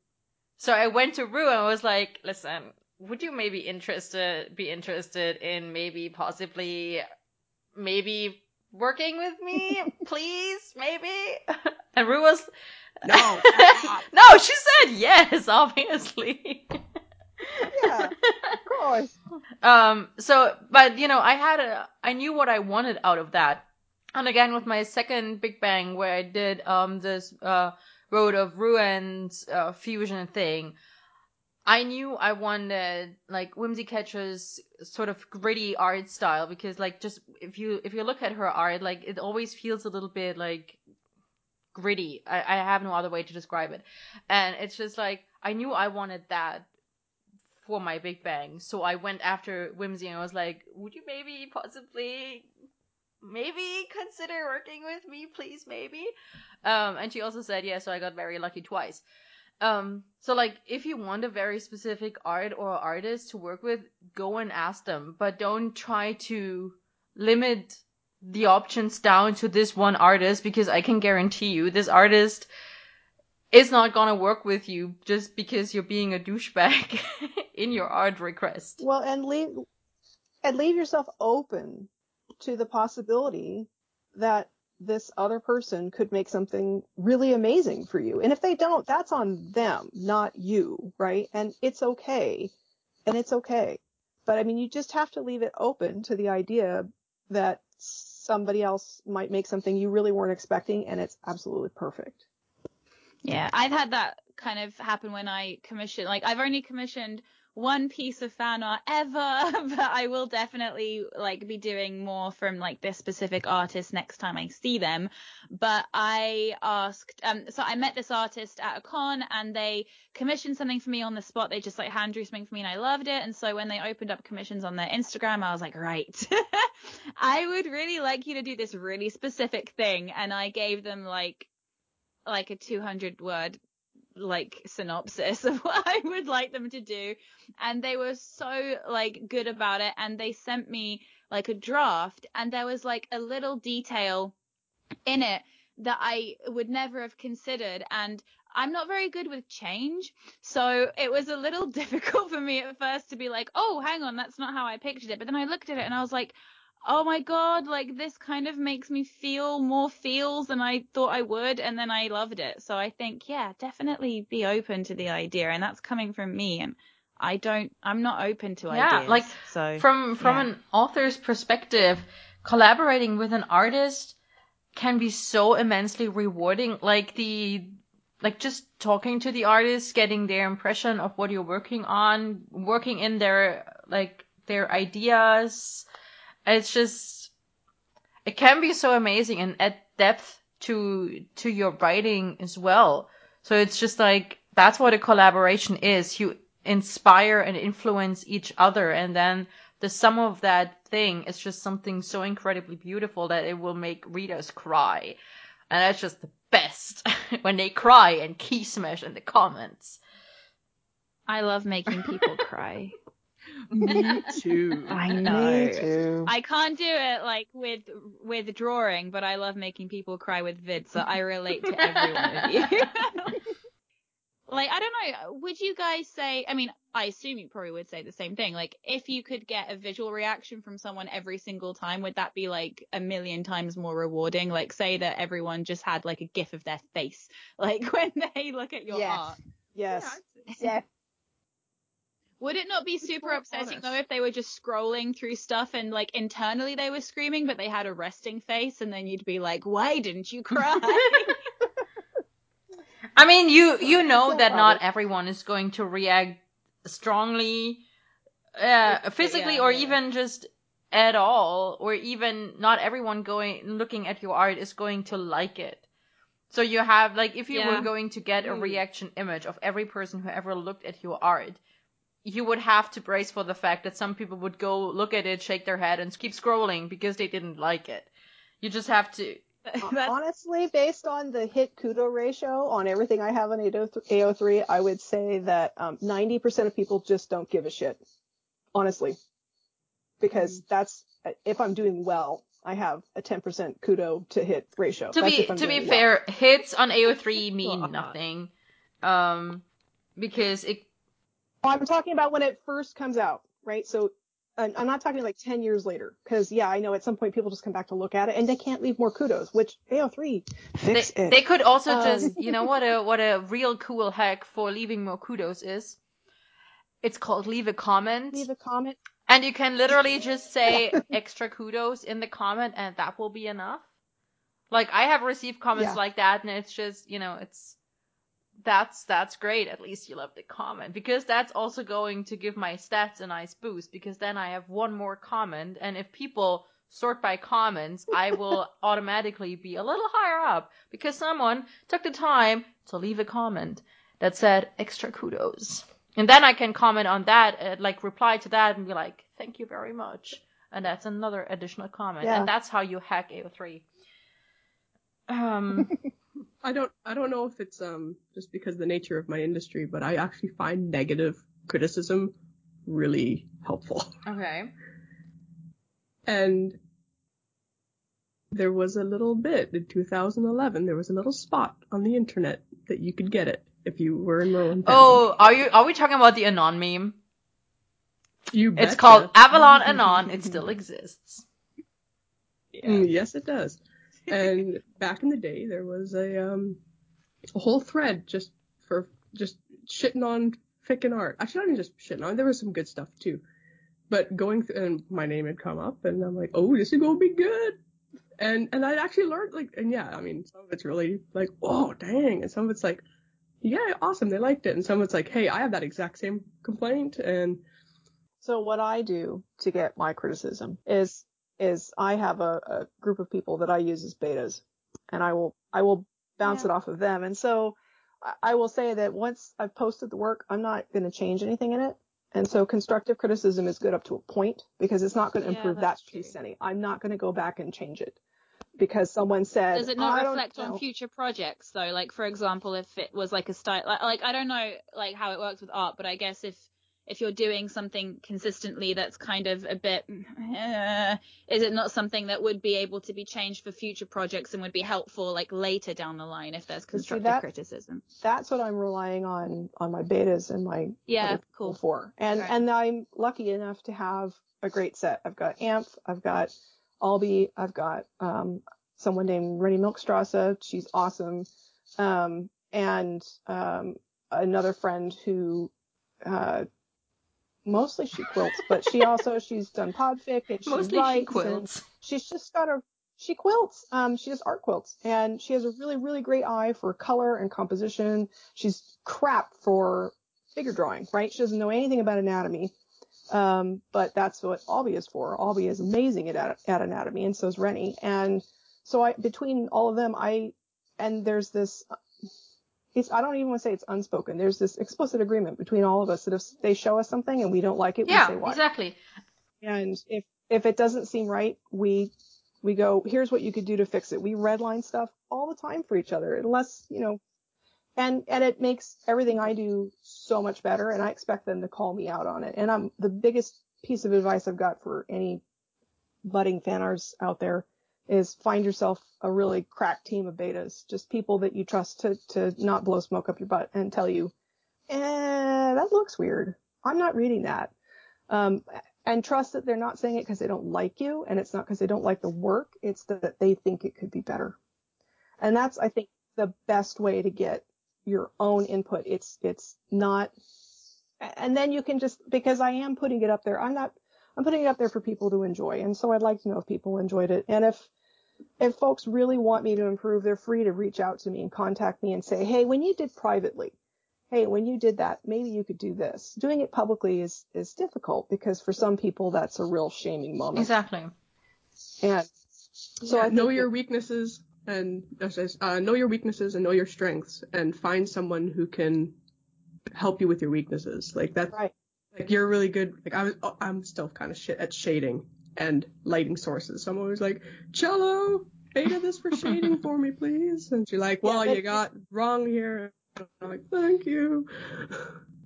[SPEAKER 2] So I went to Rue and I was like, listen, would you maybe interested be interested in maybe possibly maybe working with me, please, maybe? And Rue was
[SPEAKER 5] No.
[SPEAKER 2] no, she said yes, obviously.
[SPEAKER 4] Yeah, of course.
[SPEAKER 2] Um, so, but you know, I had a, I knew what I wanted out of that. And again, with my second Big Bang, where I did, um, this, uh, Road of Ruins, uh, fusion thing, I knew I wanted, like, Whimsy Catcher's sort of gritty art style, because, like, just, if you, if you look at her art, like, it always feels a little bit, like, gritty. I, I have no other way to describe it. And it's just like, I knew I wanted that for my Big Bang. So I went after Whimsy and I was like, would you maybe possibly maybe consider working with me, please, maybe? Um, and she also said yes, so I got very lucky twice. Um, so like, if you want a very specific art or artist to work with, go and ask them, but don't try to limit the options down to this one artist because I can guarantee you this artist is not gonna work with you just because you're being a douchebag in your art request.
[SPEAKER 5] Well, and leave and leave yourself open to the possibility that this other person could make something really amazing for you. And if they don't, that's on them, not you, right? And it's okay. And it's okay. But I mean, you just have to leave it open to the idea that somebody else might make something you really weren't expecting and it's absolutely perfect.
[SPEAKER 1] Yeah, I've had that kind of happen when I commission. Like, I've only commissioned one piece of fan art ever, but I will definitely like be doing more from like this specific artist next time I see them. But I asked, um, so I met this artist at a con and they commissioned something for me on the spot. They just like hand drew something for me and I loved it. And so when they opened up commissions on their Instagram, I was like, right, I would really like you to do this really specific thing. And I gave them like like a 200 word like synopsis of what I would like them to do and they were so like good about it and they sent me like a draft and there was like a little detail in it that I would never have considered and I'm not very good with change so it was a little difficult for me at first to be like oh hang on that's not how I pictured it. But then I looked at it and I was like oh my god, like this kind of makes me feel more feels than I thought I would, and then I loved it. So I think, yeah, definitely be open to the idea, and that's coming from me, and I don't, I'm not open to
[SPEAKER 2] Yeah,
[SPEAKER 1] ideas.
[SPEAKER 2] like,
[SPEAKER 1] so
[SPEAKER 2] From from
[SPEAKER 1] yeah.
[SPEAKER 2] an author's perspective, collaborating with an artist can be so immensely rewarding. Like the like just talking to the artist, getting their impression of what you're working on, working in their like their ideas. It's just it can be so amazing and add depth to to your writing as well. So it's just like that's what a collaboration is. You inspire and influence each other and then the sum of that thing is just something so incredibly beautiful that it will make readers cry. And that's just the best when they cry and key smash in the comments.
[SPEAKER 1] I love making people cry.
[SPEAKER 3] Me too.
[SPEAKER 1] I know.
[SPEAKER 6] Me too.
[SPEAKER 1] I can't do it like with with drawing, but I love making people cry with vid, so I relate to every one of you. like I don't know, would you guys say? I mean, I assume you probably would say the same thing. Like, if you could get a visual reaction from someone every single time, would that be like a million times more rewarding? Like, say that everyone just had like a gif of their face, like when they look at your
[SPEAKER 4] Yes.
[SPEAKER 1] art.
[SPEAKER 5] Yes.
[SPEAKER 4] Yeah.
[SPEAKER 1] Would it not be super upsetting
[SPEAKER 3] honest.
[SPEAKER 1] though if they were just scrolling through stuff and like internally they were screaming, but they had a resting face, and then you'd be like, "Why didn't you cry?"
[SPEAKER 2] I mean, you you know
[SPEAKER 5] feel
[SPEAKER 2] that not everyone is going to react strongly, uh, physically,
[SPEAKER 1] yeah,
[SPEAKER 2] or
[SPEAKER 1] yeah.
[SPEAKER 2] even just at all, or even not everyone going looking at your art is going to like it. So you have like if you were going to get a
[SPEAKER 3] Mm.
[SPEAKER 2] reaction image of every person who ever looked at your art, you would have to brace for the fact that some people would go look at it, shake their head, and keep scrolling because they didn't like it. You just have to.
[SPEAKER 5] Honestly, based on the hit kudo ratio on everything I have on AO3, I would say that um, 90% of people just don't give a shit. Honestly. Because that's, if I'm doing well, I have a 10% kudo to hit ratio.
[SPEAKER 2] to
[SPEAKER 5] That's
[SPEAKER 2] be
[SPEAKER 5] I'm
[SPEAKER 2] to be
[SPEAKER 5] doing well.
[SPEAKER 2] fair, hits on AO3 mean
[SPEAKER 3] Well,
[SPEAKER 2] nothing, um, because it.
[SPEAKER 5] I'm talking about when it first comes out, right? So I'm not talking like 10 years later, because yeah, I know at some point people just come back to look at it and they can't leave more kudos, which AO3
[SPEAKER 2] They,
[SPEAKER 5] fix it.
[SPEAKER 2] they could also
[SPEAKER 5] Um,
[SPEAKER 2] just, you know, what a what a real cool hack for leaving more kudos is. It's called leave a comment,
[SPEAKER 5] leave a comment.
[SPEAKER 2] and you can literally just say extra kudos in the comment, and that will be enough. Like I have received comments
[SPEAKER 5] Yeah.
[SPEAKER 2] like that, and it's just, you know, it's that's that's great. At least you left a comment because that's also going to give my stats a nice boost because then I have one more comment, and if people sort by comments, I will automatically be a little higher up because someone took the time to leave a comment that said extra kudos. And then I can comment on that, uh, like reply to that and be like, thank you very much. And that's another additional comment.
[SPEAKER 5] Yeah.
[SPEAKER 2] And that's how you hack AO3. Um,
[SPEAKER 3] I don't I don't know if it's um just because of the nature of my industry, but I actually find negative criticism really helpful.
[SPEAKER 2] okay.
[SPEAKER 3] And there was a little bit in 2011. There was a little spot on the internet that you could get it if you were in Merlin.
[SPEAKER 2] Oh, are you, are we talking about the Anon meme?
[SPEAKER 3] you
[SPEAKER 2] It's
[SPEAKER 3] betcha.
[SPEAKER 2] called Avalon Anon. It still exists.
[SPEAKER 3] Mm, yes, it does. And back in the day, there was a um a whole thread just for just shitting on fic art. Actually, not even just shitting on. There was some good stuff too. But going through, and my name had come up, and I'm like, oh, this is gonna be good. And and I actually learned like, and yeah, I mean, some of it's really like, oh, dang, and some of it's like, yeah, awesome, they liked it, and some of it's like, hey, I have that exact same complaint, and
[SPEAKER 5] So what I do to get my criticism is is I have a, a group of people that I use as betas, and I will I will bounce
[SPEAKER 2] Yeah.
[SPEAKER 5] it off of them. And so I- will say that once I've posted the work, I'm not going to change anything in it. And so constructive criticism is good up to a point because it's not going to
[SPEAKER 1] Yeah,
[SPEAKER 5] improve that piece
[SPEAKER 1] true.
[SPEAKER 5] any. I'm not going to go back and change it because someone said.
[SPEAKER 1] Does it not
[SPEAKER 5] "I
[SPEAKER 1] reflect on future projects though? Like for example, if it was like a style, like, like I don't know like how it works with art, but I guess if if you're doing something consistently that's kind of a bit, uh, is it not something that would be able to be changed for future projects and would be helpful like later down the line if there's constructive
[SPEAKER 5] that-
[SPEAKER 1] criticism?
[SPEAKER 5] That's what I'm relying on on my betas and my
[SPEAKER 1] Yeah, cool.
[SPEAKER 5] for. And and I'm lucky enough to have a great set. I've got AMP, I've got Albie, I've got um, someone named Rennie Milkstrasse. She's awesome. Um, and um, another friend who uh, mostly she quilts, but she also she's done podfic and she
[SPEAKER 2] Mostly she
[SPEAKER 5] writes and
[SPEAKER 2] quilts.
[SPEAKER 5] she's just got a she quilts um she does art quilts and she has a really really great eye for color and composition. She's crap for figure drawing right? She doesn't know anything about anatomy um but that's what Albie is for. Albie is amazing at at anatomy and so is Rennie. And so I between all of them I and there's this it's I don't even want to say it's unspoken there's this explicit agreement between all of us that if they show us something and we don't like it we say
[SPEAKER 2] Yeah,
[SPEAKER 5] why
[SPEAKER 2] exactly.
[SPEAKER 5] and if if it doesn't seem right, we we go, here's what you could do to fix it. We redline stuff all the time for each other, unless you know, and and it makes everything I do so much better. And I expect them to call me out on it. And I'm the biggest piece of advice I've got for any budding fan arts out there is find yourself a really crack team of betas, just people that you trust to to not blow smoke up your butt and tell you, eh, that looks weird. I'm not reading that. Um, and trust that they're not saying it because they don't like you and it's not because they don't like the work. It's that they think it could be better. And that's, I think, the best way to get your own input. It's, it's not, and then you can just because I am putting it up there. I'm not. I'm putting it up there for people to enjoy, and so I'd like to know if people enjoyed it, and if if folks really want me to improve, they're free to reach out to me and contact me and say, hey, when you did privately, hey, when you did that, maybe you could do this. Doing it publicly is is difficult because for some people that's a real shaming moment.
[SPEAKER 2] Exactly.
[SPEAKER 5] And so
[SPEAKER 3] Yeah,
[SPEAKER 5] I
[SPEAKER 3] know your
[SPEAKER 5] that-
[SPEAKER 3] weaknesses and uh, says, uh, know your weaknesses and know your strengths and find someone who can help you with your weaknesses. Like that's
[SPEAKER 5] right.
[SPEAKER 3] like you're really good. Like I was, oh, I'm still kind of shit at shading and lighting sources. So I'm always like, cello, beta this for shading for me, please. And she's like, well,
[SPEAKER 5] but-
[SPEAKER 3] you got wrong here. And I'm like, thank you.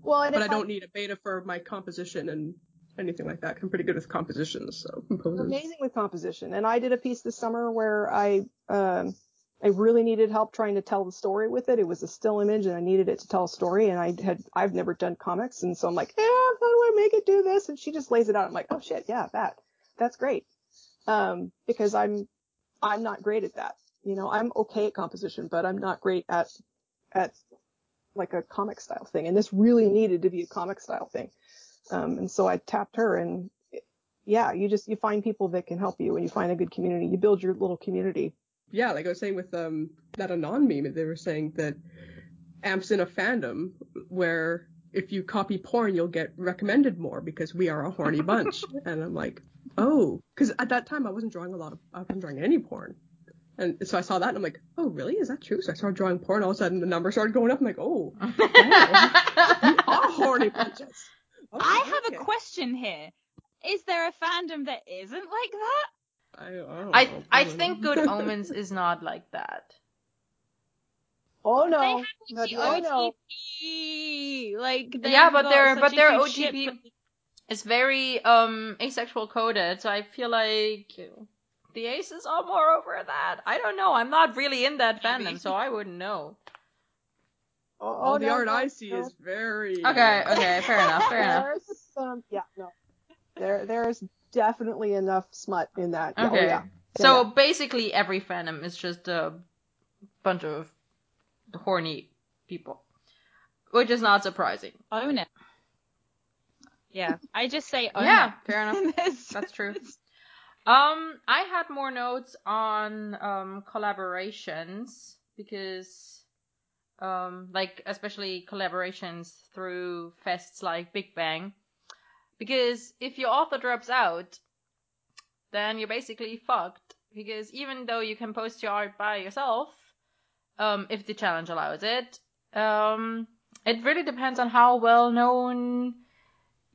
[SPEAKER 5] Well,
[SPEAKER 3] But I don't need a beta for my composition and anything like that. I'm pretty good with compositions, so composers.
[SPEAKER 5] amazing with composition. And I did a piece this summer where I um I really needed help trying to tell the story with it. It was a still image and I needed it to tell a story and I had I've never done comics and so I'm like, yeah, how do I make it do this? And she just lays it out. I'm like, oh shit, yeah, that. That's great. Um, because I'm I'm not great at that. You know, I'm okay at composition, but I'm not great at at like a comic style thing. And this really needed to be a comic style thing. Um, and so I tapped her and yeah, you just you find people that can help you and you find a good community. You build your little community.
[SPEAKER 3] yeah, like I was saying with um that anon meme, they were saying that Amp's in a fandom where if you copy porn, you'll get recommended more because we are a horny bunch. and I'm like, oh, because at that time I wasn't drawing a lot of, I wasn't drawing any porn. And so I saw that and I'm like, oh, really? Is that true? So I started drawing porn. All of a sudden the numbers started going up. I'm like, oh, you are horny bunches.
[SPEAKER 1] I have
[SPEAKER 3] okay.
[SPEAKER 1] a question here. Is there a fandom that isn't like that?
[SPEAKER 3] I, I, don't
[SPEAKER 2] I
[SPEAKER 3] know,
[SPEAKER 2] I
[SPEAKER 3] probably
[SPEAKER 2] think. Good Omens is not like that.
[SPEAKER 5] Oh no!
[SPEAKER 1] They
[SPEAKER 5] no.
[SPEAKER 1] have
[SPEAKER 5] But
[SPEAKER 1] the
[SPEAKER 5] oh no.
[SPEAKER 1] OTP, like
[SPEAKER 2] Yeah,
[SPEAKER 1] they've
[SPEAKER 2] but they're- but they're
[SPEAKER 1] huge
[SPEAKER 2] OTP
[SPEAKER 1] from-
[SPEAKER 2] It's very um asexual coded, so I feel like the aces are more over that. I don't know. I'm not really in that fandom, so I wouldn't know.
[SPEAKER 5] Oh,
[SPEAKER 3] All
[SPEAKER 5] oh,
[SPEAKER 3] the
[SPEAKER 5] no,
[SPEAKER 3] art
[SPEAKER 5] no,
[SPEAKER 3] I see
[SPEAKER 5] no.
[SPEAKER 3] is very.
[SPEAKER 2] Okay, okay, fair enough, fair enough.
[SPEAKER 5] There's some, yeah, no. There, there's definitely enough smut in that. Yeah, oh,
[SPEAKER 2] Okay.
[SPEAKER 5] yeah.
[SPEAKER 2] So
[SPEAKER 5] Yeah,
[SPEAKER 2] basically, every fandom is just a bunch of horny people, which is not surprising.
[SPEAKER 1] Own it. Yeah, I just say
[SPEAKER 2] Yeah, fair enough. That's true. Um, I had more notes on um collaborations because um like especially collaborations through fests like Big Bang. Because if your author drops out, then you're basically fucked. Because even though you can post your art by yourself, um, if the challenge allows it, um, it really depends on how well known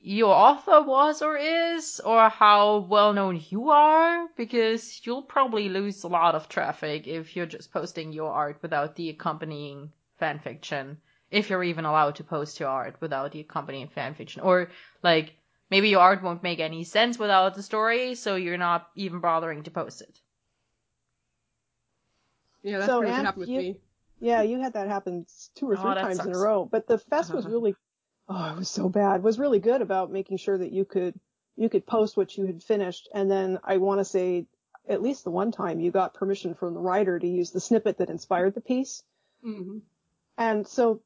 [SPEAKER 2] your author was or is, or how well known you are, because you'll probably lose a lot of traffic if you're just posting your art without the accompanying fanfiction. If you're even allowed to post your art without the accompanying fanfiction. Or, like, maybe your art won't make any sense without the story, so you're not even bothering to post it.
[SPEAKER 3] Yeah, that's
[SPEAKER 5] So,
[SPEAKER 3] pretty much what happened with
[SPEAKER 5] you-
[SPEAKER 3] me.
[SPEAKER 5] yeah, you had that happen two or
[SPEAKER 2] Oh,
[SPEAKER 5] three
[SPEAKER 2] that
[SPEAKER 5] times in a row. But the fest was
[SPEAKER 3] Uh-huh.
[SPEAKER 5] really, oh, it was so bad. Was really good about making sure that you could, you could post what you had finished. And then I want to say, at least the one time you got permission from the writer to use the snippet that inspired the piece.
[SPEAKER 3] hmm
[SPEAKER 5] And so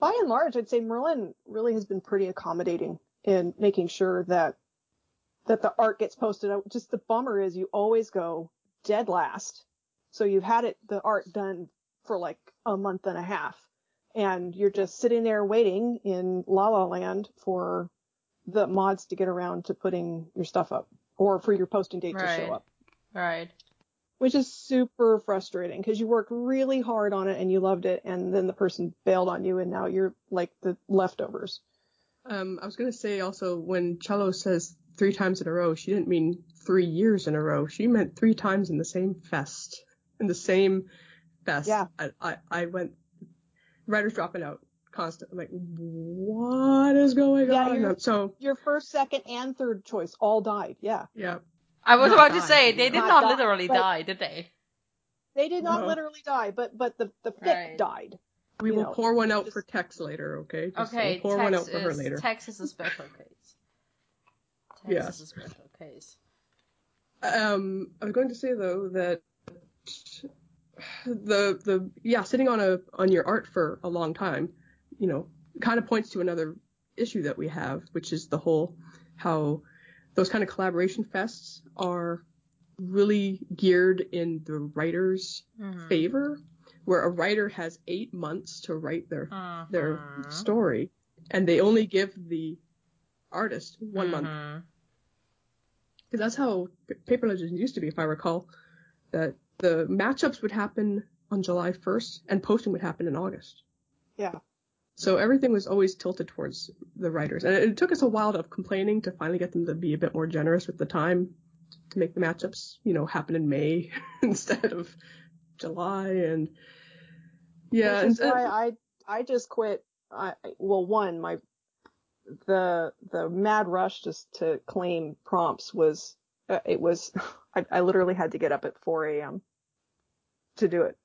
[SPEAKER 5] by and large, I'd say Merlin really has been pretty accommodating in making sure that that the art gets posted. out. Just the bummer is you always go dead last. So you've had it, the art done for like a month and a half and you're just sitting there waiting in La La Land for the mods to get around to putting your stuff up or for your posting date to show up
[SPEAKER 2] Right.
[SPEAKER 5] which is super frustrating because you worked really hard on it and you loved it and then the person bailed on you and now you're like the leftovers.
[SPEAKER 3] Um, I was gonna say also when Cello says three times in a row, she didn't mean three years in a row. She meant three times in the same fest, in the same fest.
[SPEAKER 5] Yeah.
[SPEAKER 3] I, I, I went, writers dropping out constantly. Like, what is going
[SPEAKER 5] Yeah,
[SPEAKER 3] on?
[SPEAKER 5] you're-
[SPEAKER 3] So,
[SPEAKER 5] Your first, second, and third choice all died. Yeah.
[SPEAKER 3] yeah.
[SPEAKER 2] I was
[SPEAKER 3] Not
[SPEAKER 2] about to say, they did not
[SPEAKER 5] Not die,
[SPEAKER 2] literally die, did they?
[SPEAKER 5] They did not
[SPEAKER 3] No.
[SPEAKER 5] literally die, but but the the fic
[SPEAKER 2] Right.
[SPEAKER 5] died.
[SPEAKER 3] We will
[SPEAKER 5] know,
[SPEAKER 3] pour one out
[SPEAKER 5] just-
[SPEAKER 3] for Tex later, okay? Just
[SPEAKER 2] Okay,
[SPEAKER 3] we'll pour one out
[SPEAKER 2] Tex
[SPEAKER 3] for her
[SPEAKER 2] is,
[SPEAKER 3] later.
[SPEAKER 2] Tex is a special case. Tex
[SPEAKER 3] Yes.
[SPEAKER 2] is a special case.
[SPEAKER 3] Um, I was going to say though that the the yeah sitting on a on your art for a long time, you know, kind of points to another issue that we have, which is the whole how those kind of collaboration fests are really geared in the writer's
[SPEAKER 2] Mhm.
[SPEAKER 3] favor, where a writer has eight months to write their their
[SPEAKER 2] Mhm.
[SPEAKER 3] story, and they only give the artist one month.
[SPEAKER 2] Mhm.
[SPEAKER 3] Because that's how Paper Legends used to be, if I recall. That the matchups would happen on July 1st, and posting would happen in August.
[SPEAKER 5] Yeah.
[SPEAKER 3] So everything was always tilted towards the writers, and it, took us a while of complaining to finally get them to be a bit more generous with the time to make the matchups, you know, happen in May instead of July, and yeah,
[SPEAKER 5] Which is why I I just quit. I I- well, one my the the mad rush just to claim prompts was uh, it was I, I literally had to get up at 4 a.m. to do it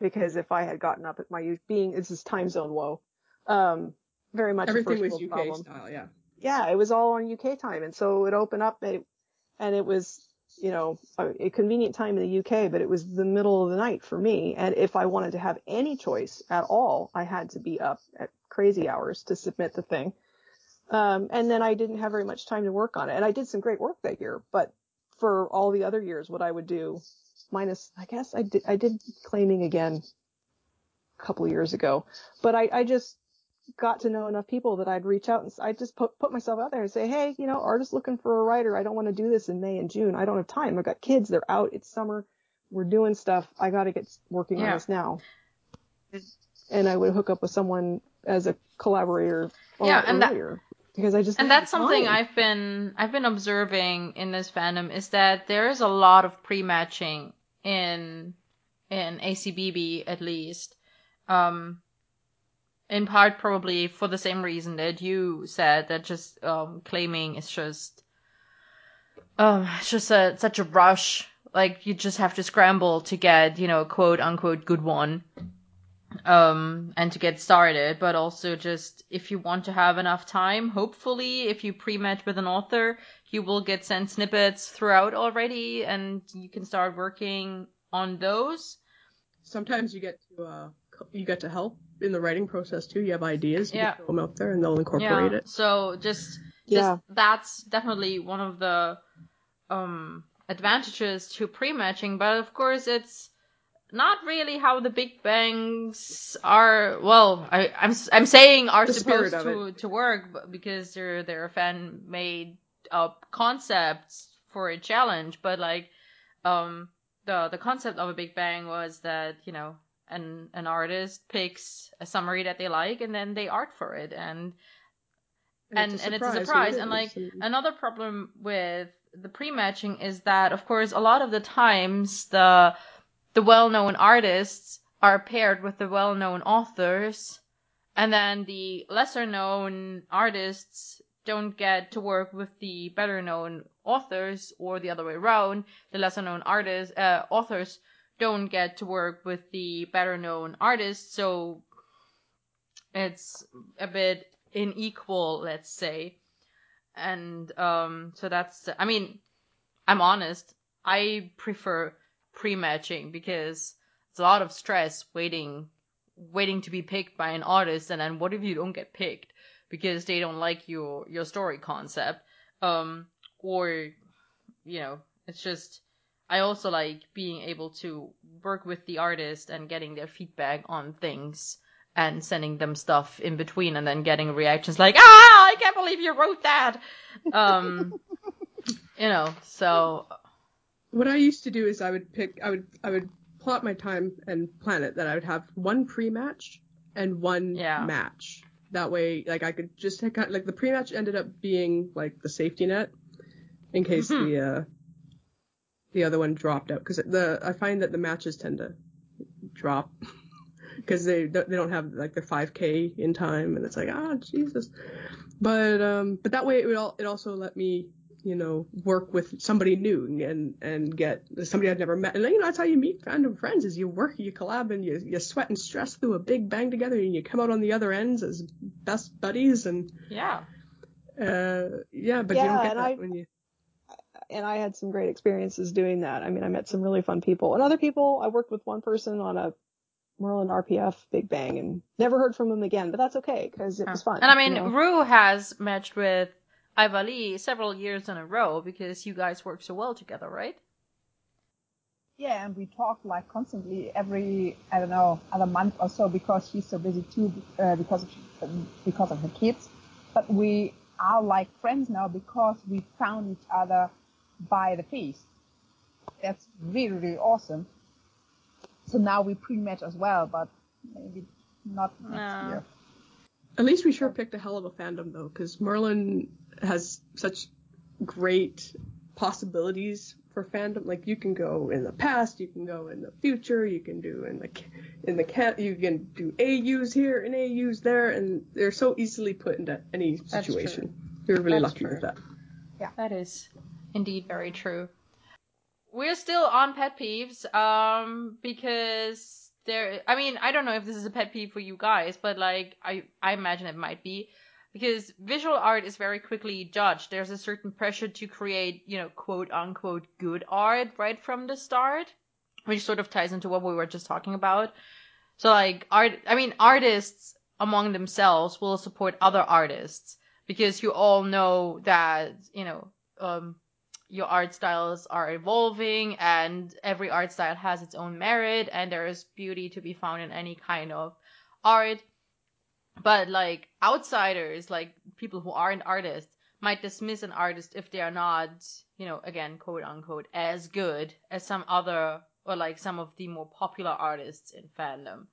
[SPEAKER 5] because if I had gotten up at my being this is time zone woe, um, very much a
[SPEAKER 3] everything was UK
[SPEAKER 5] problem
[SPEAKER 3] style, yeah.
[SPEAKER 5] yeah, it was all on UK time, and so it opened up, and it, and it was, you know, a, a convenient time in the UK, but it was the middle of the night for me, and if I wanted to have any choice at all, I had to be up at crazy hours to submit the thing, um, and then I didn't have very much time to work on it, and I did some great work that year, but for all the other years, what I would do, minus, I guess I did, I did claiming again a couple of years ago, but I, I just got to know enough people that I'd reach out and I just put put myself out there and say, hey, you know, artist looking for a writer. I don't want to do this in May and June. I don't have time. I've got kids. They're out. It's summer. We're doing stuff. I got to get working
[SPEAKER 2] Yeah.
[SPEAKER 5] on this now. And I would hook up with someone as a collaborator
[SPEAKER 2] Yeah, and that-
[SPEAKER 5] because I just
[SPEAKER 2] and that's something. I've been I've been observing in this fandom is that there is a lot of pre-matching in in ACBB at least. Um in part probably for the same reason that you said that just um claiming is just um it's just a such a rush like you just have to scramble to get you know quote unquote good one um and to get started but also just if you want to have enough time hopefully if you pre-match with an author you will get sent snippets throughout already and you can start working on those
[SPEAKER 3] Sometimes you get to uh, you get to help in the writing process too. You have ideas, you
[SPEAKER 2] Yeah.
[SPEAKER 3] can throw them out there, and they'll incorporate
[SPEAKER 2] yeah
[SPEAKER 3] it.
[SPEAKER 2] so just just
[SPEAKER 5] Yeah.
[SPEAKER 2] that's definitely one of the um advantages to pre-matching but of course it's not really how the big bangs are well I, I'm s- I'm saying are
[SPEAKER 3] The
[SPEAKER 2] supposed to to work because they're they're fan made up concepts for a challenge but like um the the concept of a big bang was that you know an an artist picks a summary that they like and then they art for it and and- and it's a surprise, and, like, Another problem with the pre-matching is that, of course, a lot of the times the the well-known artists are paired with the well-known authors, and then the lesser-known artists don't get to work with the better-known authors, or the other way around. The lesser-known artists, uh, authors don't get to work with the better-known artists, so it's a bit unequal, let's say and um so that's i mean i'm honest i prefer pre-matching because it's a lot of stress waiting waiting to be picked by an artist. And then what if you don't get picked because they don't like your your story concept? Um or you know it's just i also like being able to work with the artist and getting their feedback on things and sending them stuff in between and then getting reactions like ah i can't believe you wrote that. Um you know so
[SPEAKER 3] what I used to do is I would pick, I would, I would plot my time and plan it that I would have one pre-match and one
[SPEAKER 2] Yeah.
[SPEAKER 3] match. That way, like I could just take out, like the pre-match ended up being like the safety net in case
[SPEAKER 2] Mhm.
[SPEAKER 3] the uh the other one dropped out because the I find that the matches tend to drop because they they don't have like the 5k in time and it's like ah Jesus but um but that way it would all it also let me you know work with somebody new and and get somebody I've never met and you know that's how you meet fandom friends is you work you collab and you you sweat and stress through a big bang together and you come out on the other ends as best buddies and
[SPEAKER 2] yeah
[SPEAKER 3] uh yeah but
[SPEAKER 5] Yeah,
[SPEAKER 3] you don't get that
[SPEAKER 5] I-
[SPEAKER 3] when you
[SPEAKER 5] and I had some great experiences doing that. I mean, I met some really fun people and other people. I worked with one person on a Merlin RPF Big Bang and never heard from him again, but that's okay because it was fun.
[SPEAKER 2] And I mean,
[SPEAKER 5] you know?
[SPEAKER 2] Rue has matched with Iva Lee several years in a row because you guys work so well together, right?
[SPEAKER 4] Yeah, and we talk like constantly every I don't know other month or so because she's so busy too uh, because of um, because of her kids. But we are like friends now because we found each other by the feast. That's really really awesome. So now we pre-match as well, but maybe not next
[SPEAKER 2] No.
[SPEAKER 4] year.
[SPEAKER 3] At least we sure picked a hell of a fandom though, because Merlin has such great possibilities for fandom. Like you can go in the past, you can go in the future, you can do in the in the cat, you can do AUs here and AUs there, and they're so easily put into any situation. You're really
[SPEAKER 2] That's
[SPEAKER 3] lucky with that.
[SPEAKER 2] Yeah, That is indeed very true. We're still on pet peeves, um, because there. I mean, I don't know if this is a pet peeve for you guys, but like, I I imagine it might be, because visual art is very quickly judged. There's a certain pressure to create, you know, quote unquote good art right from the start, which sort of ties into what we were just talking about. So like art, I mean, artists among themselves will support other artists because you all know that you know um, your art styles are evolving and every art style has its own merit and there is beauty to be found in any kind of art but like outsiders like people who aren't artists might dismiss an artist if they are not you know again quote unquote as good as some other or like some of the more popular artists in fandom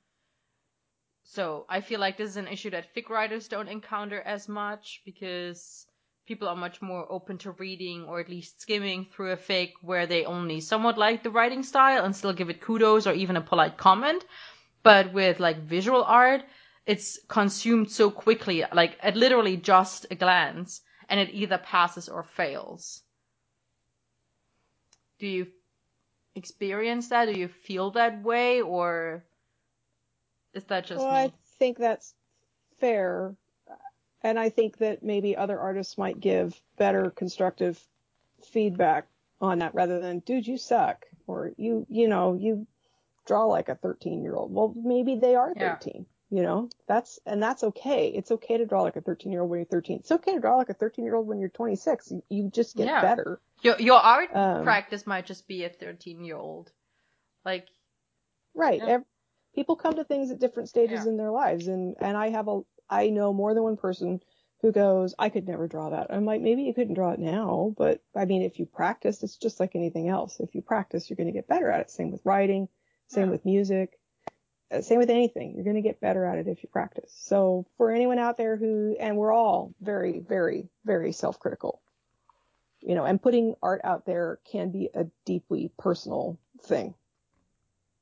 [SPEAKER 2] so I feel like this is an issue that fic writers don't encounter as much because people are much more open to reading or at least skimming through a fic where they only somewhat like the writing style and still give it kudos or even a polite comment. But with like visual art, it's consumed so quickly, like at literally just a glance, and it either passes or fails. Do you experience that? Do you feel that way or is that just
[SPEAKER 5] well,
[SPEAKER 2] me?
[SPEAKER 5] I think that's fair. And I think that maybe other artists might give better constructive feedback on that rather than, dude, you suck. Or you, you know, you draw like a 13 year old. Well, maybe they are
[SPEAKER 2] Yeah.
[SPEAKER 5] 13, you know, that's, and that's okay. It's okay to draw like a 13 year old when you're 13. It's okay to draw like a 13 year old when you're 26. You, you just get
[SPEAKER 2] Yeah.
[SPEAKER 5] better.
[SPEAKER 2] Your your art
[SPEAKER 5] Um,
[SPEAKER 2] practice might just be a thirteen year old. Like
[SPEAKER 5] Right.
[SPEAKER 2] Yeah.
[SPEAKER 5] Ev- people come to things at different stages
[SPEAKER 2] Yeah.
[SPEAKER 5] in their lives, and and I have a I know more than one person who goes, I could never draw that. I'm like, maybe you couldn't draw it now, but I mean, if you practice, it's just like anything else. If you practice, you're going to get better at it. Same with writing, same
[SPEAKER 2] Yeah.
[SPEAKER 5] with music, same with anything. You're going to get better at it if you practice. So for anyone out there who, and we're all very, very, very self-critical, you know, and putting art out there can be a deeply personal thing.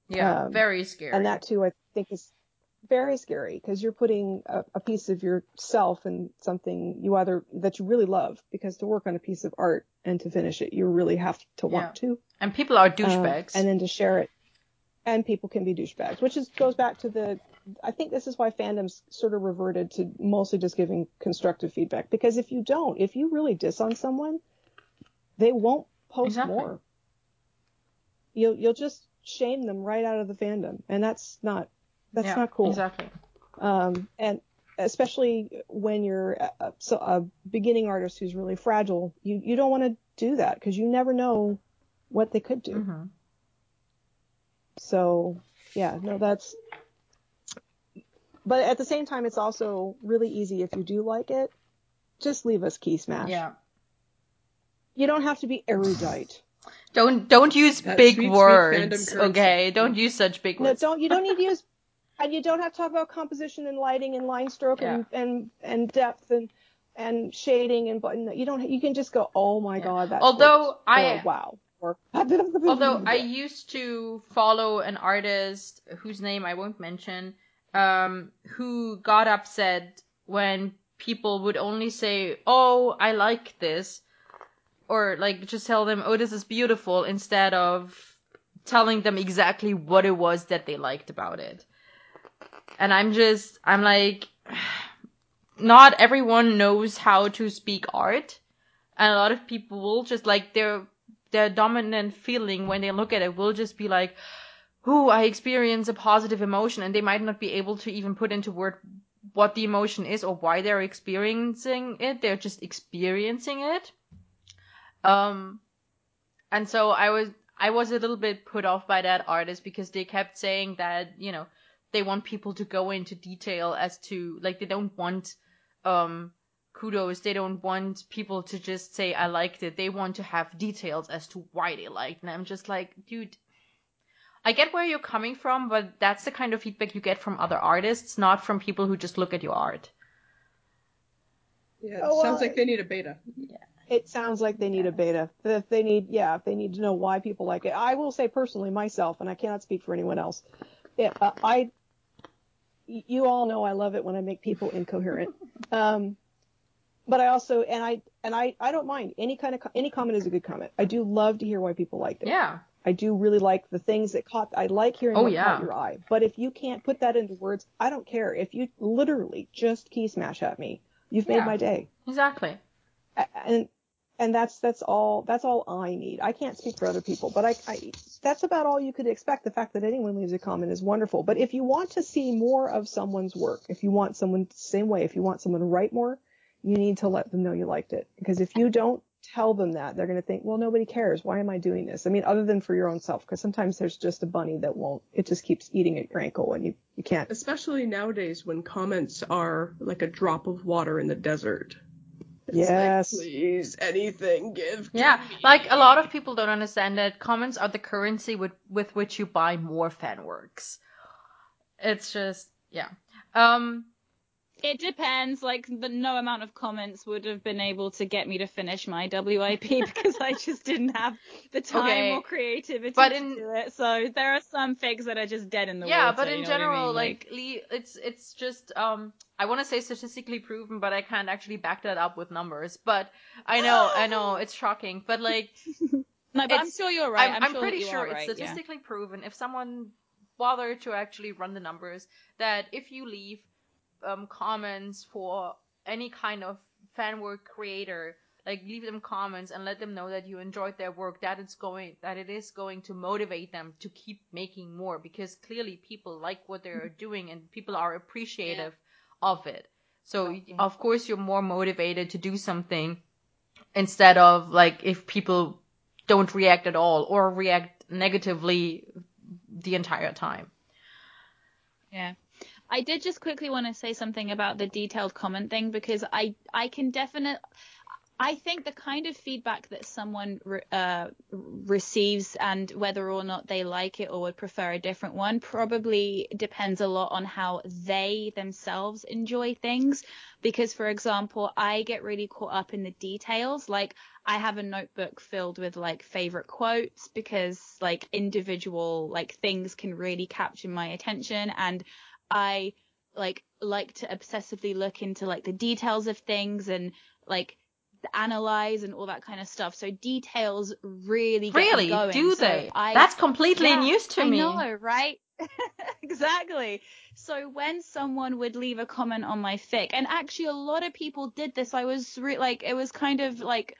[SPEAKER 2] yeah,
[SPEAKER 5] Um,
[SPEAKER 2] very scary.
[SPEAKER 5] And that too, I think is very scary because you're putting a, a piece of yourself in something you either that you really love because to work on a piece of art and to finish it, you really have to want
[SPEAKER 2] Yeah.
[SPEAKER 5] to.
[SPEAKER 2] and people are
[SPEAKER 5] Um,
[SPEAKER 2] douchebags.
[SPEAKER 5] and then to share it. And people can be douchebags, which is goes back to the. I think this is why fandoms sort of reverted to mostly just giving constructive feedback because if you don't, if you really diss on someone, they won't post
[SPEAKER 2] Exactly.
[SPEAKER 5] more. You'll you'll just shame them right out of the fandom, and that's not that's
[SPEAKER 2] yeah,
[SPEAKER 5] not cool.
[SPEAKER 2] Exactly.
[SPEAKER 5] Um, and especially when you're a, so a beginning artist who's really fragile, you you don't want to do that because you never know what they could do.
[SPEAKER 2] hmm
[SPEAKER 5] So yeah, no, that's. But at the same time, it's also really easy if you do like it, just leave us key smash.
[SPEAKER 2] Yeah.
[SPEAKER 5] You don't have to be erudite.
[SPEAKER 2] Don't don't use
[SPEAKER 3] That
[SPEAKER 2] big
[SPEAKER 3] sweet, sweet
[SPEAKER 2] words.
[SPEAKER 3] fandom
[SPEAKER 2] okay, don't use such big words.
[SPEAKER 5] No,
[SPEAKER 2] words.
[SPEAKER 5] don't you don't need to use, and you don't have to talk about composition and lighting and line stroke and and and depth and and shading and button. You don't. You can just go, oh my
[SPEAKER 2] Yeah.
[SPEAKER 5] god, that's
[SPEAKER 2] Although
[SPEAKER 5] gorgeous,"
[SPEAKER 2] I-
[SPEAKER 5] or, wow. Or,
[SPEAKER 2] Although I used to follow an artist whose name I won't mention, um, who got upset when people would only say, "Oh, I like this," or like just tell them, "Oh, this is beautiful," instead of telling them exactly what it was that they liked about it. And I'm just, I'm like, not everyone knows how to speak art, and a lot of people will just like their their dominant feeling when they look at it will just be like, who I experience a positive emotion and they might not be able to even put into word what the emotion is or why they're experiencing it. They're just experiencing it. Um, and so I was, I was a little bit put off by that artist because they kept saying that, you know, they want people to go into detail as to, like, they don't want, um, kudos. They don't want people to just say, I liked it. They want to have details as to why they liked it. And I'm just like, dude, I get where you're coming from, but that's the kind of feedback you get from other artists, not from people who just look at your art.
[SPEAKER 3] Yeah, it
[SPEAKER 5] Oh,
[SPEAKER 3] sounds
[SPEAKER 5] well,
[SPEAKER 3] like they need a beta. Yeah.
[SPEAKER 5] It sounds like they need a beta. If they need, yeah, if they need to know why people like it. I will say personally, myself, and I cannot speak for anyone else. Yeah, uh, I, y- you all know I love it when I make people incoherent. Um, but I also, and I, and I, I don't mind any kind of, any comment is a good comment. I do love to hear why people liked it.
[SPEAKER 2] Yeah.
[SPEAKER 5] I do really like the things that caught. I like hearing
[SPEAKER 2] Oh,
[SPEAKER 5] what
[SPEAKER 2] yeah.
[SPEAKER 5] caught your eye. But if you can't put that into words, I don't care. If you literally just key smash at me, you've made
[SPEAKER 2] Yeah.
[SPEAKER 5] my day.
[SPEAKER 2] Exactly.
[SPEAKER 5] And and that's that's all that's all I need. I can't speak for other people, but I, I that's about all you could expect. The fact that anyone leaves a comment is wonderful. But if you want to see more of someone's work, if you want someone the same way, if you want someone to write more, you need to let them know you liked it. Because if you don't tell them that, they're going to think, well, nobody cares. Why am I doing this? I mean, other than for your own self, because sometimes there's just a bunny that won't. It just keeps eating at your ankle, and you you can't.
[SPEAKER 3] Especially nowadays when comments are like a drop of water in the desert. It's
[SPEAKER 5] Yes.
[SPEAKER 3] Like, Please, anything, give. to
[SPEAKER 2] Yeah,
[SPEAKER 3] me."
[SPEAKER 2] like a lot of people don't understand that comments are the currency with with which you buy more fan works. It's just yeah. Um
[SPEAKER 1] It depends. Like the no amount of comments would have been able to get me to finish my WIP because I just didn't have the time
[SPEAKER 2] Okay.
[SPEAKER 1] or creativity
[SPEAKER 2] But
[SPEAKER 1] to
[SPEAKER 2] in-
[SPEAKER 1] do it. So there are some fics that are just dead in the
[SPEAKER 2] yeah,
[SPEAKER 1] water.
[SPEAKER 2] but in
[SPEAKER 1] what I
[SPEAKER 2] general,
[SPEAKER 1] mean?
[SPEAKER 2] like, Lee, it's it's just um I want to say statistically proven, but I can't actually back that up with numbers. But I know, I know, it's shocking. But like,
[SPEAKER 1] no, but I'm sure you're right.
[SPEAKER 2] I'm,
[SPEAKER 1] I'm,
[SPEAKER 2] I'm
[SPEAKER 1] sure
[SPEAKER 2] pretty sure it's
[SPEAKER 1] right, yeah.
[SPEAKER 2] statistically proven if someone bothered to actually run the numbers that if you leave um, comments for any kind of fan work creator like leave them comments and let them know that you enjoyed their work that it's going that it is going to motivate them to keep making more because clearly people like what they're doing and people are appreciative of it so
[SPEAKER 1] Exactly.
[SPEAKER 2] of course you're more motivated to do something instead of like if people don't react at all or react negatively the entire time.
[SPEAKER 1] Yeah. I did just quickly want to say something about the detailed comment thing because I I can definitely I think the kind of feedback that someone re- uh, receives and whether or not they like it or would prefer a different one probably depends a lot on how they themselves enjoy things. Because, for example, I get really caught up in the details. Like, I have a notebook filled with like favorite quotes because like individual like things can really capture my attention and I like like to obsessively look into like the details of things and like analyze and all that kind of stuff. So details really get
[SPEAKER 2] Really?
[SPEAKER 1] going.
[SPEAKER 2] Do
[SPEAKER 1] So
[SPEAKER 2] they?
[SPEAKER 1] I,
[SPEAKER 2] That's completely
[SPEAKER 1] Yeah,
[SPEAKER 2] news to
[SPEAKER 1] I
[SPEAKER 2] me.
[SPEAKER 1] know, right? exactly. So when someone would leave a comment on my fic, and actually a lot of people did this, I was re- like, it was kind of like,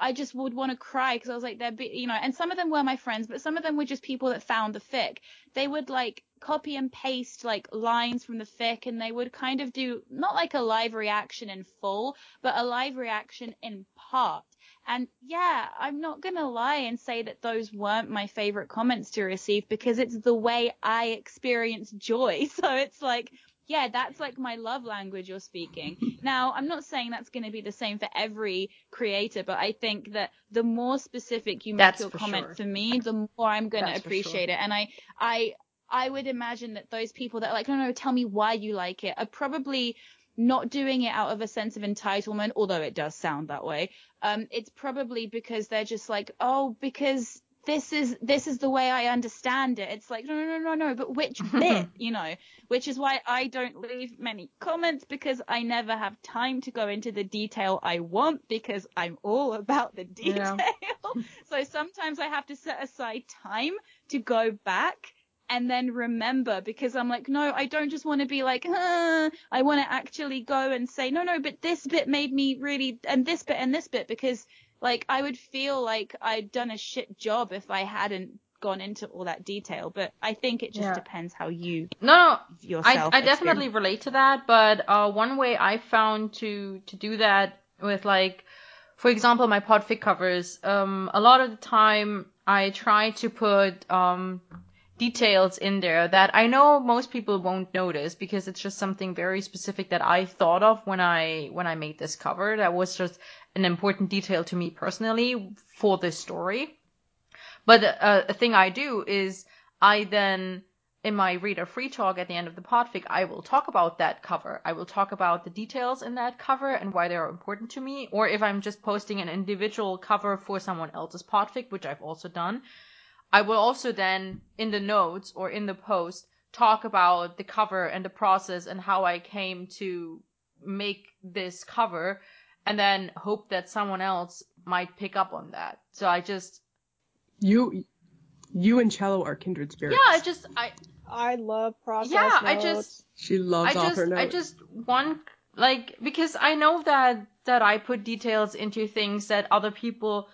[SPEAKER 1] I just would want to cry because I was like, they're, be- you know, and some of them were my friends, but some of them were just people that found the fic. They would like copy and paste like lines from the fic and they would kind of do not like a live reaction in full, but a live reaction in part. And yeah, I'm not going to lie and say that those weren't my favorite comments to receive because it's the way I experience joy. So it's like, yeah, that's like my love language you're speaking. Now, I'm not saying that's going to be the same for every creator, but I think that the more specific you make
[SPEAKER 2] That's
[SPEAKER 1] your
[SPEAKER 2] for
[SPEAKER 1] comment
[SPEAKER 2] sure.
[SPEAKER 1] for me, the more I'm going to appreciate it. And I, I, I would imagine that those people that are like, no, no, tell me why you like it are probably not doing it out of a sense of entitlement, although it does sound that way. Um, it's probably because they're just like, oh, because this is this is the way I understand it. It's like, no, no, no, no, no, but which bit, you know? Which is why I don't leave many comments because I never have time to go into the detail I want because I'm all about the
[SPEAKER 2] Yeah.
[SPEAKER 1] detail. so sometimes I have to set aside time to go back and then remember because I'm like, no, I don't just want to be like, huh. I want to actually go and say, no, no, but this bit made me really, and this bit and this bit because like I would feel like I'd done a shit job if I hadn't gone into all that detail, but I think it just
[SPEAKER 2] Yeah.
[SPEAKER 1] depends how you
[SPEAKER 2] No. I, I definitely relate to that, but uh, one way I found to to do that with like, for example, my podfic covers. Um, a lot of the time I try to put um details in there that I know most people won't notice because it's just something very specific that I thought of when I when I made this cover. That was just an important detail to me personally for this story. But uh, a thing I do is I then in my reader free talk at the end of the podfic, I will talk about that cover. I will talk about the details in that cover and why they are important to me. Or if I'm just posting an individual cover for someone else's podfic, which I've also done, I will also then in the notes or in the post talk about the cover and the process and how I came to make this cover and then hope that someone else might pick up on that. So I just
[SPEAKER 3] You, you and Cello are kindred spirits.
[SPEAKER 2] yeah, I just I
[SPEAKER 5] I love process
[SPEAKER 2] Yeah, I just-
[SPEAKER 3] She loves
[SPEAKER 2] I just
[SPEAKER 3] author notes.
[SPEAKER 2] I just want like because I know that that I put details into things that other people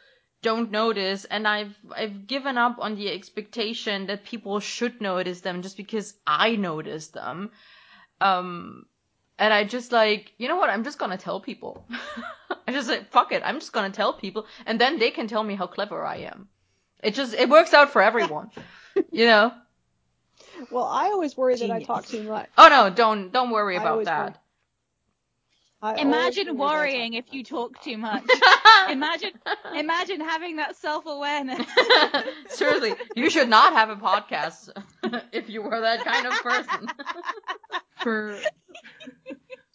[SPEAKER 2] don't notice and I've I've given up on the expectation that people should notice them just because I notice them. Um and I just like, you know what, I'm just gonna tell people. I just like fuck it, I'm just gonna tell people and then they can tell me how clever I am. It just it works out for everyone. you know?
[SPEAKER 5] Well, I always worry that I talk too much.
[SPEAKER 2] Oh no, don't don't worry about that.
[SPEAKER 5] I
[SPEAKER 1] Imagine
[SPEAKER 5] worry that I
[SPEAKER 1] worrying if you talk too much. imagine, imagine having that self-awareness.
[SPEAKER 2] Seriously, you should not have a podcast if you were that kind of person.
[SPEAKER 3] for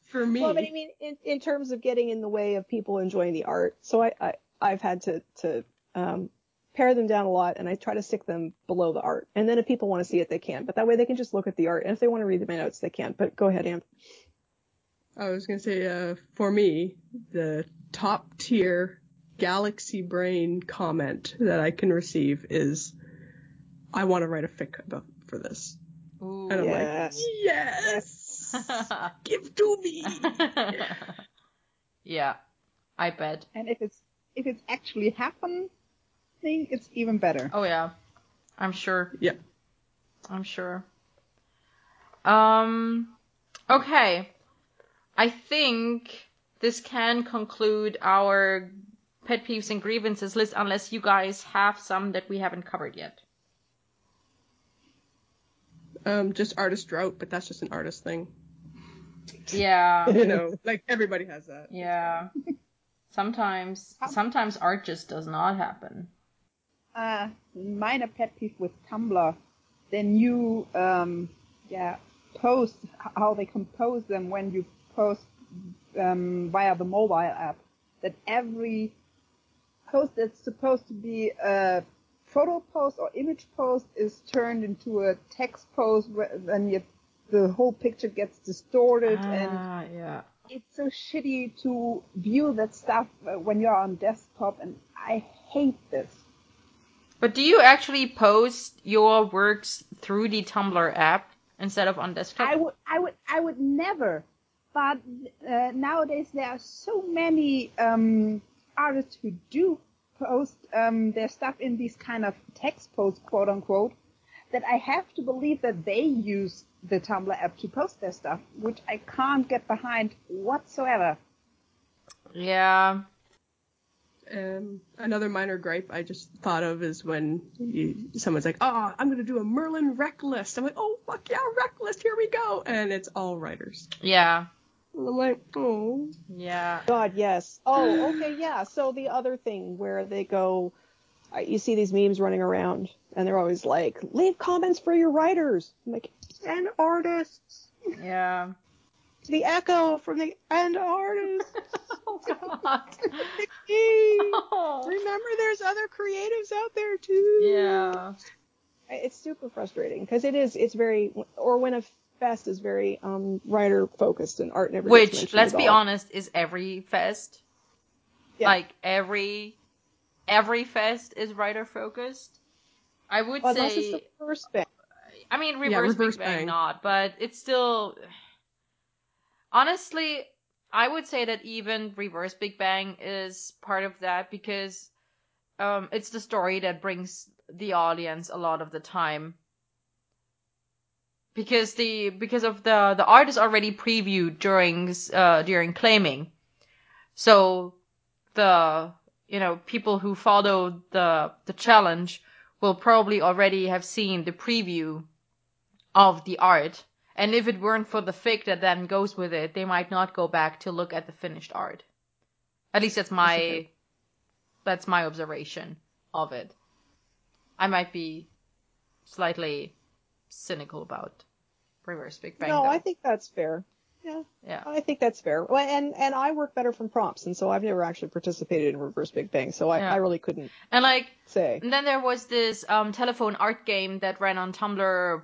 [SPEAKER 3] for me.
[SPEAKER 5] Well, but I mean, in, in terms of getting in the way of people enjoying the art, so I, I I've had to to um, pare them down a lot, and I try to stick them below the art. And then if people want to see it, they can. But that way, they can just look at the art, and if they want to read my notes, they can. But go ahead, Amp.
[SPEAKER 3] I was gonna say, uh, for me, the top tier galaxy brain comment that I can receive is, "I want to write a fic about for this,"
[SPEAKER 2] Ooh.
[SPEAKER 3] and I'm
[SPEAKER 5] Yes.
[SPEAKER 3] like, "Yes, give to me."
[SPEAKER 2] yeah, I bet.
[SPEAKER 4] And if it's if it's actually happening, it's even better.
[SPEAKER 2] Oh yeah, I'm sure.
[SPEAKER 3] Yeah.
[SPEAKER 2] I'm sure. Um, okay. I think this can conclude our pet peeves and grievances list unless you guys have some that we haven't covered yet.
[SPEAKER 3] Um, just artist drought, but that's just an artist thing.
[SPEAKER 2] Yeah.
[SPEAKER 3] You know, like everybody has that.
[SPEAKER 2] Yeah. Sometimes, sometimes art just does not happen.
[SPEAKER 4] Uh, minor pet peeve with Tumblr, the new um, yeah posts how they compose them when you post um, via the mobile app. That every post that's supposed to be a photo post or image post is turned into a text post, where then the whole picture gets distorted and
[SPEAKER 2] Ah, yeah.
[SPEAKER 4] it's so shitty to view that stuff uh, when you're on desktop, and I hate this.
[SPEAKER 2] But do you actually post your works through the Tumblr app instead of on desktop?
[SPEAKER 4] I would, I would, I would never. But uh, nowadays there are so many um, artists who do post um, their stuff in these kind of text posts, quote unquote, that I have to believe that they use the Tumblr app to post their stuff, which I can't get behind whatsoever.
[SPEAKER 2] Yeah.
[SPEAKER 3] Um, another minor gripe I just thought of is when you, someone's like, "Oh, I'm gonna do a Merlin rec list." I'm like, "Oh fuck yeah, rec list, here we go!" And it's all writers.
[SPEAKER 2] Yeah.
[SPEAKER 3] Like, "Oh,
[SPEAKER 2] Yeah.
[SPEAKER 5] God, yes. Oh, okay, yeah. So the other thing where they go, you see these memes running around, and they're always like, leave comments for your writers. I'm like, and artists.
[SPEAKER 2] Yeah.
[SPEAKER 5] The echo from the and artists.
[SPEAKER 2] Oh god. Oh.
[SPEAKER 5] Remember, there's other creatives out there too.
[SPEAKER 2] Yeah.
[SPEAKER 5] It's super frustrating because it is. It's very, or when a fest is very um writer focused and art never. gets
[SPEAKER 2] Which, let's be
[SPEAKER 5] all.
[SPEAKER 2] honest, is every fest.
[SPEAKER 5] Yeah.
[SPEAKER 2] Like every every fest is writer focused. I would
[SPEAKER 5] Well, unless it's
[SPEAKER 2] say
[SPEAKER 5] the first bit.
[SPEAKER 2] I mean, reverse,
[SPEAKER 3] Yeah, reverse
[SPEAKER 2] Big Bang,
[SPEAKER 3] Bang.
[SPEAKER 2] not, but it's still. Honestly, I would say that even reverse Big Bang is part of that because um, it's the story that brings the audience a lot of the time because the because of the the art is already previewed during uh during claiming. So the you know people who follow the the challenge will probably already have seen the preview of the art. And if it weren't for the fic that then goes with it they might not go back to look at the finished art. At least that's my
[SPEAKER 3] okay.
[SPEAKER 2] that's my observation of it. I might be slightly cynical about reverse big bang
[SPEAKER 6] no,
[SPEAKER 2] though.
[SPEAKER 6] I think that's fair. Yeah,
[SPEAKER 2] yeah
[SPEAKER 6] I think that's fair. Well, and and I work better from prompts, and so I've never actually participated in Reverse Big Bang, so I,
[SPEAKER 2] Yeah.
[SPEAKER 6] I really couldn't
[SPEAKER 2] and like
[SPEAKER 6] say.
[SPEAKER 2] And then there was this um, telephone art game that ran on Tumblr,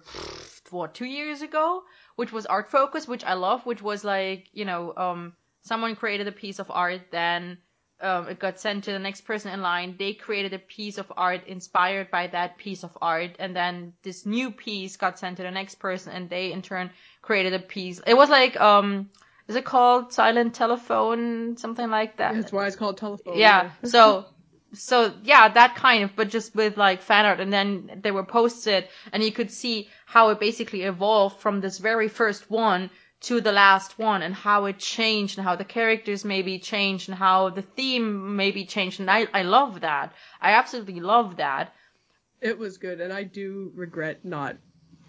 [SPEAKER 2] what, two years ago, which was Art Focus, which I love, which was like, you know, um, someone created a piece of art, then um, it got sent to the next person in line. They created a piece of art inspired by that piece of art, and then this new piece got sent to the next person, and they in turn created a piece. It was like, um, is it called Silent Telephone, something like that?
[SPEAKER 3] That's why it's called telephone.
[SPEAKER 2] yeah so so yeah that kind of but just with like fan art and then they were posted and you could see how it basically evolved from this very first one to the last one and how it changed and how the characters maybe changed and how the theme maybe changed and I, I love that I absolutely love that
[SPEAKER 3] It was good, and I do regret not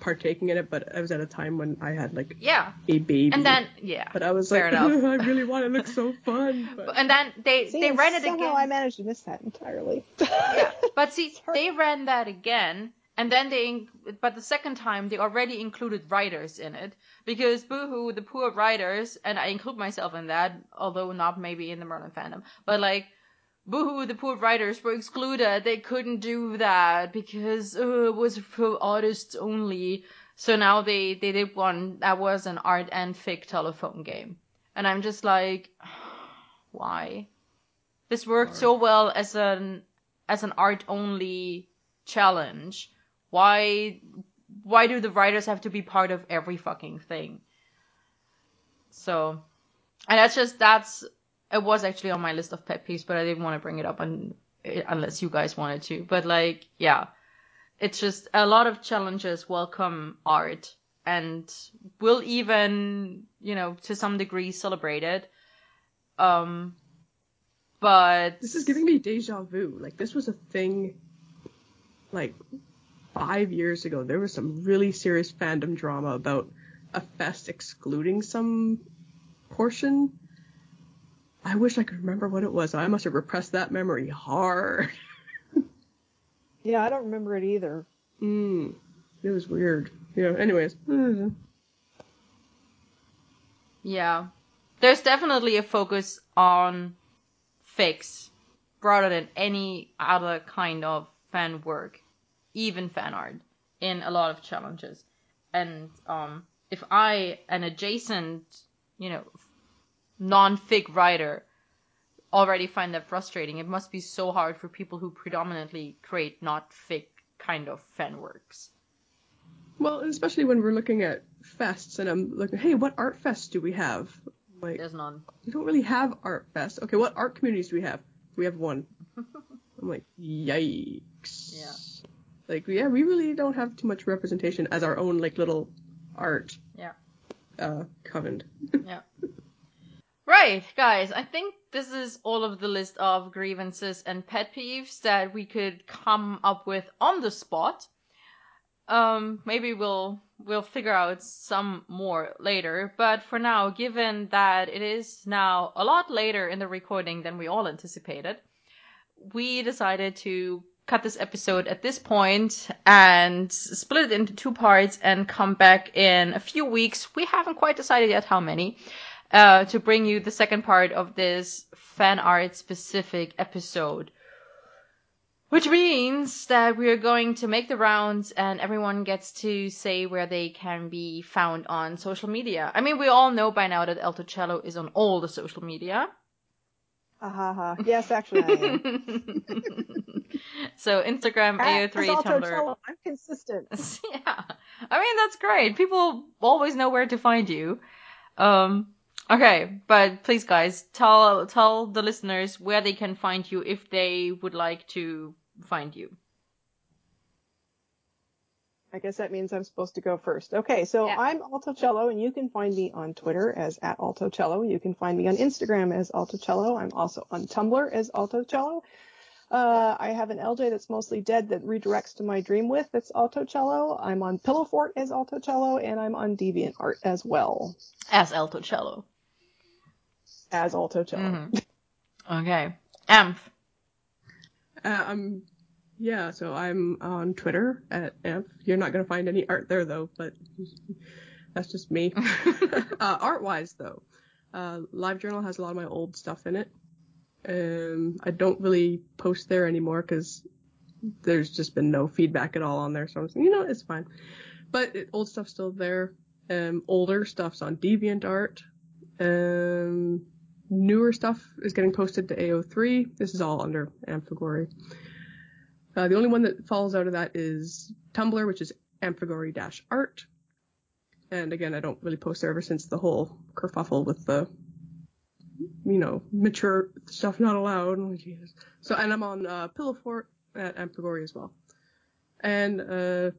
[SPEAKER 3] partaking in it, but I was at a time when I had like
[SPEAKER 2] yeah
[SPEAKER 3] a baby.
[SPEAKER 2] and then yeah
[SPEAKER 3] but I was
[SPEAKER 2] fair
[SPEAKER 3] like,
[SPEAKER 2] enough.
[SPEAKER 3] I really want it. It looks so fun. But
[SPEAKER 2] and then they
[SPEAKER 6] See,
[SPEAKER 2] they ran it
[SPEAKER 6] somehow
[SPEAKER 2] again
[SPEAKER 6] I managed to miss that entirely.
[SPEAKER 2] yeah, but see, they ran that again, and then they, but the second time they already included writers in it because Boohoo, the poor writers, and I include myself in that, although not maybe in the Merlin fandom, but like. Boohoo, the poor writers were excluded. They couldn't do that because uh, it was for artists only. So now they, they did one that was an art and fic telephone game. And I'm just like, why? This worked so well as an as an art only challenge. Why why do the writers have to be part of every fucking thing? So and that's just that's it was actually on my list of pet peeves, but I didn't want to bring it up un, unless you guys wanted to. But like, yeah, it's just a lot of challenges welcome art and will even, you know, to some degree celebrate it. Um, but
[SPEAKER 3] this is giving me deja vu. Like this was a thing, like five years ago. There was some really serious fandom drama about a fest excluding some portion. I wish I could remember what it was. I must have repressed that memory hard.
[SPEAKER 6] yeah, I don't remember it either.
[SPEAKER 3] Mm, it was weird. Yeah. Anyways. mm.
[SPEAKER 2] Yeah. There's definitely a focus on fics rather than any other kind of fan work, even fan art, in a lot of challenges. And um, if I, an adjacent, you know, non-fic writer, already find that frustrating, it must be so hard for people who predominantly create not fic kind of fan works.
[SPEAKER 3] Well, especially when we're looking at fests, and I'm looking, hey, what art fests do we have? Like,
[SPEAKER 2] There's none.
[SPEAKER 3] we don't really have art fests. Okay, what art communities do we have? We have one. I'm like, yikes.
[SPEAKER 2] Yeah.
[SPEAKER 3] Like, yeah, we really don't have too much representation as our own like little art.
[SPEAKER 2] Yeah.
[SPEAKER 3] Uh, coven.
[SPEAKER 2] Yeah. Right, guys, I think this is all of the list of grievances and pet peeves that we could come up with on the spot. Um, maybe we'll we'll figure out some more later, but for now, given that it is now a lot later in the recording than we all anticipated, we decided to cut this episode at this point and split it into two parts and come back in a few weeks. We haven't quite decided yet how many uh, to bring you the second part of this fan art specific episode. Which means that we are going to make the rounds and everyone gets to say where they can be found on social media. I mean, we all know by now that Altocello is on all the social media.
[SPEAKER 6] Ha ha. Yes, actually I am.
[SPEAKER 2] so Instagram,
[SPEAKER 6] As
[SPEAKER 2] AO3, Tumblr.
[SPEAKER 6] I'm consistent.
[SPEAKER 2] yeah. I mean, that's great. People always know where to find you. Um, okay, but please guys, tell, tell the listeners where they can find you if they would like to find you.
[SPEAKER 6] I guess that means I'm supposed to go first. Okay, so
[SPEAKER 1] Yeah.
[SPEAKER 6] I'm Altocello, and you can find me on Twitter as at Altocello. You can find me on Instagram as Altocello. I'm also on Tumblr as Altocello. Uh, I have an LJ that's mostly dead that redirects to my Dreamwidth. That's Altocello. I'm on Pillowfort as Altocello, and I'm on DeviantArt as well
[SPEAKER 2] As Altocello.
[SPEAKER 6] as Altocello.
[SPEAKER 2] Mhm. Okay. Amph.
[SPEAKER 3] Uh, I'm, yeah, so I'm on Twitter at Amp. You're not gonna find any art there though, but that's just me. uh, art-wise though, uh, LiveJournal has a lot of my old stuff in it. Um, I don't really post there anymore because there's just been no feedback at all on there, so I'm saying, you know, it's fine. But it, old stuff's still there. Um, older stuff's on DeviantArt. Um, newer stuff is getting posted to AO3. This is all under Amphigory. Uh, the only one that falls out of that is Tumblr, which is amphigory-art. And again, I don't really post there ever since the whole kerfuffle with the, you know, mature stuff not allowed. Oh, Jesus. So, and I'm on uh, Pillowfort at Amphigory as well. And uh,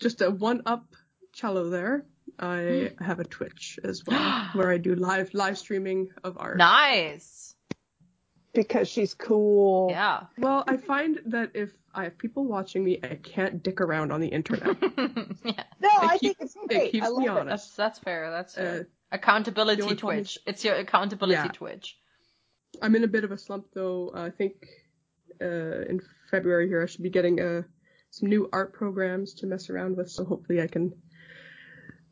[SPEAKER 3] just a one-up cello there. I have a Twitch as well, where I do live live streaming of art.
[SPEAKER 2] Nice.
[SPEAKER 6] Because she's cool.
[SPEAKER 2] Yeah.
[SPEAKER 3] Well, I find that if I have people watching me, I can't dick around on the internet.
[SPEAKER 2] yeah.
[SPEAKER 6] No,
[SPEAKER 3] It
[SPEAKER 6] I
[SPEAKER 3] keep-
[SPEAKER 6] think it's
[SPEAKER 3] it keeps
[SPEAKER 6] I
[SPEAKER 3] me
[SPEAKER 6] love it.
[SPEAKER 2] That's that's fair. That's fair.
[SPEAKER 3] Uh,
[SPEAKER 2] accountability
[SPEAKER 3] the only problem
[SPEAKER 2] Twitch. It's your accountability
[SPEAKER 3] Yeah.
[SPEAKER 2] Twitch.
[SPEAKER 3] I'm in a bit of a slump though. I think uh, in February here I should be getting uh, some new art programs to mess around with, so hopefully I can,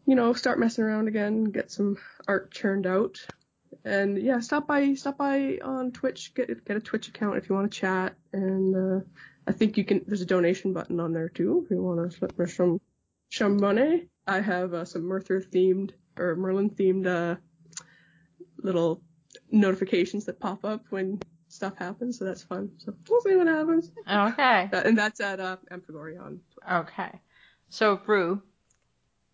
[SPEAKER 3] you know, start messing around again, get some art churned out. And yeah, stop by stop by on Twitch, get get a Twitch account if you want to chat, and uh, I think you can. There's a donation button on there too if you want to slip me some some money. I have uh, some Merthur themed or Merlin themed uh, little notifications that pop up when stuff happens, so that's fun. So we'll see what happens.
[SPEAKER 2] Okay.
[SPEAKER 3] Uh, and that's at uh, Amphigory on Twitter.
[SPEAKER 2] Okay. So Brew.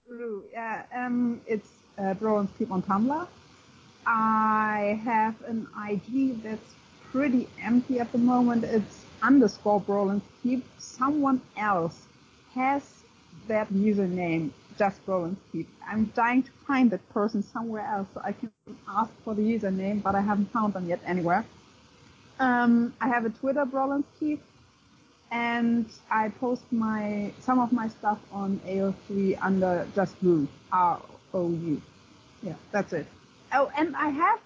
[SPEAKER 4] Brew, yeah, um, it's uh, Bro Keep on Tumblr. I have an IG that's pretty empty at the moment. It's underscore Brolin's Keep. Someone else has that username, just Brolin's Keep. I'm trying to find that person somewhere else so I can ask for the username, but I haven't found them yet anywhere. Um, I have a Twitter, Brolin's Keep and I post my some of my stuff on AO3 under just Rue, R O U. Yeah, that's it. Oh, and I have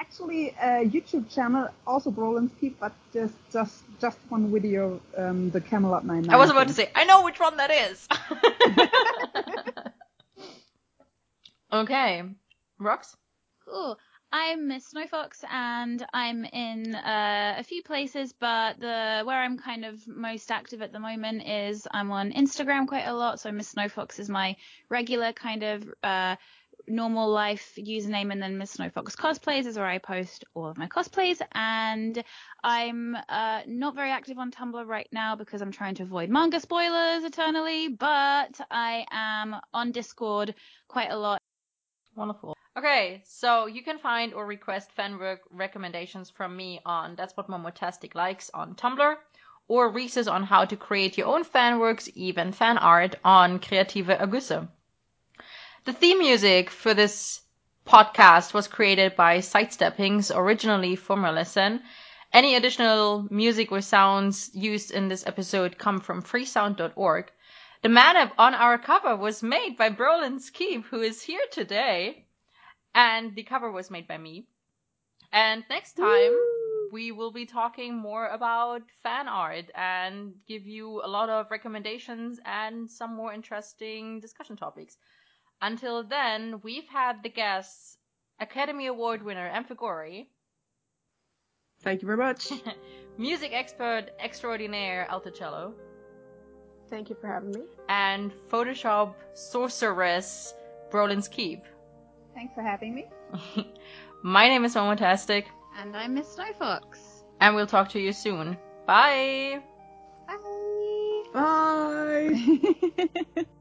[SPEAKER 4] actually a YouTube channel, also Brolin's Keep, but just just just one video, um, the Camelot 99.
[SPEAKER 2] I was about to say, I know which one that is. okay. Rox?
[SPEAKER 1] Cool. I'm Miss Snowfox and I'm in uh, a few places, but the where I'm kind of most active at the moment is I'm on Instagram quite a lot. So Miss Snowfox is my regular kind of uh, normal life username, and then Miss Snowfox cosplays is where I post all of my cosplays. And I'm uh, not very active on Tumblr right now because I'm trying to avoid manga spoilers eternally, but I am on Discord quite a lot.
[SPEAKER 2] Wonderful. Okay, so you can find or request fan work recommendations from me on That's What Momotastic Likes on Tumblr, or Reese's on how to create your own fan works, even fan art on Creative Ergüsse. The theme music for this podcast was created by Sidesteppings, originally for Merlisten. Any additional music or sounds used in this episode come from freesound.org. The man on our cover was made by Brolin's Keep, who is here today and the cover was made by me. And next time we will be talking more about fan art and give you a lot of recommendations and some more interesting discussion topics. Until then, we've had the guests Academy Award winner Amphigory,
[SPEAKER 3] Thank you very much.
[SPEAKER 2] music expert extraordinaire Altocello,
[SPEAKER 6] Thank you for having me.
[SPEAKER 2] and Photoshop sorceress Brolin's Keep.
[SPEAKER 4] Thanks for having me.
[SPEAKER 2] My name is Momotastic,
[SPEAKER 1] And I'm Miss Snowfox.
[SPEAKER 2] and we'll talk to you soon. Bye!
[SPEAKER 1] Bye.
[SPEAKER 3] Bye.